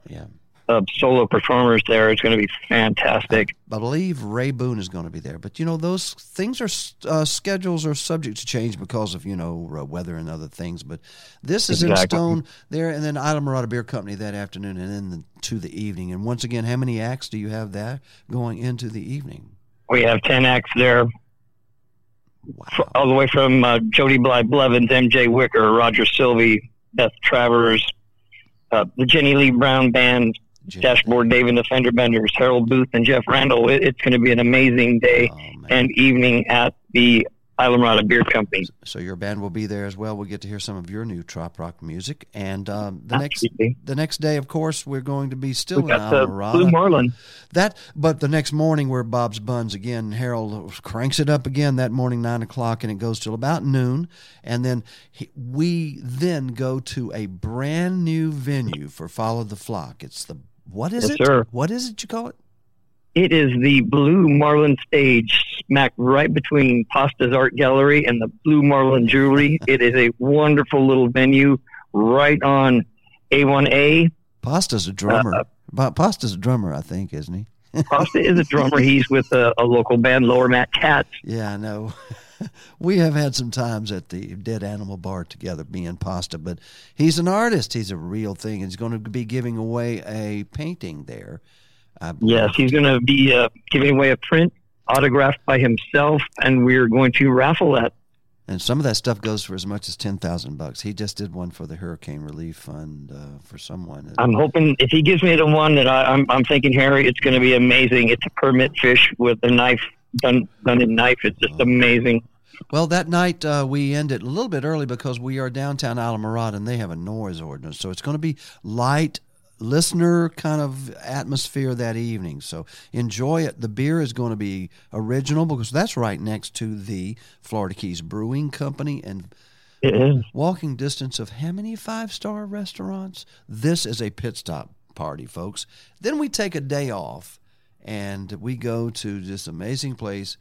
of solo performers there. It's going to be fantastic. I believe Ray Boone is going to be there, but you know those things are uh, schedules are subject to change because of you know uh, weather and other things. But this is in stone there, and then Islamorada Beer Company that afternoon, and then the, to the evening. And once again, how many acts do you have that going into the evening? We have ten acts there, F- all the way from uh, Jody Bly Blevins, M.J. Wicker, Roger Sylvie, Beth Travers, uh, the Jenny Lee Brown Band, Dashboard Dave and the Fender Benders, Harold Booth, and Jeff Randall. It, it's going to be an amazing day and evening at the Islamorada Beer Company. So your band will be there as well. We'll get to hear some of your new trop rock music, and um, the Absolutely. next the next day, of course, we're going to be still We in got the Islamorada. Blue Marlin. That, but the next morning we're Bob's Buns again. Harold cranks it up again that morning, nine o'clock, and it goes till about noon, and then he, we then go to a brand new venue for Follow the Flock. It's the what is Yes, it? sir. What is it you call it? It is the Blue Marlin stage, smack right between Pasta's Art Gallery and the Blue Marlin Jewelry. it is a wonderful little venue right on A1A. Pasta's a drummer. Pa- Pasta's a drummer, I think, isn't he? Pasta is a drummer. He's with a, a local band, Lower Mat Cats. Yeah, I know. we have had some times at the Dead Animal Bar together, me and Pasta, but he's an artist. He's a real thing. He's going to be giving away a painting there. Believe. Yes, he's going to be uh, giving away a print autographed by himself, and we're going to raffle that. And some of that stuff goes for as much as ten thousand bucks. He just did one for the Hurricane Relief Fund uh, for someone. I'm hoping if he gives me the one that I, I'm, I'm thinking, Harry, it's going to be amazing. It's a permit fish with a knife done done in knife. It's just amazing. Well, that night uh, we ended a little bit early because we are downtown Islamorada and they have a noise ordinance. So it's going to be light listener kind of atmosphere that evening. So enjoy it. The beer is going to be original because that's right next to the Florida Keys Brewing Company and It is. walking distance of how many five star restaurants? This is a pit stop party, folks. Then we take a day off and we go to this amazing place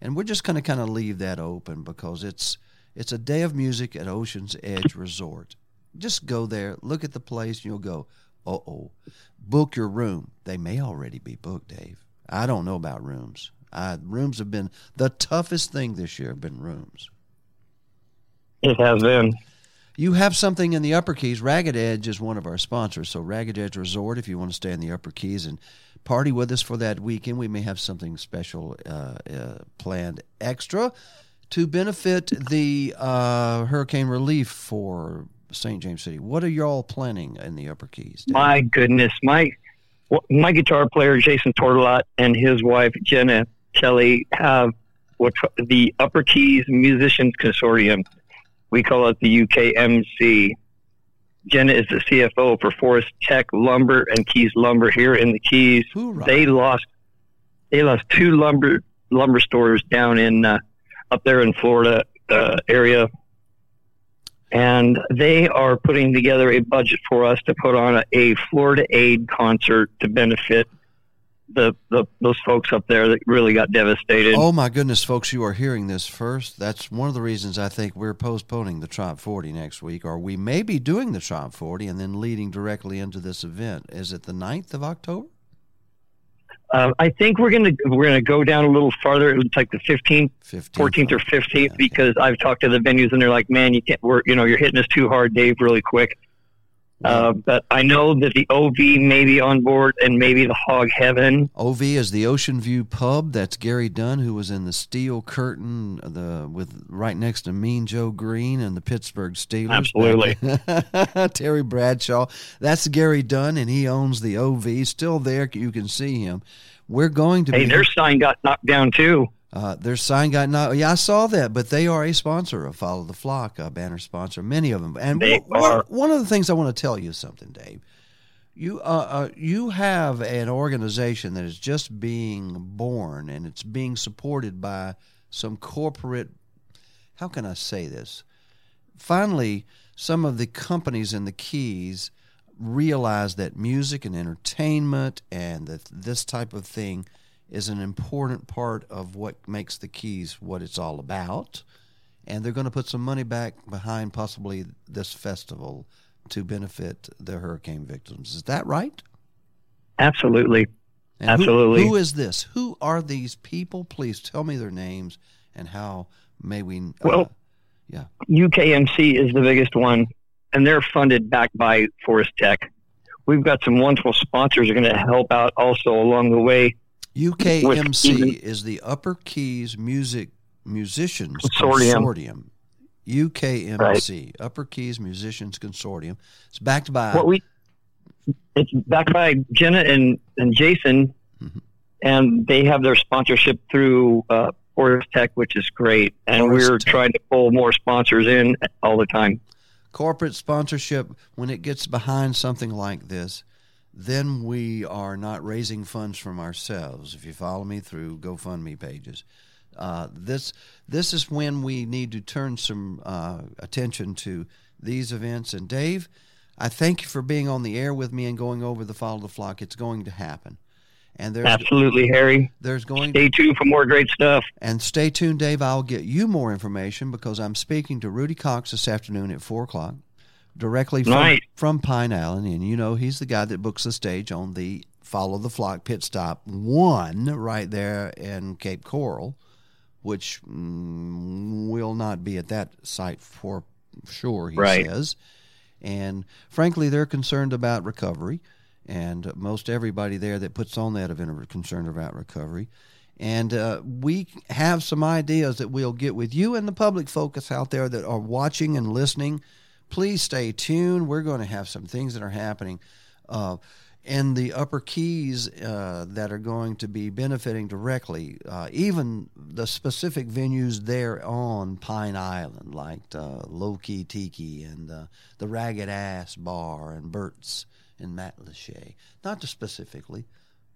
and we're just going to kind of leave that open because it's it's a day of music at Ocean's Edge Resort. Just go there, look at the place, and you'll go, "Uh oh." Book your room. They may already be booked, Dave. I don't know about rooms. I, rooms have been the toughest thing this year. Have been rooms. It has been. You have something in the Upper Keys. Ragged Edge is one of our sponsors. So Ragged Edge Resort, if you want to stay in the Upper Keys and party with us for that weekend, we may have something special uh, uh, planned extra to benefit the uh, hurricane relief for St. James City. What are y'all planning in the Upper Keys? My goodness, my my guitar player Jason Tortolot and his wife Jenna Kelly have what the Upper Keys Musicians Consortium. We call it the UKMC. Jenna is the CFO for Forest Tech Lumber and Keys Lumber here in the Keys. They lost they lost two lumber lumber stores down in uh, up there in Florida uh, area and they are putting together a budget for us to put on a, a Florida Aid concert to benefit the, the those folks up there that really got devastated. Oh my goodness, folks! You are hearing this first. That's one of the reasons I think we're postponing the Trop 40 next week, or we may be doing the Trop 40 and then leading directly into this event. Is it the 9th of October? Uh, I think we're gonna we're gonna go down a little farther. It's like the fifteenth, fourteenth, or fifteenth because I've talked to the venues and they're like, "Man, you can't. We're you know you're hitting us too hard, Dave, really quick." Uh, but I know that the OV may be on board and maybe the Hog Heaven. OV is the Ocean View Pub. That's Gary Dunn, who was in the Steel Curtain, the with right next to Mean Joe Greene and the Pittsburgh Steelers. Absolutely. Terry Bradshaw. That's Gary Dunn, and he owns the OV. Still there, you can see him. We're going to Hey, be. their sign got knocked down too. Uh, their sign got knocked. Yeah, I saw that, but they are a sponsor of Follow the Flock, a banner sponsor. Many of them, and They one- one of the things I want to tell you something, Dave. You uh, uh, you have an organization that is just being born, and it's being supported by some corporate. How can I say this? Finally, some of the companies in the Keys realize that music and entertainment and that this type of thing is an important part of what makes the Keys what it's all about. And they're going to put some money back behind possibly this festival to benefit the hurricane victims. Is that right? Absolutely. And who- Absolutely. who is this? Who are these people? Please tell me their names and how may we. Uh, Well, yeah. UKMC is the biggest one, and they're funded back by Forest Tech. We've got some wonderful sponsors are going to help out also along the way. UKMC is the Upper Keys Music Musicians Consortium. Consortium. UKMC, Upper Keys Musicians Consortium. It's backed by What we it's backed by Jenna and and Jason, Mm-hmm. and they have their sponsorship through uh, Forest Tech, which is great. And Forest we're Tech. trying to pull more sponsors in all the time. corporate sponsorship. When it gets behind something like this, then we are not raising funds from ourselves. If you follow me through GoFundMe pages, uh, this this is when we need to turn some uh, attention to these events. And Dave, I thank you for being on the air with me and going over the follow the flock. It's going to happen. And there's Absolutely, Harry. There's going Stay tuned for more great stuff. and stay tuned, Dave. I'll get you more information because I'm speaking to Rudy Cox this afternoon at four o'clock, directly from, Nice. from Pine Island. And you know he's the guy that books the stage on the Follow the Flock pit stop one right there in Cape Coral, which mm, will not be at that site for sure. He Right. says, and frankly, they're concerned about recovery. And most everybody there that puts on that event are concerned about recovery. And uh, we have some ideas that we'll get with you and the public focus out there that are watching and listening. Please stay tuned. We're going to have some things that are happening uh, in the upper keys uh, that are going to be benefiting directly. Uh, even the specific venues there on Pine Island, like uh, Low Key Tiki and uh, the Ragged Ass Bar and Burt's and Matlacha. Not specifically,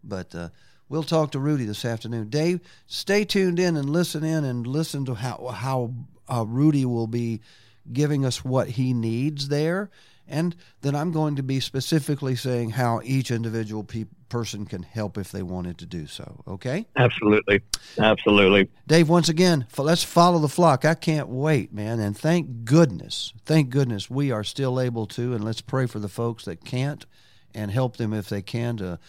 but uh, we'll talk to Rudy this afternoon. Dave, stay tuned in and listen in and listen to how how uh, Rudy will be giving us what he needs there, and then I'm going to be specifically saying how each individual pe- person can help if they wanted to do so. Okay. Absolutely, absolutely. Dave, once again, f- let's follow the flock. I can't wait, man. And thank goodness, thank goodness we are still able to. And let's pray for the folks that can't and help them if they can to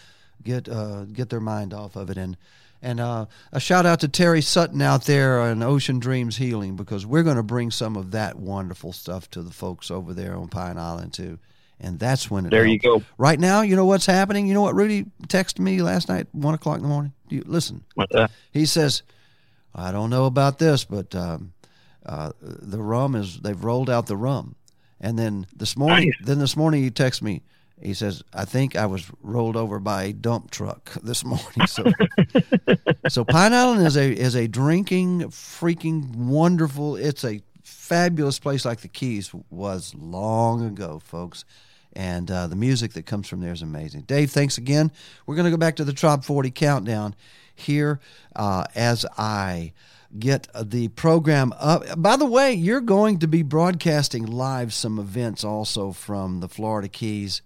get uh, get their mind off of it. And and uh, a shout out to Terry Sutton out there on Ocean Dreams Healing because we're going to bring some of that wonderful stuff to the folks over there on Pine Island too. And that's when it There you go. Right now, you know what's happening. You know what Rudy texted me last night, one o'clock in the morning. Do you listen? What's that? He says, I don't know about this, but um, uh, the rum is they've rolled out the rum. And then this morning, then this morning he texts me. He says, "I think I was rolled over by a dump truck this morning." So, so Pine Island is a is a drinking, freaking wonderful. It's a fabulous place, like the Keys was long ago, folks. And uh, the music that comes from there is amazing. Dave, thanks again. We're going to go back to the Trop 40 countdown here uh, as I get the program up. By the way, you're going to be broadcasting live some events also from the Florida Keys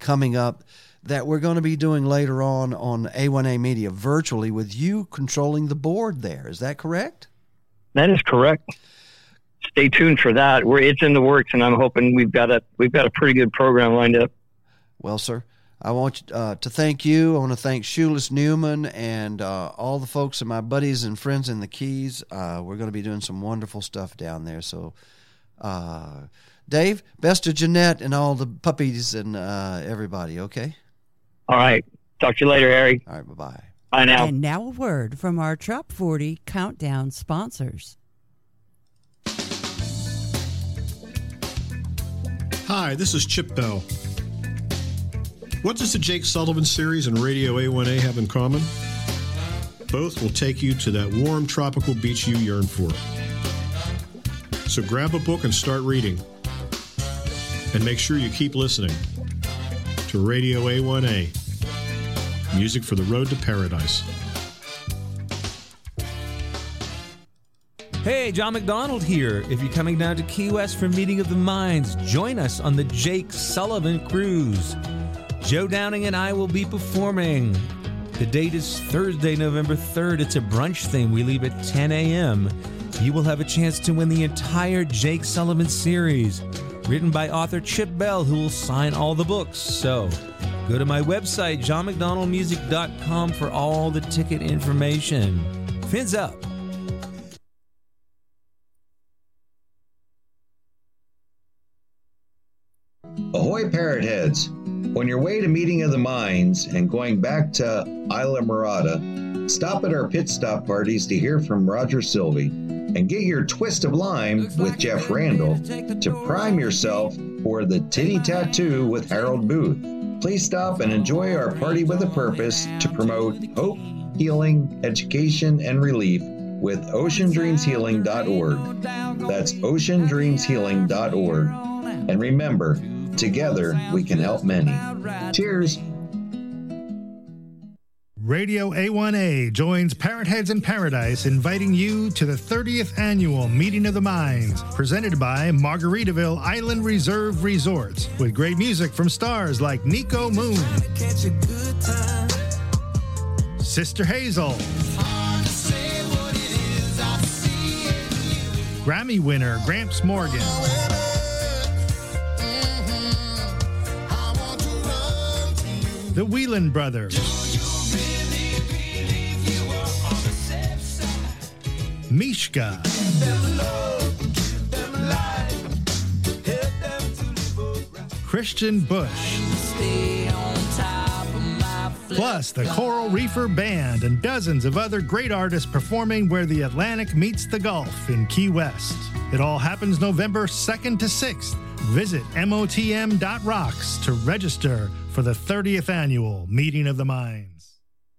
coming up. that we're going to be doing later on on A1A Media virtually with you controlling the board there. Is that correct? That is correct. Stay tuned for that. We're it's in the works, and I'm hoping we've got a we've got a pretty good program lined up. Well, sir, I want uh, to thank you. I want to thank Shoeless Newman and uh, all the folks and my buddies and friends in the Keys. Uh, we're going to be doing some wonderful stuff down there. So, uh, Dave, best to Jeanette and all the puppies and uh, everybody. Okay. All right. Talk to you later, Harry. All right. Bye bye. Bye now. And now a word from our Trop 40 Countdown sponsors. Hi, this is Chip Bell. What does the Jake Sullivan series and Radio A1A have in common? Both will take you to that warm tropical beach you yearn for. So grab a book and start reading. And make sure you keep listening to Radio A1A, music for the road to paradise. Hey, John McDonald here. If you're coming down to Key West for Meeting of the Minds, join us on the Jake Sullivan Cruise. Joe Downing and I will be performing. The date is Thursday, November 3rd. It's a brunch thing. We leave at 10 a.m. You will have a chance to win the entire Jake Sullivan series, written by author Chip Bell, who will sign all the books. So go to my website, johnmcdonaldmusic.com, for all the ticket information. Fins up. Ahoy, parrot heads! On your way to Meeting of the Minds and going back to Islamorada, stop at our pit stop parties to hear from Roger Sylvie and get your twist of lime with Jeff Randall to prime yourself for the titty tattoo with Harold Booth. Please stop and enjoy our party with a purpose to promote hope, healing, education, and relief with oceandreamshealing.org. That's oceandreamshealing.org. And remember, together we can help many. Cheers. Radio A1A joins Parrot Heads in Paradise, inviting you to the 30th annual Meeting of the Minds, presented by Margaritaville Island Reserve Resorts, with great music from stars like Nico Moon, Sister Hazel, Grammy winner Gramps Morgan. The Whelan Brothers. Mishka. Christian Bush. Plus, the Coral Reefer Band and dozens of other great artists performing where the Atlantic meets the Gulf in Key West. It all happens November 2nd to 6th. Visit MOTM.rocks to register for the 30th annual Meeting of the Minds.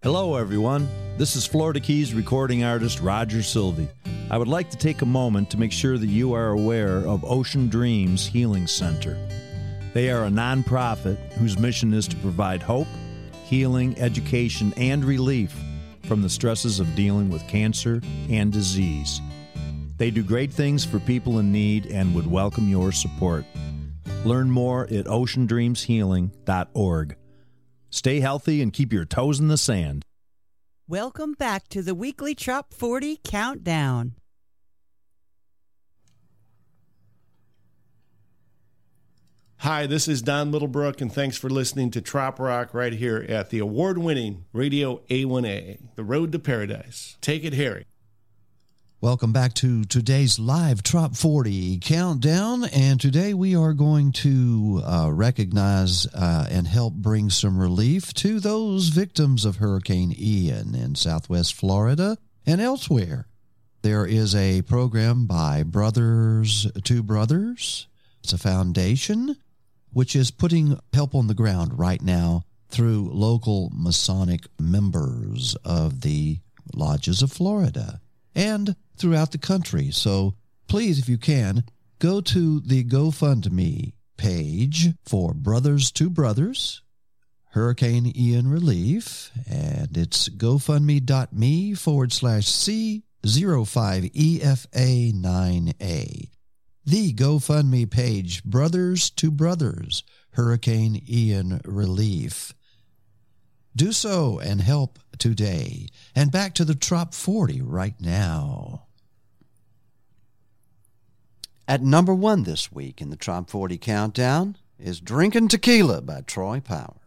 Hello, everyone. This is Florida Keys recording artist Roger Sylvie. I would like to take a moment to make sure that you are aware of Ocean Dreams Healing Center. They are a nonprofit whose mission is to provide hope, healing, education, and relief from the stresses of dealing with cancer and disease. They do great things for people in need and would welcome your support. Learn more at oceandreamshealing.org. Stay healthy and keep your toes in the sand. Welcome back to the weekly Trop 40 Countdown. Hi, this is Don Littlebrook, and thanks for listening to Trop Rock right here at the award winning Radio A1A, The Road to Paradise. Take it, Harry. Welcome back to today's live Trop 40 countdown. And today we are going to uh, recognize uh, and help bring some relief to those victims of Hurricane Ian in southwest Florida and elsewhere. There is a program by Brothers to Brothers. It's a foundation which is putting help on the ground right now through local Masonic members of the lodges of Florida and throughout the country. So please, if you can, go to the GoFundMe page for Brothers to Brothers, Hurricane Ian Relief, and it's gofundme.me forward slash E C05EFA9A. The GoFundMe page, Brothers to Brothers, Hurricane Ian Relief. Do so and help today. And back to the Trop 40 right now. At number one this week in the Trop 40 Countdown is Drinking Tequila by Troy Powers.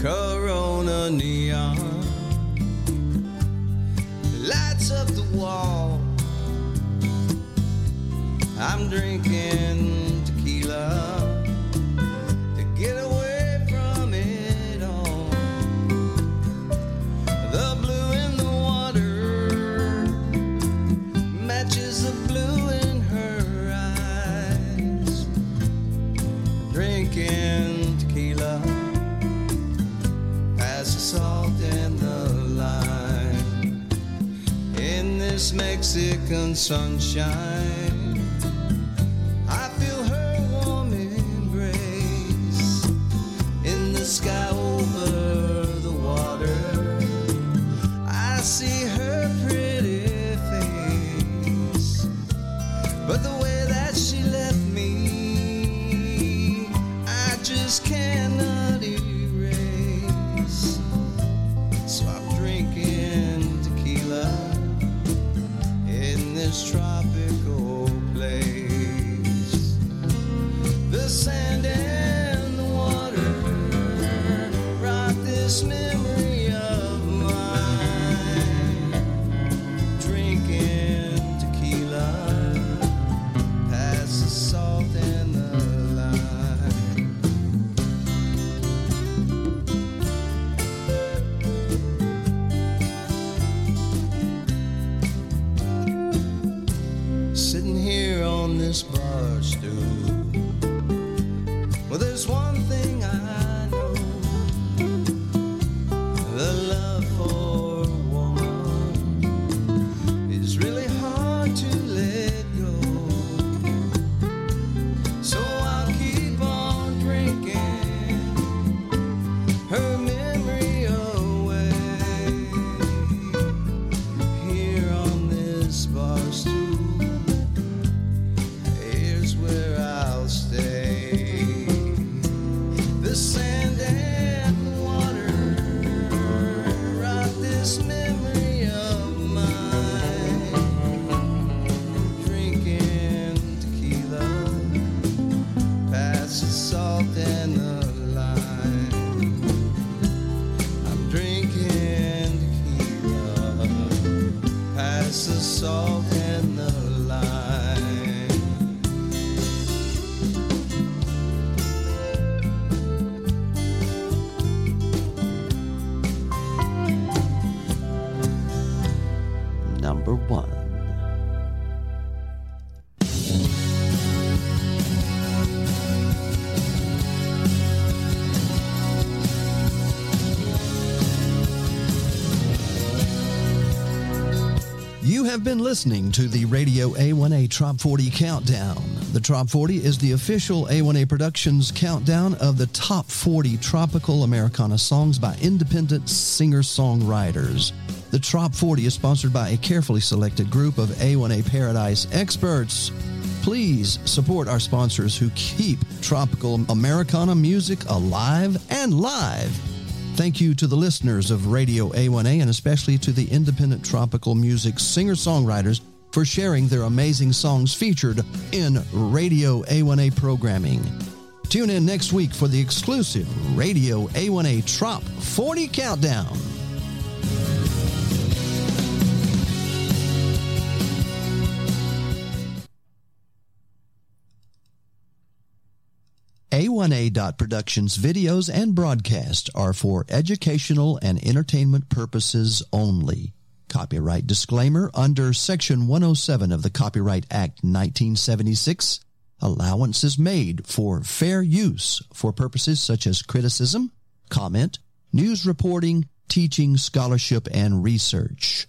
Corona neon lights up the wall. I'm drinking this Mexican sunshine. I feel her warm embrace in the sky over the water. I see her pretty face, but the way that she left me, I just cannot have been listening to the Radio A1A Trop 40 Countdown. The Trop 40 is the official A1A Productions countdown of the top 40 tropical Americana songs by independent singer songwriters. The Trop 40 is sponsored by a carefully selected group of A1A Paradise experts. Please support our sponsors who keep tropical Americana music alive and live. Thank you to the listeners of Radio A1A and especially to the independent tropical music singer songwriters for sharing their amazing songs featured in Radio A1A programming. Tune in next week for the exclusive Radio A1A Trop 40 Countdown. A1A.Productions videos and broadcasts are for educational and entertainment purposes only. Copyright disclaimer under Section 107 of the Copyright Act 1976. Allowance is made for fair use for purposes such as criticism, comment, news reporting, teaching, scholarship, and research.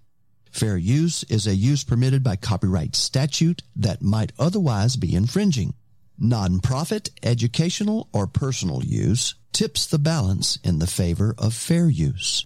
Fair use is a use permitted by copyright statute that might otherwise be infringing. Nonprofit, educational, or personal use tips the balance in the favor of fair use.